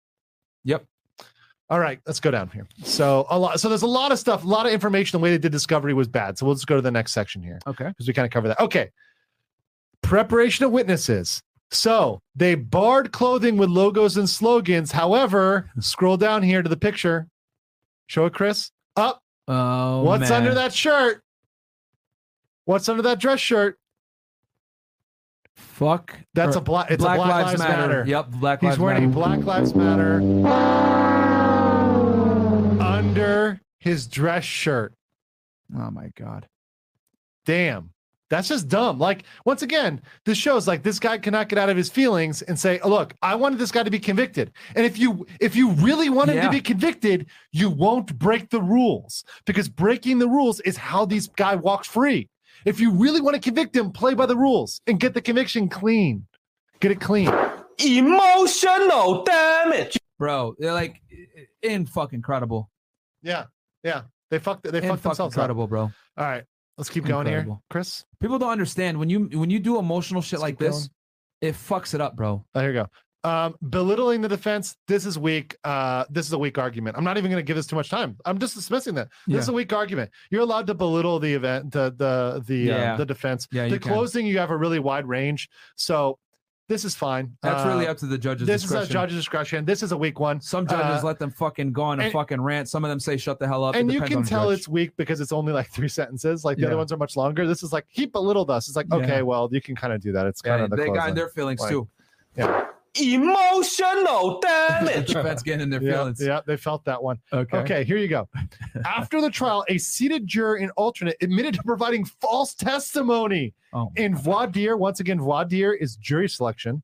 Yep. All right, let's go down here. So a lot. So there's a lot of stuff, a lot of information. The way they did discovery was bad. So we'll just go to the next section here Okay. because we kind of cover that. Okay. Preparation of witnesses. So they barred clothing with logos and slogans. However, scroll down here to the picture. Show it, Chris. Up. Oh, What's man. under that shirt? What's under that dress shirt? Fuck. That's or- a black. It's a Black Lives, Matter. Yep. Black He's Lives wearing Matter. a Black Lives Matter under his dress shirt. Oh my god. damn that's just dumb like once again this shows like this guy cannot get out of his feelings and say oh, look i wanted this guy to be convicted and if you if you really want him Yeah. to be convicted you won't break the rules because breaking the rules is how these guy walks free if you really want to convict him play by the rules and get the conviction clean get it clean Emotional damage. Bro, they're like in fucking incredible. Yeah, yeah. They fucked. They And fucked fuck themselves incredible, up. bro. All right, let's keep going here, Chris. People don't understand when you when you do emotional shit Let's like keep this, it fucks it up, bro. Oh, here you go. Um, belittling the defense. This is weak. Uh, this is a weak argument. I'm not even going to give this too much time. I'm just dismissing that. This is a weak argument. You're allowed to belittle the event, the the the Yeah. uh, the defense. Yeah, the you can. closing, you have a really wide range. So this is fine. That's really Uh, up to the judge's This discretion. is a judge's discretion. This is a weak one. Some judges Uh, let them fucking go on a and- fucking rant. Some of them say shut the hell up. And you can tell it's weak because it's only like three sentences. Like the Yeah. other ones are much longer. This is like he belittled us. It's like Yeah. okay, well you can kind of do that. It's kind Yeah, of the they got their feelings Like, too. Yeah. Emotional damage. defense getting in their Yeah, feelings. yeah, they felt that one. Okay. Okay, here you go. After the trial, a seated juror in alternate admitted to providing false testimony Oh. in voir dire. Once again, voir dire is jury selection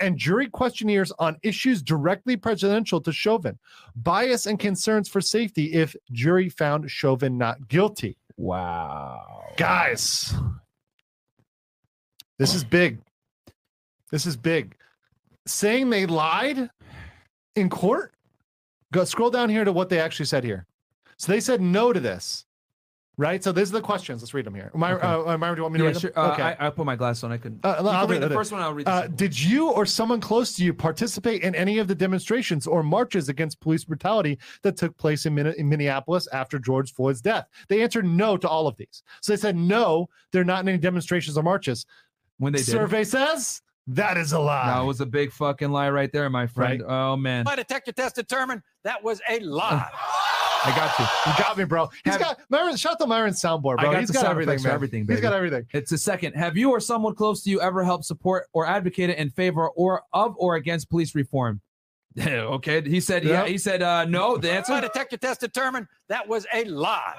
and jury questionnaires on issues directly presidential to Chauvin, bias and concerns for safety if jury found Chauvin not guilty. Wow. Guys, this is big. This is big. Saying they lied in court. Go scroll down here to what they actually said here. So they said no to this, right? So these are the questions. Let's read them here. I, Okay. uh, Myron, do you want me to Yeah, read them? sure. Uh, okay. I, I put my glass on. I can. Uh, I'll read the first one. I'll read Uh, did you or someone close to you participate in any of the demonstrations or marches against police brutality that took place in, Min- in Minneapolis after George Floyd's death? They answered no to all of these. So they said no, they're not in any demonstrations or marches. when they did. Survey says that is a lie. That was a big fucking lie right there, my friend. Oh man, My detector test determined that was a lie. I got you. you got me, bro. He's Have- got Myron. Shout out to Myron's soundboard, I bro. got He's the got everything, man. everything, He's got everything. It's a second. Have you or someone close to you ever helped support or advocated in favor or of or against police reform? okay, he said. Yeah, he said uh, no. The answer. My answer. detector test determined that was a lie.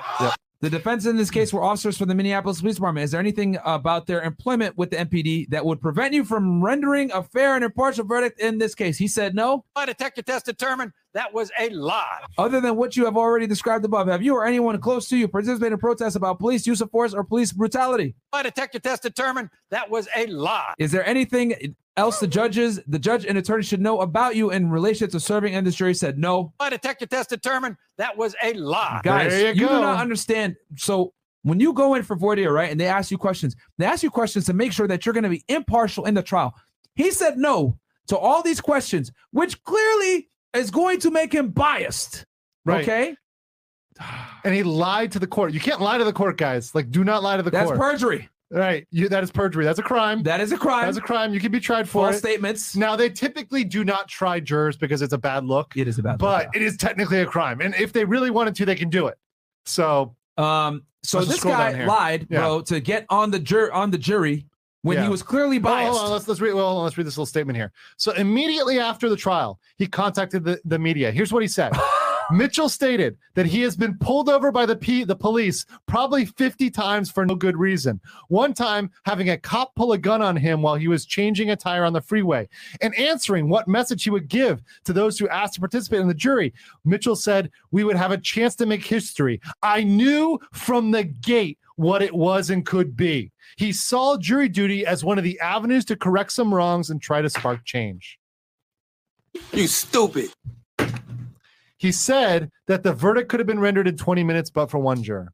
The defense in this case were officers from the Minneapolis Police Department. Is there anything about their employment with the MPD that would prevent you from rendering a fair and impartial verdict in this case? He said no. My detector test determined that was a lie. Other than what you have already described above, have you or anyone close to you participated in protests about police use of force or police brutality? My detector test determined that was a lie. Is there anything else the judges, the judge and attorney should know about you in relation to serving in this jury? Said no. My detector test determined that was a lie. Guys, There you you, go. do not understand. So when you go in for voir dire, right, and they ask you questions, they ask you questions to make sure that you're going to be impartial in the trial. He said no to all these questions, which clearly is going to make him biased. Right. Okay, And he lied to the court. You can't lie to the court, guys. Like, do not lie to the that's court. That's perjury. Right. You, that is perjury. That's a crime. That is a crime. That's a crime. You can be tried for False it. statements. Now they typically do not try jurors because it's a bad look, It is a bad. Look. But it is technically a crime. And if they really wanted to, they can do it. So Um, so this guy lied, Yeah. bro, to get on the jur- on the jury when Yeah. he was clearly biased. hold on, let's let's read. Well, let's read this little statement here. So immediately after the trial, he contacted the, the media. Here's what he said. Mitchell stated that he has been pulled over by the P, the police probably 50 times for no good reason. One time having a cop pull a gun on him while he was changing a tire on the freeway and answering what message he would give to those who asked to participate in the jury. Mitchell said, "We would have a chance to make history. I knew from the gate what it was and could be. He saw jury duty as one of the avenues to correct some wrongs and try to spark change. You stupid. He said that the verdict could have been rendered in 20 minutes, but for one juror.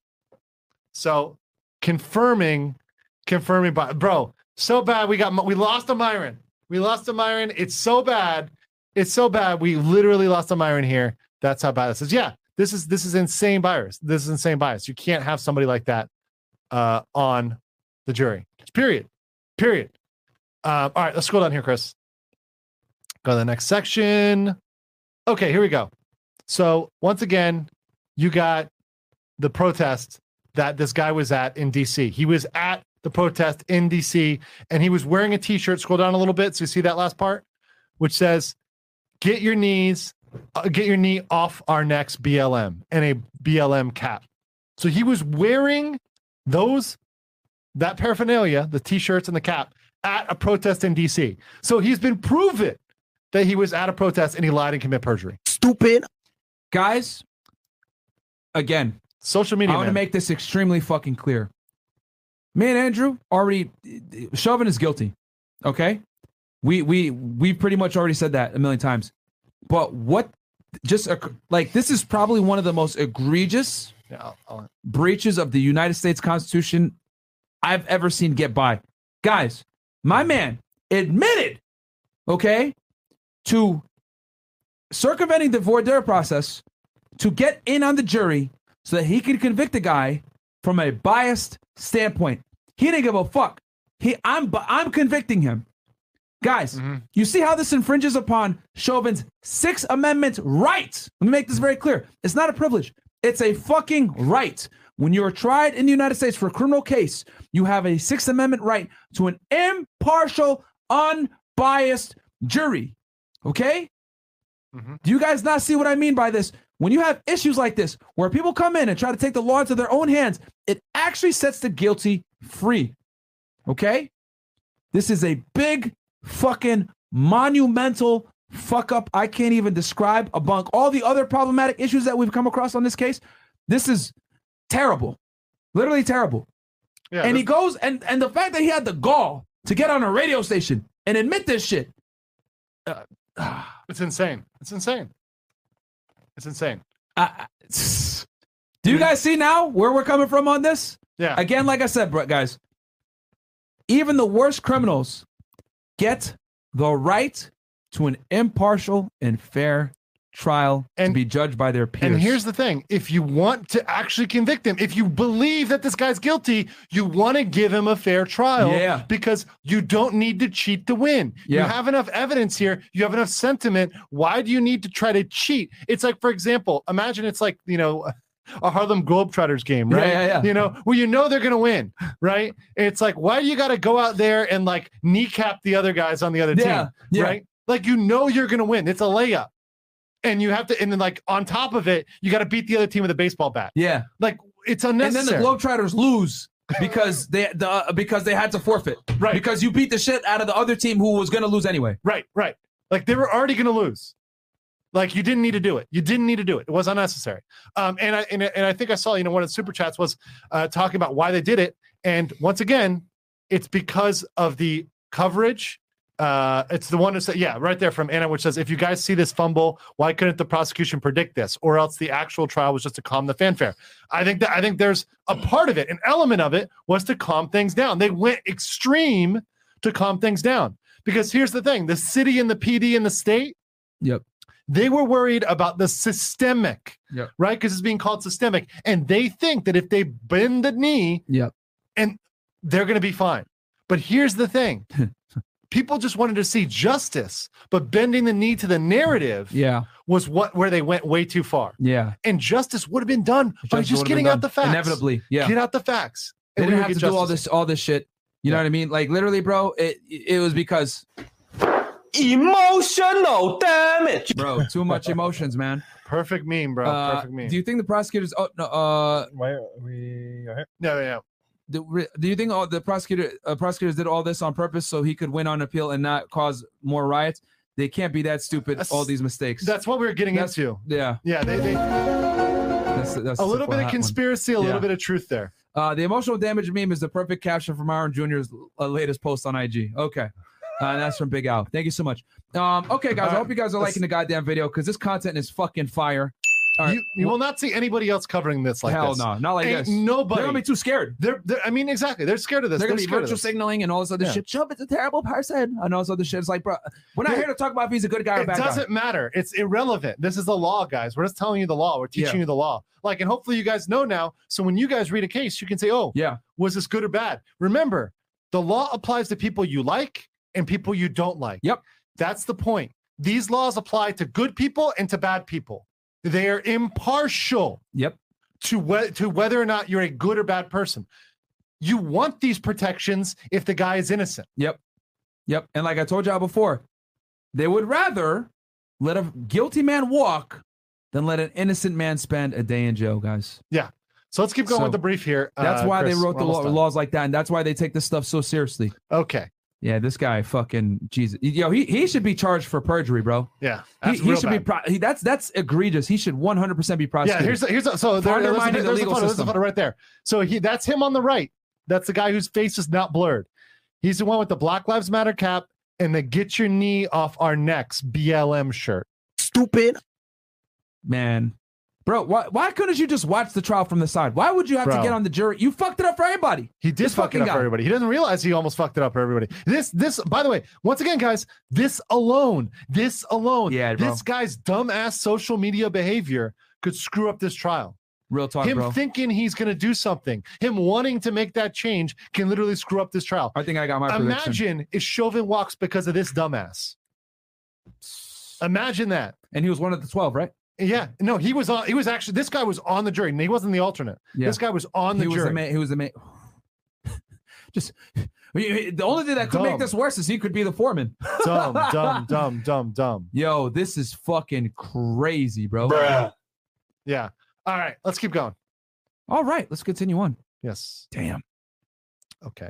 So confirming, confirming, by bro, so bad we got we lost a Myron. We lost a Myron. It's so bad. It's so bad. We literally lost a Myron here. That's how bad this is. Yeah, this is this is insane bias. This is insane bias. You can't have somebody like that uh, on the jury. Period. Period. Um, all right, let's scroll down here, Chris. Go to the next section. Okay, here we go. So once again, you got the protest that this guy was at in DC. He was at the protest in DC and he was wearing a t-shirt. Scroll down a little bit so you see that last part, which says, "Get your knees, uh, get your knee off our necks, BLM," and a BLM cap. So he was wearing those that paraphernalia, the t-shirts and the cap, at a protest in DC. So he's been proven that he was at a protest and he lied and committed perjury. Stupid. Guys, again, Social media. I want to make this extremely fucking clear. Me and Andrew already Chauvin is guilty. Okay? We we we pretty much already said that a million times. But what just like this is probably one of the most egregious Yeah, I'll- I'll- breaches of the United States Constitution I've ever seen get by. Guys, my man admitted, okay, to circumventing the voir dire process to get in on the jury so that he could convict the guy from a biased standpoint. He didn't give a fuck. He, I'm, I'm convicting him. Guys, mm-hmm. you see how this infringes upon Chauvin's Sixth Amendment rights. Let me make this very clear. It's not a privilege, it's a fucking right. When you are tried in the United States for a criminal case, you have a Sixth Amendment right to an impartial, unbiased jury. Okay? Mm-hmm. Do you guys not see what I mean by this? When you have issues like this, where people come in and try to take the law into their own hands, it actually sets the guilty free. Okay? This is a big fucking monumental fuck up I can't even describe among all the other problematic issues that we've come across on this case. This is terrible. Literally terrible. yeah, and this- he goes and and the fact that he had the gall to get on a radio station and admit this shit. Uh, it's insane. It's insane. It's insane. I- do you guys see now where we're coming from on this? Yeah. Again, like I said, guys, even the worst criminals get the right to an impartial and fair trial And- to be judged by their peers. And here's the thing if you want to actually convict him, if you believe that this guy's guilty, you want to give him a fair trial. Yeah. Because you don't need to cheat to win. Yeah. You have enough evidence here, you have enough sentiment. Why do you need to try to cheat? It's like, for example, imagine it's like, you know, a Harlem Globetrotters game, Yeah, right? yeah, yeah. You know, well, you know they're gonna win, right? It's like, why do you got to go out there and like kneecap the other guys on the other Yeah, team, yeah. right? Like you know you're gonna win. It's a layup and you have to, and then like on top of it, you got to beat the other team with a baseball bat. yeah. Like it's unnecessary. And then the Globetrotters lose because they the uh, because they had to forfeit. Right. Because you beat the shit out of the other team who was gonna lose anyway. right, right. Like they were already going to lose. Like you didn't need to do it. You didn't need to do it. It was unnecessary. Um, and I and, I- and I think I saw you know one of the super chats was uh, talking about why they did it. And once again, it's because of the coverage. Uh, it's the one that said, yeah, right there from Anna, which says, if you guys see this fumble, why couldn't the prosecution predict this, or else the actual trial was just to calm the fanfare? I think that I think there's a part of it, an element of it was to calm things down. They went extreme to calm things down because here's the thing: the city and the PD and the state, Yep. they were worried about the systemic, Yep. right? Because it's being called systemic, and they think that if they bend the knee, Yep. and they're going to be fine. But here's the thing people just wanted to see justice, but bending the knee to the narrative Yeah. was what where they went way too far. Yeah. And justice would have been done by just getting out the facts. Inevitably. Yeah. Get out the facts. They and we didn't have to get do all this all this shit. You know what I mean? Like literally, bro, it it was because Emotional damage. bro, too much emotions, man. Perfect meme, bro. Uh, Perfect meme. do you think the prosecutors oh no uh Why are we are here? no, yeah. Do, do you think all the prosecutor uh, prosecutors did all this on purpose so he could win on appeal and not cause more riots? They can't be that stupid. That's- all these mistakes. That's what we are getting That's- into. yeah. Yeah, they, they That's, that's a little bit of one. conspiracy, a Yeah. little bit of truth there. Uh, the emotional damage meme is the perfect caption from Aaron Jr.'s uh, latest post on IG. Okay. Uh, and that's from Big Al. Thank you so much. Um, okay, guys, I hope you guys are liking the goddamn video because this content is fucking fire. Right. You, you will not see anybody else covering this like Hell this. no, not like Ain't this. Nobody. They're gonna be too scared. They're, they're- I mean, exactly. They're scared of this. They're gonna be scared of virtual signaling and all this other Yeah. shit. Chubb is a terrible person. And all this other shit. It's like, bro, we're not Yeah. here to talk about if he's a good guy or It bad guy. doesn't matter. It's irrelevant. This is the law, guys. We're just telling you the law. We're teaching Yeah. you the law. Like, and hopefully you guys know now. So when you guys read a case, you can say, "Oh, Yeah. was this good or bad?" Remember, the law applies to people you like and people you don't like. Yep. That's the point. These laws apply to good people and to bad people. They are impartial Yep. to to whether or not you're a good or bad person. You want these protections if the guy is innocent. Yep. Yep. And like I told y'all before, they would rather let a guilty man walk than let an innocent man spend a day in jail, guys. Yeah. So let's keep going So, with the brief here. That's Uh, why Chris, they wrote the law, laws like that. And that's why they take this stuff so seriously. Okay. Yeah, this guy fucking Jesus. Yo, he, he should be charged for perjury, bro. Yeah. He, That's he real should be pro- he, that's that's egregious. He should 100% be prosecuted. Yeah, prosecuted. here's the, here's the, so For there, there's, a, undermining the there's a legal photo, there's a system. photo right there. So he that's him on the right. That's the guy whose face is not blurred. He's the one with the Black Lives Matter cap and the "Get Your Knee Off Our Necks" BLM shirt. Stupid. man. Bro, why, why couldn't you just watch the trial from the side? Why would you have Bro. to get on the jury? You fucked it up for everybody. He did This fuck it fucking up guy. for everybody. He doesn't realize he almost fucked it up for everybody. This, this, by the way, once again, guys, this alone, this alone, Yeah, bro. this guy's dumbass social media behavior could screw up this trial. Real talk, him bro. thinking he's going to do something, him wanting to make that change can literally screw up this trial. I think I got my prediction. Imagine if Chauvin walks because of this dumbass. Imagine that. And he was one of the 12, right? Yeah, no, he was on. He was actually this guy was on the jury. and He wasn't the alternate. Yeah. This guy was on the he was the man. He was the man. Just the only thing that could make this worse is he could be the foreman. dumb, dumb, dumb, dumb, dumb. Yo, this is fucking crazy, bro. Yeah. All right, let's keep going. All right, let's continue on. Yes. Damn. Okay.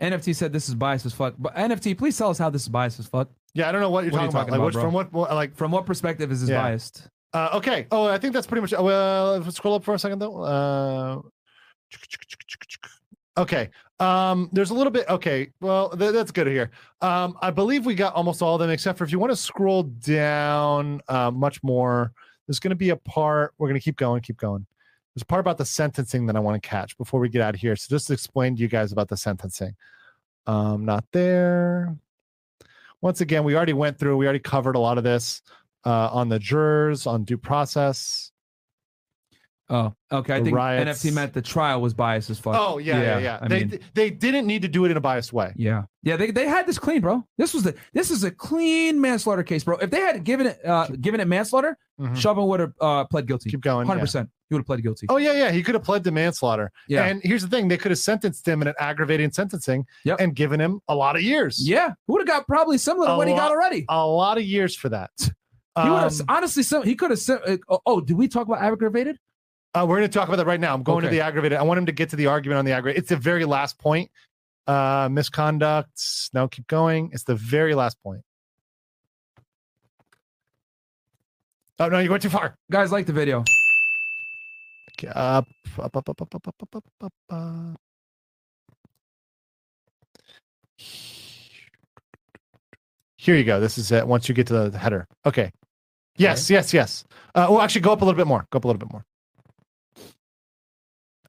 NFT said this is biased as fuck. But NFT, please tell us how this is biased as fuck. Yeah, I don't know what you're What are you talking, talking about. Like, about, which, bro? from what, what, like, From what perspective is this Yeah. biased? Uh, okay. Oh, I think that's pretty much. Well, scroll up for a second though. Uh, okay. Um, there's a little bit. Okay. Well, th- that's good here. Um, I believe we got almost all of them, except for if you want to scroll down uh, much more. There's going to be a part. We're going to keep going. Keep going. There's a part about the sentencing that I want to catch before we get out of here. So just explain to you guys about the sentencing. Um, not there. Once again, we already went through. We already covered a lot of this uh, on the jurors, on due process. Oh, okay. I think riots. NFT meant the trial was biased as fuck. Oh yeah, yeah, yeah. I they mean, they didn't need to do it in a biased way. yeah, yeah. They, they had this clean, bro. This was the this is a clean manslaughter case, bro. If they had given it uh given it manslaughter. Chauvin would have uh pled guilty. Keep going. Hundred yeah. percent. He would have pled guilty. Oh yeah, yeah. He could have pled to manslaughter. Yeah. And here's the thing: they could have sentenced him in an aggravating sentencing Yep. and given him a lot of years. Yeah, would have got probably similar to A what he got already. a lot of years for that. He would have Um, honestly. Some, he could have. Uh, oh, oh, did we talk about aggravated? Uh, we're going to talk about that right now. I'm going to the aggravated. I want him to get to the argument on the aggravated. It's the very last point. Uh, misconduct. No, keep going. It's the very last point. Oh no, you went too far. Guys, like the video. Okay, up, up, up, up, up, up, up, up, up, up. Here you go. This is it. Once you get to the header. Okay. Yes, yes, yes. Uh, well, actually, go up a little bit more. Go up a little bit more.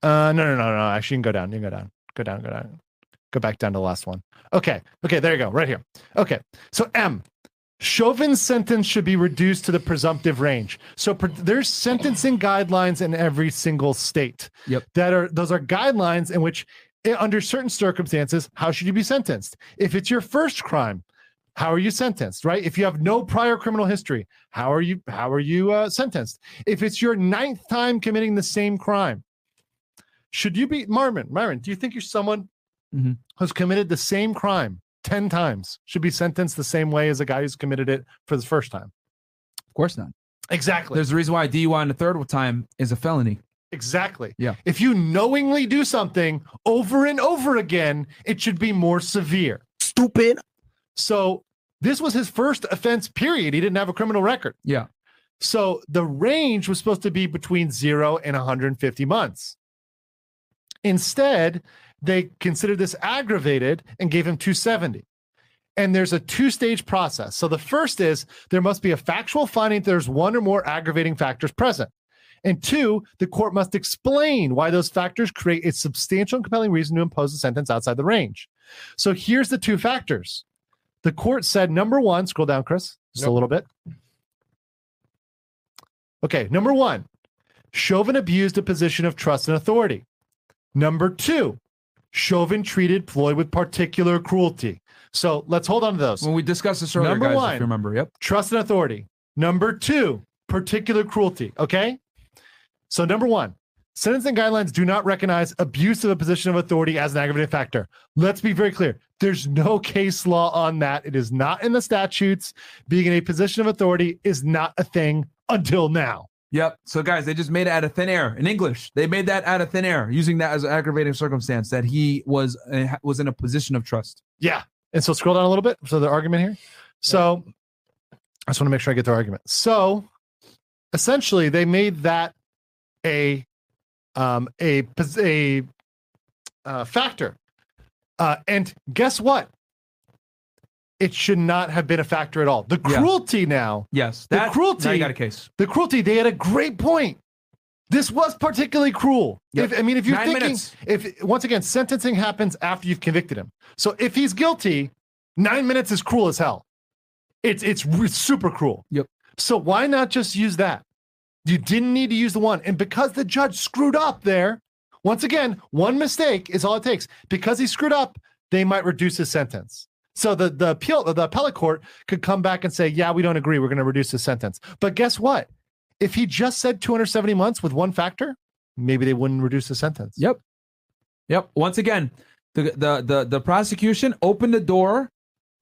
Uh, no, no, no, no. Actually, you can go down. You can go down. Go down. Go down. Go back down to the last one. Okay. Okay. There you go. Right here. Okay. So M. Chauvin's sentence should be reduced to the presumptive range. So pre- there's sentencing guidelines in every single state. Yep. That are those are guidelines in which, eh, under certain circumstances, how should you be sentenced? If it's your first crime, how are you sentenced? Right? If you have no prior criminal history, how are you how are you uh, sentenced? If it's your ninth time committing the same crime, should you be Marvin? Marvin, do you think you're someone Mhm. who's committed the same crime 10 times should be sentenced the same way as a guy who's committed it for the first time? Of course not. Exactly. There's a reason why DUI in the third time is a felony. exactly. Yeah. If you knowingly do something over and over again, it should be more severe. Stupid. So this was his first offense, period. He didn't have a criminal record. Yeah. So the range was supposed to be between zero and 150 months. Instead, they considered this aggravated and gave him 270. And there's a two stage process. So the first is there must be a factual finding that there's one or more aggravating factors present. And two, the court must explain why those factors create a substantial and compelling reason to impose a sentence outside the range. So here's the two factors. The court said number one, scroll down, Chris, just a little bit. Okay, number one, Chauvin abused a position of trust and authority. Number two, Chauvin treated Floyd with particular cruelty. So let's hold on to those. When we discussed this earlier, Number guys, one. if you remember. Yep. Trust and authority. Number two, particular cruelty. Okay. So, number one, sentencing guidelines do not recognize abuse of a position of authority as an aggravating factor. Let's be very clear. There's no case law on that. It is not in the statutes. Being in a position of authority is not a thing until now. Yep. So, guys, they just made it out of thin air in English. They made that out of thin air, using that as an aggravating circumstance that he was uh, was in a position of trust. Yeah. And so scroll down a little bit. So the argument here. So I just want to make sure I get the argument. So essentially, they made that a um a a uh, factor. Uh, and guess what? it should not have been a factor at all. The Yeah. cruelty now, Yes, the cruelty. Now you got a case. The cruelty. They had a great point. This was particularly cruel. Yep. If, I mean, if you're Nine thinking, minutes. if once again, sentencing happens after you've convicted him. So if he's guilty, nine minutes is cruel as hell. It's it's re- super cruel. Yep. So why not just use that? You didn't need to use the one, and because the judge screwed up there, once again, one mistake is all it takes. Because he screwed up, they might reduce his sentence. So the the appeal the appellate court could come back and say, "Yeah, we don't agree. We're going to reduce his sentence." But guess what? If he just said 270 months with one factor, maybe they wouldn't reduce the sentence. Yep. Yep. Once again, the the the, the prosecution opened the door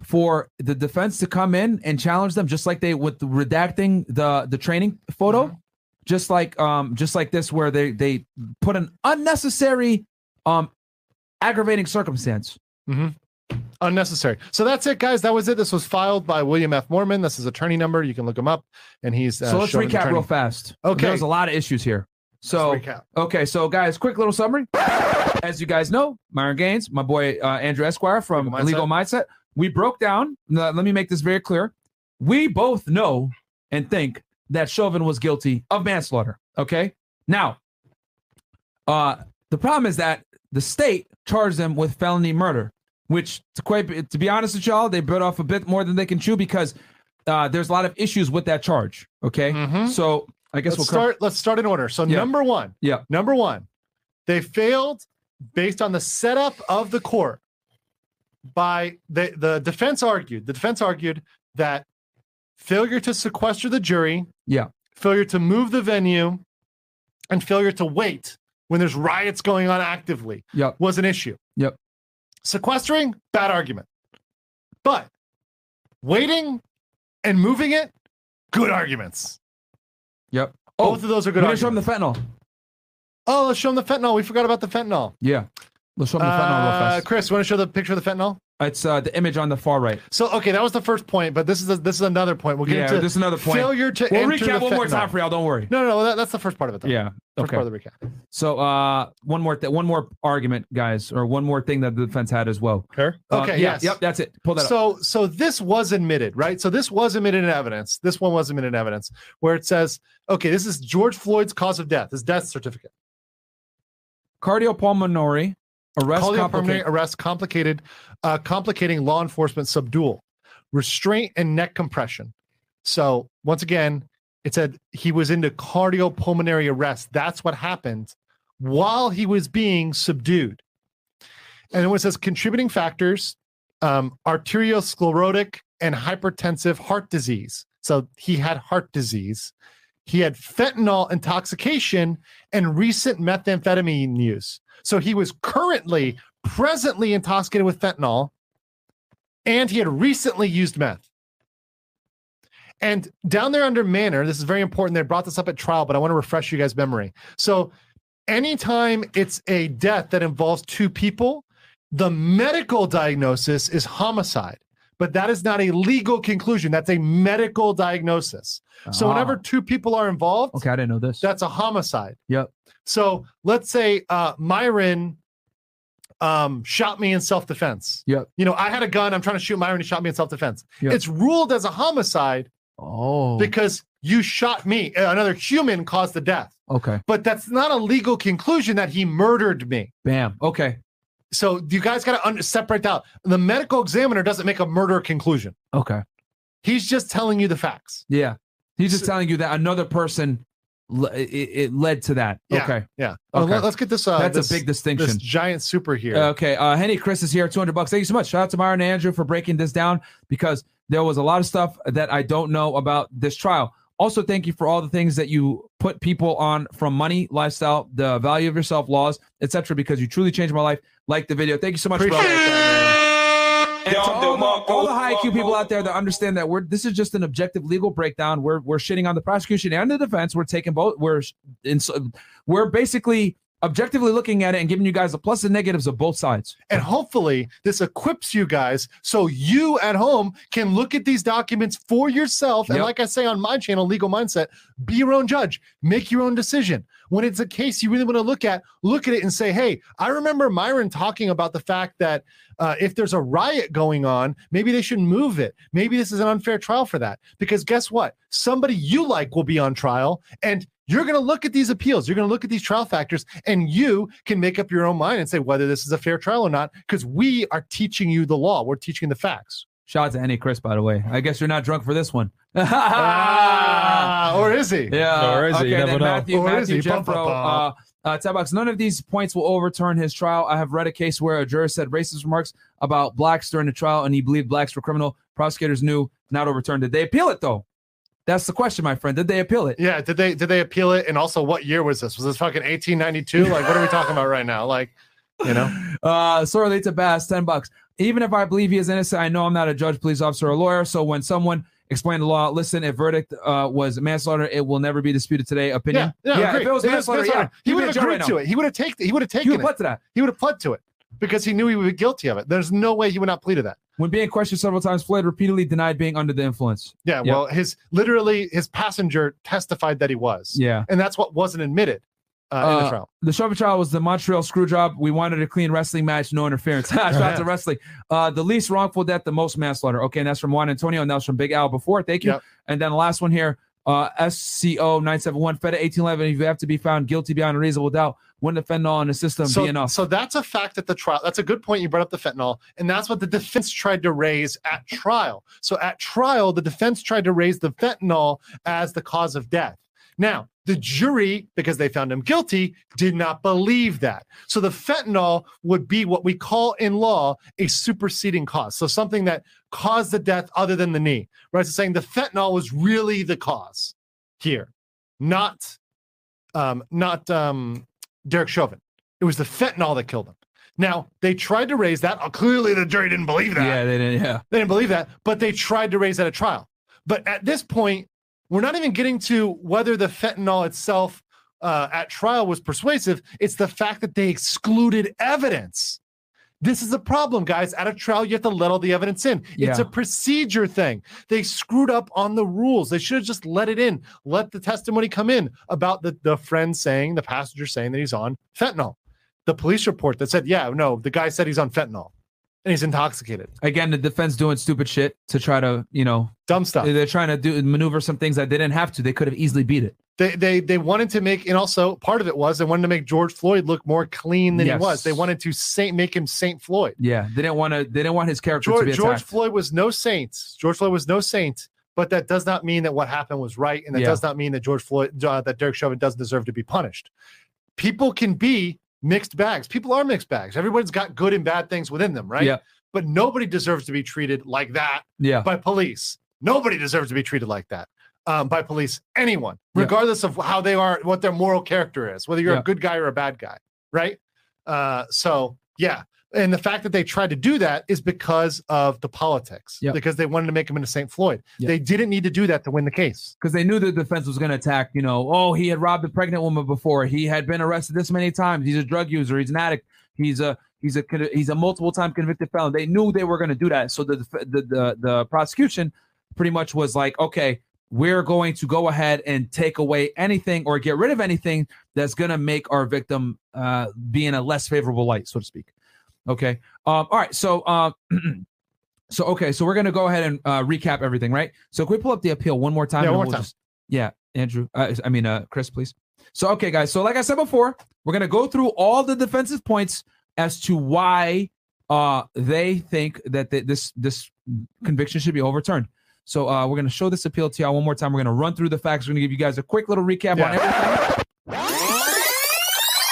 for the defense to come in and challenge them, just like they with redacting the the training photo, Mm-hmm. Just like um just like this, where they they put an unnecessary um aggravating circumstance. Mm-hmm. Unnecessary. So that's it, guys. That was it. This was filed by William F. Mohrman. This is attorney number. You can look him up, and he's uh, so let's recap real fast. Okay. there's a lot of issues here. So okay, so guys, quick little summary. As you guys know, Myron Gaines, my boy uh, Andrew Esquire from Legal Mindset. Legal Mindset, we broke down. let me make this very clear. We both know and think that Chauvin was guilty of manslaughter. Okay, now, uh, the problem is that the state charged them with felony murder, which, to quite to be honest with y'all, they bit off a bit more than they can chew because uh, there's a lot of issues with that charge. Okay, Mhm. so I guess Let's we'll start. Let's start in order. So Yeah. number one. Yeah. Number one, they failed based on the setup of the court. By the the defense argued. The defense argued that failure to sequester the jury, Yeah. failure to move the venue, and failure to wait when there's riots going on actively Yep. was an issue. Yep. Sequestering, bad argument. But waiting and moving it, good arguments. Yep. Both of those are good We're gonna show them the fentanyl. Oh, let's show them the fentanyl. We forgot about the fentanyl. Yeah. Let's show them the fentanyl real Uh, fast. Chris, want to show the picture of the fentanyl? It's uh, the image on the far right. So, okay, that was the first point, but this is a, this is another point. We'll get yeah, into this is another point. failure to We'll enter recap the one more fentanyl. time for y'all. Don't worry. No, no, no, that, that's the first part of it. Though. Yeah. First Okay. part of the recap. So, uh, one more th- one more argument, guys, or one more thing that the defense had as well. Sure. Uh, Okay, yeah, yes. Yep. That's it. Pull that up. So, so this was admitted, right? So this was admitted in evidence. This one was admitted in evidence, where it says, okay, this is George Floyd's cause of death, his death certificate. Cardiopulmonary arrest. Complicated- arrest complicated, uh, complicating law enforcement subdual, restraint and neck compression. So once again, it said he was into cardiopulmonary arrest. That's what happened while he was being subdued. And it says contributing factors, um, arteriosclerotic and hypertensive heart disease. So he had heart disease. He had fentanyl intoxication and recent methamphetamine use. So he was currently, presently intoxicated with fentanyl, and he had recently used meth. And down there under Manner, this is very important. They brought this up at trial, but I want to refresh you guys' memory. So, anytime it's a death that involves two people, the medical diagnosis is homicide, but that is not a legal conclusion. That's a medical diagnosis. So, Ah. whenever two people are involved, Okay, I didn't know this. that's a homicide. Yep. So let's say uh, Myron um, shot me in self defense. Yep. You know, I had a gun. I'm trying to shoot Myron. He shot me in self defense. Yep. It's ruled as a homicide Oh. because you shot me. Uh, Another human caused the death. Okay. But that's not a legal conclusion that he murdered me. Bam. Okay. So you guys got to un- separate out. The medical examiner doesn't make a murder conclusion. Okay. He's just telling you the facts. Yeah. He's just So- telling you that another person le- it, it led to that. Yeah, Okay. Yeah. Uh, Okay. let- let's get this. Uh, That's a big distinction. This giant super here. Okay. Uh, Henny Chris is here. 200 bucks. Thank you so much. Shout out to Myron and Andrew for breaking this down because there was a lot of stuff that I don't know about this trial. Also, thank you for all the things that you put people on from money, lifestyle, the value of yourself, laws, etc. Because you truly changed my life. Like the video. Thank you so much, Appreciate bro. And to all, the, all the high IQ people out there that understand that we're this is just an objective legal breakdown. We're we're shitting on the prosecution and the defense. We're taking both. We're in, we're basically objectively looking at it and giving you guys the plus and negatives of both sides. And hopefully, this equips you guys so you at home can look at these documents for yourself. And Yep. like I say on my channel, Legal Mindset, be your own judge, make your own decision. When it's a case you really want to look at, look at it and say, hey, I remember Myron talking about the fact that uh, if there's a riot going on, maybe they should move it. Maybe this is an unfair trial for that. Because guess what? Somebody you like will be on trial and you're going to look at these appeals. You're going to look at these trial factors and you can make up your own mind and say whether this is a fair trial or not because we are teaching you the law. We're teaching the facts. Shout out to Annie Chris, by the way. I guess you're not drunk for this one. Ah, or is he? Yeah. Or is he? You okay, never know. Matthew, Or is Matthew he? Bum, bum, Jeffro, uh, bum. uh, Ted none of these points will overturn his trial. I have read a case where a juror said racist remarks about blacks during the trial and he believed blacks were criminal. Prosecutors knew not overturned. Did they appeal it though? That's the question, my friend. Did they appeal it? Yeah. Did they did they appeal it? And also, what year was this? Was this fucking 1892? Like, what are we talking about right now? Like, you know? Uh, sorely to Bass, 10 bucks. Even if I believe he is innocent, I know I'm not a judge, police officer, or lawyer. So when someone explained the law, listen, if verdict uh, was manslaughter, it will never be disputed today. Opinion. Yeah, yeah, if it was It is manslaughter, yeah, manslaughter. he would have agreed right to now. it. He would have taken. He would have He taken would it. pled to that. He would have pled to it because he knew he would be guilty of it. There's no way he would not plead to that. When being questioned several times, Floyd repeatedly denied being under the influence. Yeah, Yeah. well, his literally his passenger testified that he was. Yeah. and that's what wasn't admitted uh, in the Uh, trial. The Shelby trial was the Montreal screw job. We wanted a clean wrestling match, no interference. Shout out to wrestling. Uh, the least wrongful death, the most manslaughter. Okay, and that's from Juan Antonio, and that was from Big Al before. Thank you. Yep. And then the last one here, uh, SCO 971, Fed 1811. If you have to be found guilty beyond a reasonable doubt, wouldn't the fentanyl in the system So, be enough? so that's a fact at the trial. That's a good point. You brought up the fentanyl, and that's what the defense tried to raise at trial. So at trial, the defense tried to raise the fentanyl as the cause of death. Now, the jury, because they found him guilty, did not believe that. So the fentanyl would be what we call in law a superseding cause. So something that caused the death other than the knee, right? So saying the fentanyl was really the cause here, not um, not um, Derek Chauvin. It was the fentanyl that killed him. Now they tried to raise that. Uh, clearly, the jury didn't believe that. yeah, they didn't. Yeah. They didn't believe that, but they tried to raise that at trial. But at this point, we're not even getting to whether the fentanyl itself uh, at trial was persuasive. It's the fact that they excluded evidence. This is a problem, guys. At a trial, you have to let all the evidence in. It's a procedure thing. They screwed up on the rules. They should have just let it in, let the testimony come in about the, the friend saying, the passenger saying that he's on fentanyl. The police report that said, yeah, no, the guy said he's on fentanyl and he's intoxicated. Again, the defense doing stupid shit to try to, you know, Dumb stuff. they're trying to do maneuver some things that they didn't have to. They could have easily beat it. they they they wanted to make and also part of it was they wanted to make George Floyd look more clean than Yes. he was. They wanted to saint make him Saint Floyd. Yeah, they didn't want to. They didn't want his character to be George, attacked. George Floyd was no saint. George Floyd was no saint, but that does not mean that what happened was right, and that Yeah. does not mean that George Floyd uh, that Derek Chauvin doesn't deserve to be punished. People can be mixed bags. People are mixed bags. Everybody's got good and bad things within them, right? Yeah. But nobody deserves to be treated like that yeah, by police. Nobody deserves to be treated like that um, by police. Anyone, Yeah. regardless of how they are, what their moral character is, whether you're Yeah. a good guy or a bad guy, right? Uh, so yeah, and the fact that they tried to do that is because of the politics, Yeah. because they wanted to make him into Saint Floyd. Yeah. They didn't need to do that to win the case. because they knew the defense was going to attack. You know, oh, he had robbed a pregnant woman before. He had been arrested this many times. He's a drug user. He's an addict. He's a he's a he's a multiple time convicted felon. They knew they were going to do that. So the, the the the prosecution pretty much was like, okay, we're going to go ahead and take away anything or get rid of anything that's going to make our victim uh, be in a less favorable light, so to speak. Okay. Um, all right. So. Uh, So okay, so we're gonna go ahead and uh, recap everything, right? So can we pull up the appeal one more time? Yeah, one we'll more time. just- yeah, Andrew. Uh, I mean, uh, Chris, please. So okay, guys. So like I said before, we're gonna go through all the defensive points as to why uh, they think that th- this this conviction should be overturned. So uh, we're gonna show this appeal to y'all one more time. We're gonna run through the facts. We're gonna give you guys a quick little recap on everything,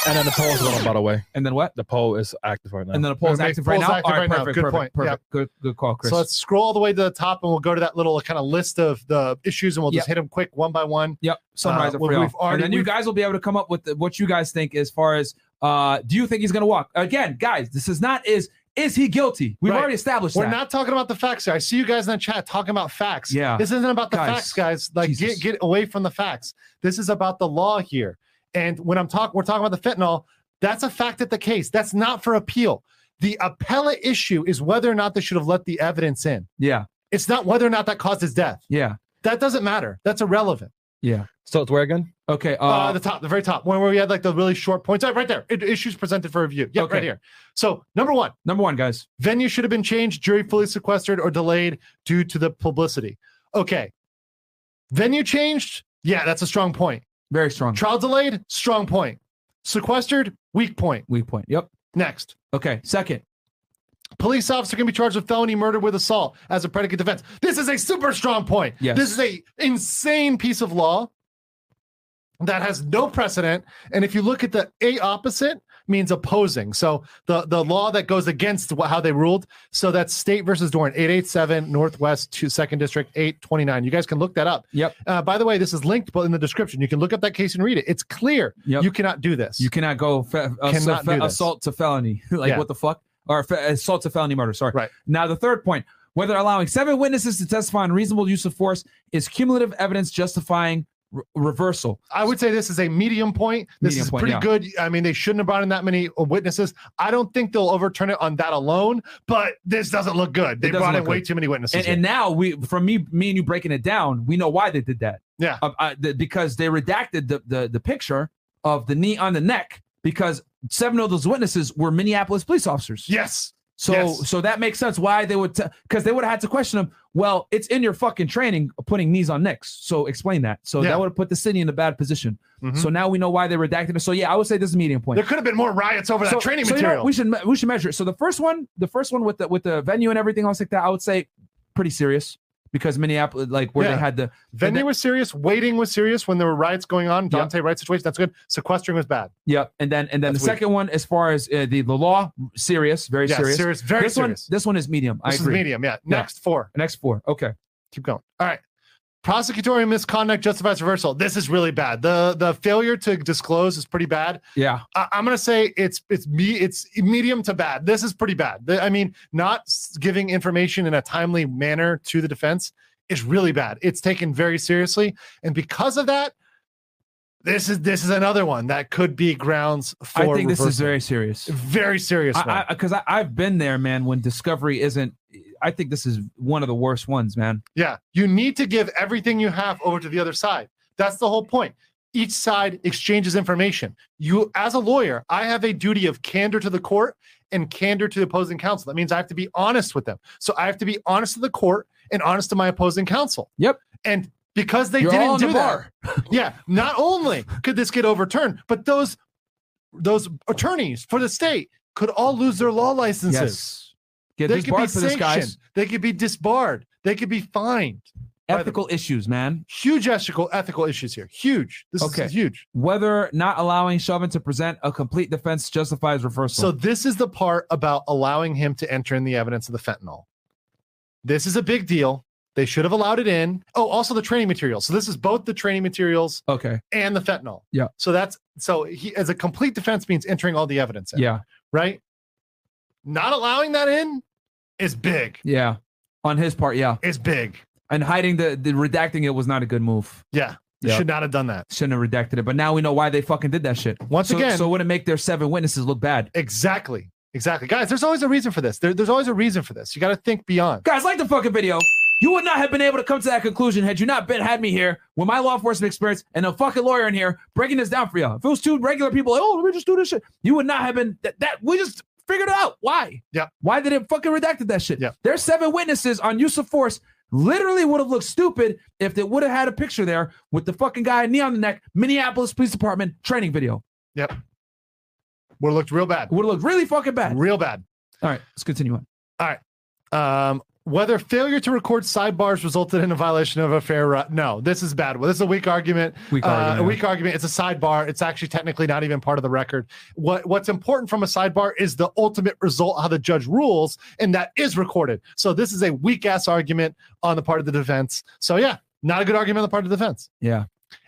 And then the poll is going on, by the way. and then what? The poll is active right now. And then the poll's Okay, active right poll's now. active all right, right now. perfect, Good perfect, point. perfect. Good, good call, Chris. So let's scroll all the way to the top, and we'll go to that little kind of list of the issues, and we'll just Yep. hit them quick one by one. Yep, summarize Uh, it for y'all. we've already- and then you we've- guys will be able to come up with the, what you guys think as far as uh, do you think he's going to walk? Again, guys, this is not is is he guilty? We've Right. already established We're that. not talking about the facts here. I see you guys in the chat talking about facts. Yeah. This isn't about the Guys, facts, guys. Like Jesus. get get away from the facts. This is about the law here. And when I'm talking, we're talking about the fentanyl. That's a fact at the case. That's not for appeal. The appellate issue is whether or not they should have let the evidence in. Yeah. It's not whether or not that caused his death. Yeah. That doesn't matter. That's irrelevant. Yeah. So it's where again? Okay. Uh, Uh, the top, the very top, one where we had like the really short points. Uh, right there. It, issues presented for review. Yeah, Okay. right here. So number one, number one, guys. venue should have been changed, jury fully sequestered or delayed due to the publicity. Okay. Venue changed. Yeah, that's a strong point. Very strong. Trial delayed. Strong point. Sequestered. Weak point. Weak point. Yep. Next. Okay. Second. Police officer can be charged with felony murder with assault as a predicate defense. This is a super strong point. Yes. This is a insane piece of law that has no precedent. And if you look at the A opposite, means opposing. So the the law that goes against how they ruled. So that's State versus Dorn, 887 Northwest to Second District, 829. You guys can look that up. Yep. Uh, by the way, this is linked but in the description. You can look up that case and read it. It's clear. Yep. You cannot do this. You cannot go fe- uh, Cannot fe- assault to felony. like Yeah. what the fuck? Or fe- assault to felony murder. Sorry. Right. Now the third point: whether allowing seven witnesses to testify on reasonable use of force is cumulative evidence justifying re- reversal. I would say this is a medium point. This Medium is point, pretty yeah. good. I mean, they shouldn't have brought in that many witnesses. I don't think they'll overturn it on that alone, but this doesn't look good. They brought in look way good. too many witnesses. And, and now we, from me, me and you breaking it down, we know why they did that. yeah, Uh, uh, the, because they redacted the, the the picture of the knee on the neck because seven of those witnesses were Minneapolis police officers. yes, So Yes. so that makes sense why they would because they would have had to question them. Well, it's in your fucking training putting knees on necks. So explain that. So Yeah. that would have put the city in a bad position. Mhm. So now we know why they redacted it. So yeah, I would say this is a medium point. there could have been more riots over so, that training so, you know, material. we should we should measure it. So the first one, the first one with the with the venue and everything else like that, I would say pretty serious because Minneapolis, like where Yeah. they had the Venue and was serious. Waiting was serious when there were riots going on. Daunte Wright situation. That's good. Sequestering was bad. yeah, and then and then That's the weak. second one, as far as uh, the the law, serious, very Yeah, serious, serious, very this serious. One, this one is medium. I This is agree. medium. Yeah. Yeah. Next four. Next four. Okay. Keep going. All right. Prosecutorial misconduct justifies reversal. This is really bad. The the failure to disclose is pretty bad. Yeah. I, I'm gonna say it's it's me it's medium to bad. This is pretty bad. The- I mean, not giving information in a timely manner to the defense is really bad. It's taken very seriously, and because of that, this is this is another one that could be grounds for. I think this is very serious. very serious. one. I because I, I've been there, man. When discovery isn't, I think this is one of the worst ones, man. Yeah, you need to give everything you have over to the other side. That's the whole point. Each side exchanges information. You, as a lawyer, I have a duty of candor to the court and candor to the opposing counsel. That means I have to be honest with them. So I have to be honest to the court and honest to my opposing counsel. Yep. And because they You're didn't in the do that, yeah, not only could this get overturned, but those those attorneys for the state could all lose their law licenses. Yes. Get They this could be barred for this, guys. They could be disbarred. They could be fined. Ethical issues, man. huge ethical ethical issues here. Huge. This Okay. is huge. Whether not allowing Chauvin to present a complete defense justifies reversal. So this is the part about allowing him to enter in the evidence of the fentanyl. This is a big deal. They should have allowed it in. Oh, also the training materials. So this is both the training materials okay. and the fentanyl. Yeah. So that's so he as a complete defense means entering all the evidence in. Yeah. Right? Not allowing that in is big. Yeah. On his part, yeah. Is big. And hiding the, the redacting it was not a good move. Yeah. You Yeah. should not have done that. Shouldn't have redacted it. But now we know why they fucking did that shit. Once So- again- so it wouldn't make their seven witnesses look bad. Exactly. Exactly. Guys, there's always a reason for this. There, there's always a reason for this. You got to think beyond. Guys, like the fucking video. You would not have been able to come to that conclusion had you not been had me here with my law enforcement experience and a fucking lawyer in here breaking this down for you. If it was two regular people, oh, let me just do this shit. You would not have been that. that we just figured it out. Why? Yeah. Why they did it fucking redacted that shit? Yeah. There's seven witnesses on use of force. Literally would have looked stupid if they would have had a picture there with the fucking guy knee on the neck, Minneapolis Police Department training video. Yep. Would have looked real bad. Would have looked really fucking bad. Real bad. All right, let's continue on. All right. Um, whether failure to record sidebars resulted in a violation of a fair right. No, this is bad. Well, this is a weak argument. Weak Uh, argument, A weak argument. It's a sidebar. It's actually technically not even part of the record. What What's important from a sidebar is the ultimate result, how the judge rules, and that is recorded. So this is a weak ass argument on the part of the defense. So yeah, not a good argument on the part of the defense. Yeah.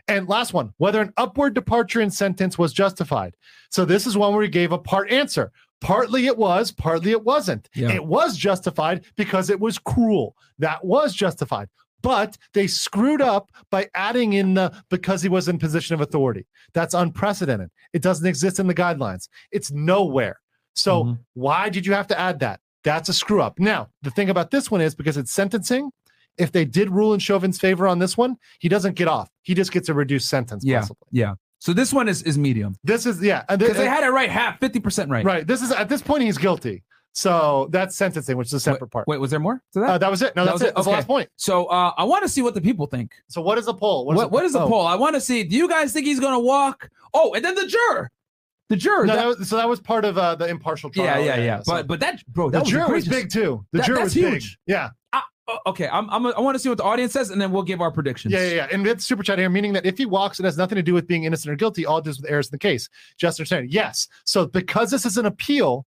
And last one, whether an upward departure in sentence was justified. So this is one where he gave a part answer. Partly it was, partly it wasn't. Yeah. It was justified because it was cruel. That was justified. but they screwed up by adding in the because he was in position of authority. That's unprecedented. It doesn't exist in the guidelines. It's nowhere. So Mm-hmm. why did you have to add that? That's a screw up. Now, the thing about this one is because it's sentencing, if they did rule in Chauvin's favor on this one, he doesn't get off. He just gets a reduced sentence. Yeah, possibly. yeah. So this one is is medium This is yeah, because they had it right half, fifty percent right. right. This is at this point he's guilty. So that's sentencing, which is a separate part. Wait, was there more to that? Uh, that was it. No, That that's was it. That's the last point. So uh, I want to see what the people think. So what is the poll? What, what is the oh. poll? I want to see. Do you guys think he's gonna walk? Oh, and then the juror, the juror. No, that- that was, so that was part of uh, the impartial trial. yeah, yeah, yeah. so- But but that bro, that the was juror was egregious. big too. The That- juror was big. huge. Yeah. Uh, okay, I'm, I'm I want to see what the audience says, and then we'll give our predictions. Yeah, yeah, yeah. And it's super chat here, meaning that if he walks, it has nothing to do with being innocent or guilty. All it does with errors in the case. Just understand. Yes. So because this is an appeal,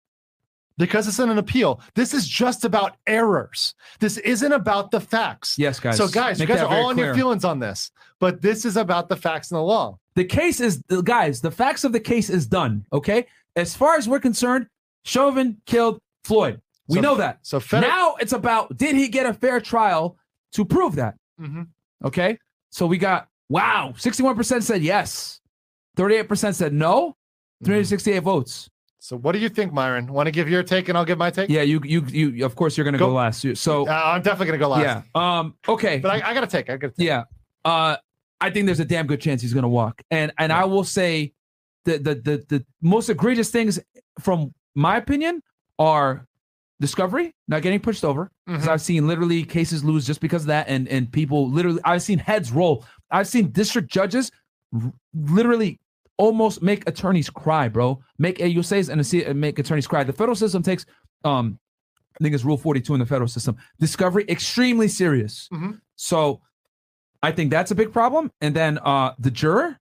because it's an appeal, this is just about errors. This isn't about the facts. Yes, guys. So guys, Make you guys are all on your feelings on this, but this is about the facts and the law. The case is guys. The facts of the case is done. Okay. As far as we're concerned, Chauvin killed Floyd. We So- know that. So Fed- now it's about did he get a fair trial to prove that? Mhm. Okay. So we got wow, 61% said yes, 38% said no, 368 votes. So what do you think, Myron? Want to give your take and I'll give my take? Yeah, you you you of course you're gonna go, Go. last. So Uh, I'm definitely gonna go last. yeah. Um okay. But I, I gotta take. I gotta take. Yeah. Uh I think there's a damn good chance he's gonna walk. And and I will say the the the the most egregious things from my opinion are discovery not getting pushed over. Because Mhm. I've seen literally cases lose just because of that and and people literally I've seen heads roll. I've seen district judges r- literally almost make attorneys cry, bro. Make AUSAs and make attorneys cry. The federal system takes um I think it's rule 42 in the federal system. Discovery extremely serious. Mhm. So I think that's a big problem. And then uh the juror,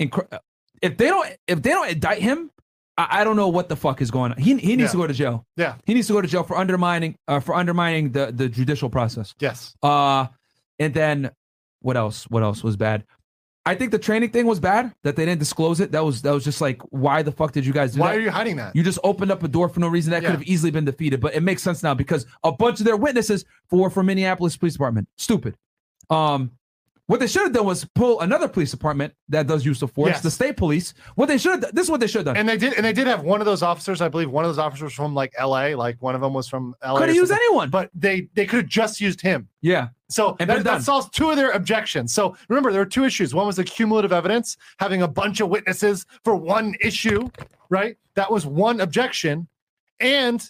incre- if they don't if they don't indict him, I, I don't know what the fuck is going on. He he needs Yeah. to go to jail. Yeah. He needs to go to jail for undermining uh, for undermining the the judicial process. Yes. Uh and then what else? What else was bad? I think the training thing was bad that they didn't disclose it. That was that was just like why the fuck did you guys do Why that? are you hiding that? You just opened up a door for no reason. That Yeah. could have easily been defeated, but it makes sense now because a bunch of their witnesses were from Minneapolis Police Department. Stupid. Um, what they should have done was pull another police department that does use of force, Yes. the state police. What they should have this is what they should have done. And they did, and they did have one of those officers. I believe one of those officers from like L.A. Like one of them was from L.A. Could have used anyone. but they they could have just used him. yeah. So And that, that solves two of their objections. So remember, there were two issues. One was the cumulative evidence, having a bunch of witnesses for one issue, right? That was one objection, and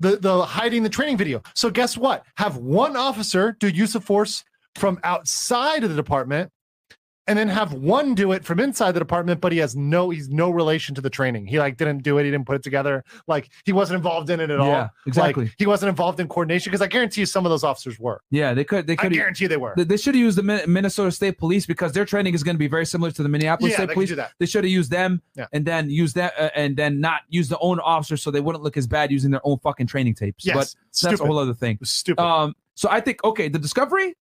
the the hiding the training video. So guess what? Have one officer do use of force from outside of the department, and then have one do it from inside the department, but he has no he's no relation to the training. He like didn't do it. He didn't put it together. Like he wasn't involved in it at all. Yeah, exactly. Like, he wasn't involved in coordination because I guarantee you some of those officers were. Yeah, they could. They could I guarantee they were. They, they should have used the Minnesota State Police because their training is going to be very similar to the Minneapolis Yeah, State they Police. do that. They should have used them Yeah. and then use that uh, and then not use the own officers so they wouldn't look as bad using their own fucking training tapes. Yes, but that's a whole other thing. Stupid. Um, so I think okay, the discovery,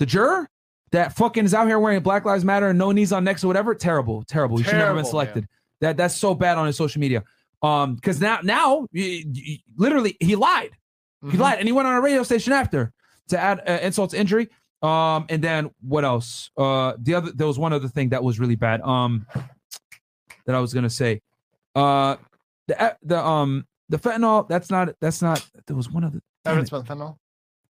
the juror that fucking is out here wearing Black Lives Matter and no knees on necks or whatever, terrible, terrible. He should never been selected. That that's so bad on his social media. Um, because now now y- y- literally he lied. He Mhm. lied and he went on a radio station after to add uh, insult to injury. Um, and then what else? Uh, the other there was one other thing that was really bad. Um, that I was gonna say. Uh, the the um the fentanyl. That's not that's not. There was one other. Evidence about fentanyl.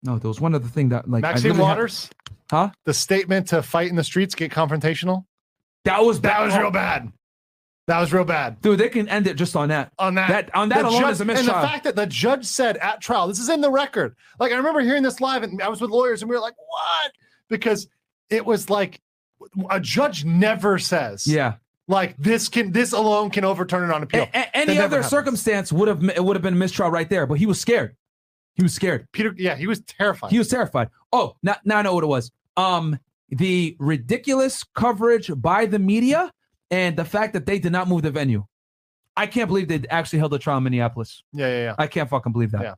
No, there was one other thing that like Maxine really Waters, huh? the statement to fight in the streets, get confrontational. That was That was real bad. That was real bad. dude. They can end it just on that. On that, That- on that the alone judge- is a mistrial. And the fact that the judge said at trial, this is in the record. Like I remember hearing this live, and I was with lawyers, and we were like, "What?" Because it was like a judge never says, Yeah. like this can this alone can overturn it on appeal." A- a- any other happens. circumstance would have it would have been a mistrial right there, but he was scared. He was scared. Peter, yeah, he was terrified. He was terrified. Oh, now, now I know what it was. Um, the ridiculous coverage by the media and the fact that they did not move the venue. I can't believe they actually held a trial in Minneapolis. yeah, yeah, yeah. I can't fucking believe that. Yeah.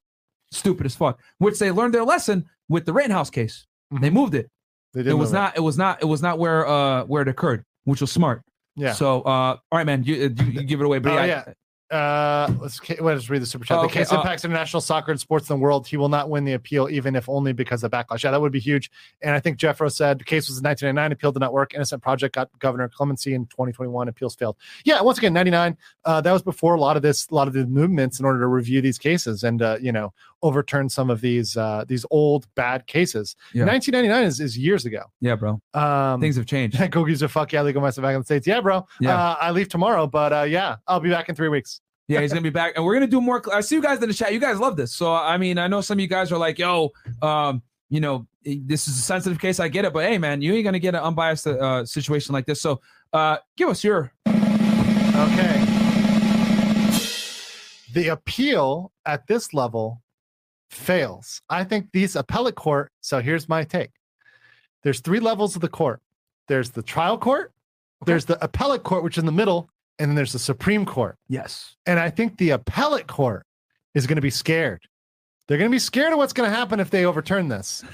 Stupid as fuck. Which they learned their lesson with the Rittenhouse case. Mhm. They moved it. They did It was not. It was not. It was not where uh where it occurred, which was smart. Yeah. So uh, all right, man, you you, you give it away, but Oh, yeah, yeah. Uh, let's, let's read the super chat. Oh, the case uh, impacts international soccer and sports in the world. He will not win the appeal, even if only because of backlash. Yeah, that would be huge. And I think Jeffro said the case was in 1999. Appeal did not work. Innocence Project got governor clemency in 2021. Appeals failed. Yeah, once again, 99. Uh, that was before a lot of this, a lot of the movements in order to review these cases and uh, you know overturn some of these uh, these old bad cases. Yeah. 1999 is, is years ago. Yeah, bro. Um, Things have changed. Go gives a fuck. Yeah, Legal Mindset back in the states. Yeah, bro. Yeah. Uh, I leave tomorrow, but uh, yeah, I'll be back in three weeks. Yeah, he's gonna be back, and we're gonna do more. I see you guys in the chat. You guys love this, so I mean, I know some of you guys are like, "Yo, um, you know, this is a sensitive case. I get it, but hey, man, you ain't gonna get an unbiased uh, situation like this. So, uh, give us your Okay. The appeal at this level fails. I think these appellate court. So here's my take. There's three levels of the court. There's the trial court. There's the appellate court, which is in the middle, and then there's the Supreme Court. yes. And I think the appellate court is going to be scared. They're going to be scared of what's going to happen if they overturn this.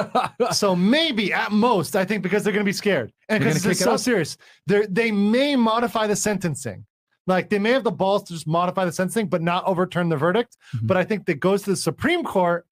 so maybe at most, I think because they're going to be scared and because it's so up? serious, they they may modify the sentencing. Like they may have the balls to just modify the sentencing, but not overturn the verdict. Mm-hmm. But I think that goes to the Supreme Court,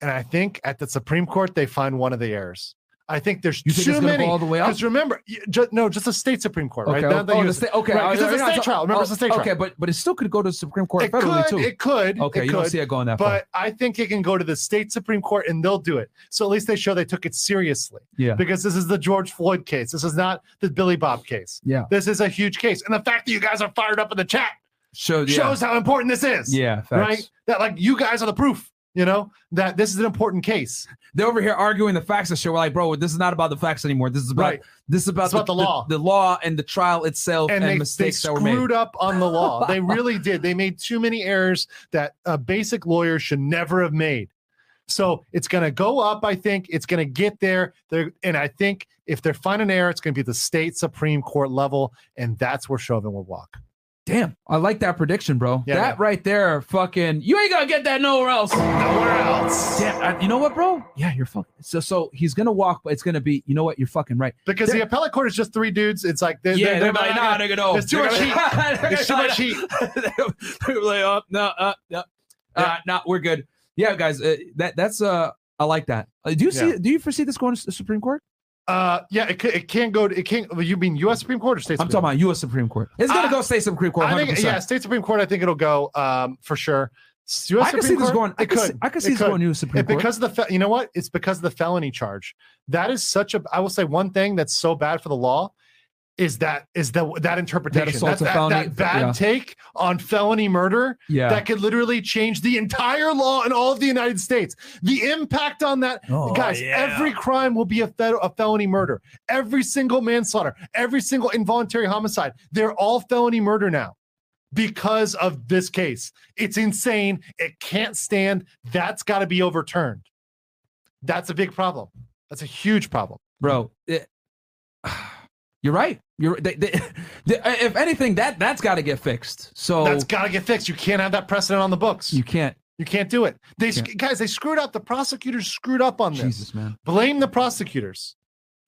and I think at the Supreme Court they find one of the errors. I think there's You think too many. all the way up? Because remember, y- ju- no, just a state Supreme Court, right? Okay. Oh, the state, okay. right, it's a state trial. Remember, it's a state trial. Okay, but but it still could go to the Supreme Court It federally could, too. it could. Okay, it you don't see it going that far. But I think it can go to the state Supreme Court and they'll do it. So at least they show they took it seriously. Yeah. Because this is the George Floyd case. This is not the Billy Bob case. Yeah. This is a huge case. And the fact that you guys are fired up in the chat So yeah. shows how important this is. Yeah, facts. Right? That like you guys are the proof, you know, that this is an important case. They're over here arguing the facts and shit. We're like, bro, this is not about the facts anymore. This is about Right. this is about, It's about the law. the, law and the trial itself and, and they, they mistakes that were made. screwed up on the law. they really did. They made too many errors that a basic lawyer should never have made. So it's going to go up. I think it's going to get there. There, and I think if they're finding error, it's going to be the state Supreme Court level, and that's where Chauvin will walk. Damn, I like that prediction, bro. Yeah, that yeah. right there, fucking, you ain't gonna get that nowhere else. Nowhere else. Damn, I- you know what, bro? Yeah, you're fucking. So, so he's gonna walk, but it's gonna be. You know what? You're fucking right. Because the They're- appellate court is just three dudes. It's like they're, yeah, they're, they're, like, nah, nigga, no. There's too much heat. There's too much heat. they're like, oh, no, uh, no, uh, no, we're good. Yeah, guys, uh, that that's uh, I like that. Uh, do you see? Yeah. Do you foresee this going to the Supreme Court? Uh, yeah, it, it can't go. To, it can't. You mean U.S. Supreme Court or state? I'm Supreme talking about U.S. Supreme Court. It's gonna I- go state Supreme Court. I think, yeah, state Supreme Court. I think it'll go um, for sure. U.S. I can Supreme see this Court, going. I could. see, I It see this could. going to U.S. Supreme It- Court. because of the fe- you know what? It's because of the felony charge. That is such a. I will say one thing that's so bad for the law is that is the that interpretation that, a that, felony- that bad yeah. take on felony murder Yeah. that could literally change the entire law in all of the United States. The impact on that, Oh, guys, yeah. every crime will be a, fe- a felony murder. Every single manslaughter, every single involuntary homicide, they're all felony murder now because of this case. It's insane. It can't stand. That's got to be overturned. That's a big problem. That's a huge problem. bro. it- you're right. You're they, they, they- uh, if anything, that that's got to get fixed. So That's got to get fixed. You can't have that precedent on the books. you can't. You can't do it. They Can't. guys, they screwed up. The prosecutors screwed up on this. Jesus, man. Blame the prosecutors.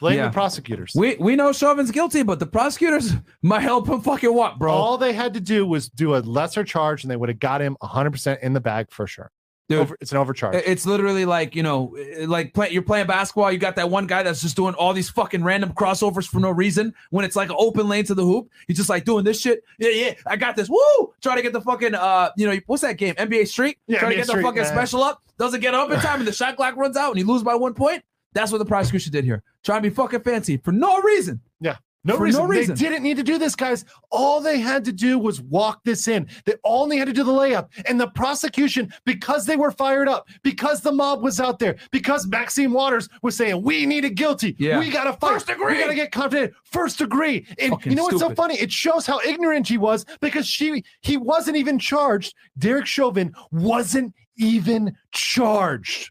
Blame Yeah. the prosecutors. We we know Chauvin's guilty, but the prosecutors might help him fucking what, bro? All they had to do was do a lesser charge, and they would have got him 100% in the bag for sure. Dude. Over, it's an overcharge. It's literally like you know, like play, you're playing basketball. You got that one guy that's just doing all these fucking random crossovers for no reason. When it's like an open lane to the hoop, he's just like doing this shit. Yeah, yeah, I got this. Woo! Try to get the fucking uh, you know, what's that game? NBA Street. Yeah, Try to NBA get the fucking man. special up. Doesn't get up in time, and the shot clock runs out, and you lose by one point. That's what the prosecution did here. Trying to be fucking fancy for no reason. yeah. No for reason. no reason. They didn't need to do this, guys. All they had to do was walk this in. They only had to do the layup. And the prosecution, because they were fired up, because the mob was out there, because Maxine Waters was saying, we need a guilty. Yeah. We got to fight. First degree. We got to get confident. First degree. And Fucking you know what's so funny? It shows how ignorant he was because she he wasn't even charged. Derek Chauvin wasn't even charged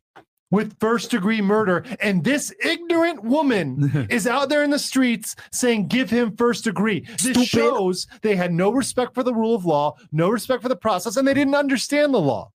with first degree murder. And this ignorant woman is out there in the streets saying, give him first degree. This Stupid. shows they had no respect for the rule of law, no respect for the process, and they didn't understand the law.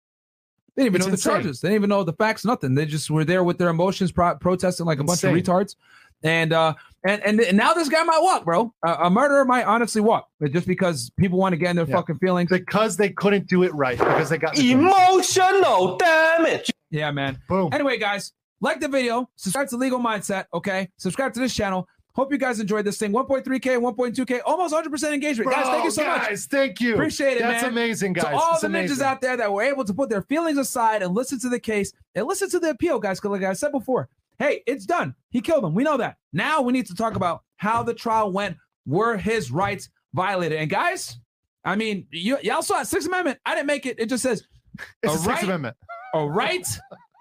They didn't even It's know the charges. They didn't even know the facts. Nothing. They just were there with their emotions, pro- protesting like a bunch of retards. And uh, and and, and now this guy might walk, bro. Uh, a murderer might honestly walk, but just because people want to get in their Yeah. fucking feelings. because they couldn't do it right because they got Emotional damage. Yeah, man. boom. Anyway, guys, like the video, subscribe to Legal Mindset, okay? Subscribe to this channel. Hope you guys enjoyed this thing. 1.3K, 1.2K, almost 100% engagement. guys, thank you so much. guys, Thank you. Appreciate it, That's man. amazing, guys. To all It's the ninjas out there that were able to put their feelings aside and listen to the case and listen to the appeal, guys, because like I said before, hey, it's done. He killed him. We know that. Now we need to talk about how the trial went. Were his rights violated? And guys, I mean, you, y'all saw it. Sixth Amendment. I didn't make it. It just says It's a the Sixth right- Amendment. A right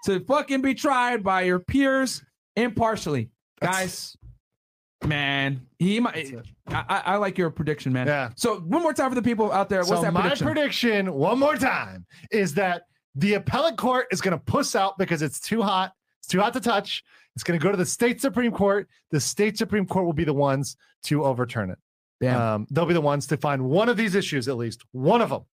to fucking be tried by your peers impartially. Guys, man, he might. I, I, I like your prediction, man. Yeah. So one more time for the people out there. What's so that my prediction? prediction, one more time, is that the appellate court is going to puss out because it's too hot. It's too hot to touch. It's going to go to the state supreme court. The state supreme court will be the ones to overturn it. Damn. Um, they'll be the ones to find one of these issues, at least one of them.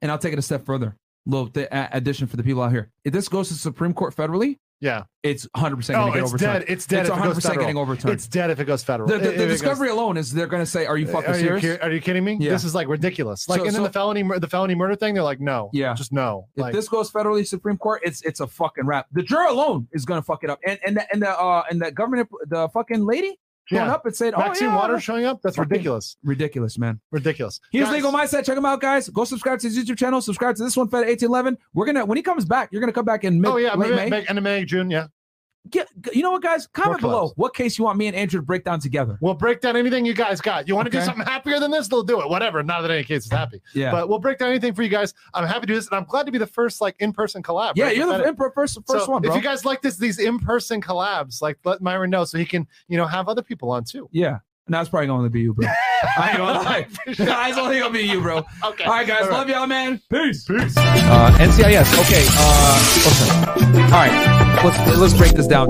and I'll take it a step further. Little th- addition for the people out here. If this goes to the Supreme Court federally, Yeah. it's 100 percent going Oh, to get it's overturned. dead. It's dead. It's if it 100 goes percent federal. getting overturned. It's dead if it goes federal. the, the, the goes- discovery alone is they're going to say, "Are you fucking are you, serious?" are you kidding me? Yeah. This is like ridiculous. Like, So- and then so- the felony, the felony murder thing, they're like, no, Yeah. just no. If Like, this goes federally Supreme Court, it's it's a fucking wrap. The juror alone is gonna fuck it up. And and the and the uh and the government the fucking lady Yeah. up and said, Maxine oh, yeah, Waters showing up, that's ridiculous. ridiculous, man. Ridiculous. Here's Guys, Legal Mindset. Check him out, guys. Go subscribe to his YouTube channel. Subscribe to this one, Fed 1811. We're gonna when he comes back, you're gonna come back in mid Oh yeah, late May, May. May, end of May, June. Yeah, Get, you know what, guys? Comment below what case you want me and Andrew to break down together. we'll break down anything you guys got. You want to do something happier than this? They'll do it. Whatever. Not that any case is happy, Yeah, but we'll break down anything for you guys. I'm happy to do this, and I'm glad to be the first like in-person collab. yeah. right? You're the imp- first first so one, bro. If you guys like this, these in-person collabs, like let Myron know so he can, you know, have other people on too. yeah, no, it's probably going to be you, bro. I ain't gonna lie. it's only gonna be you, bro. Okay. All right, guys. All right. Love y'all, man. Peace. Peace. Uh, NCIS. Okay. Uh, listen. All right. Let's let's break this down.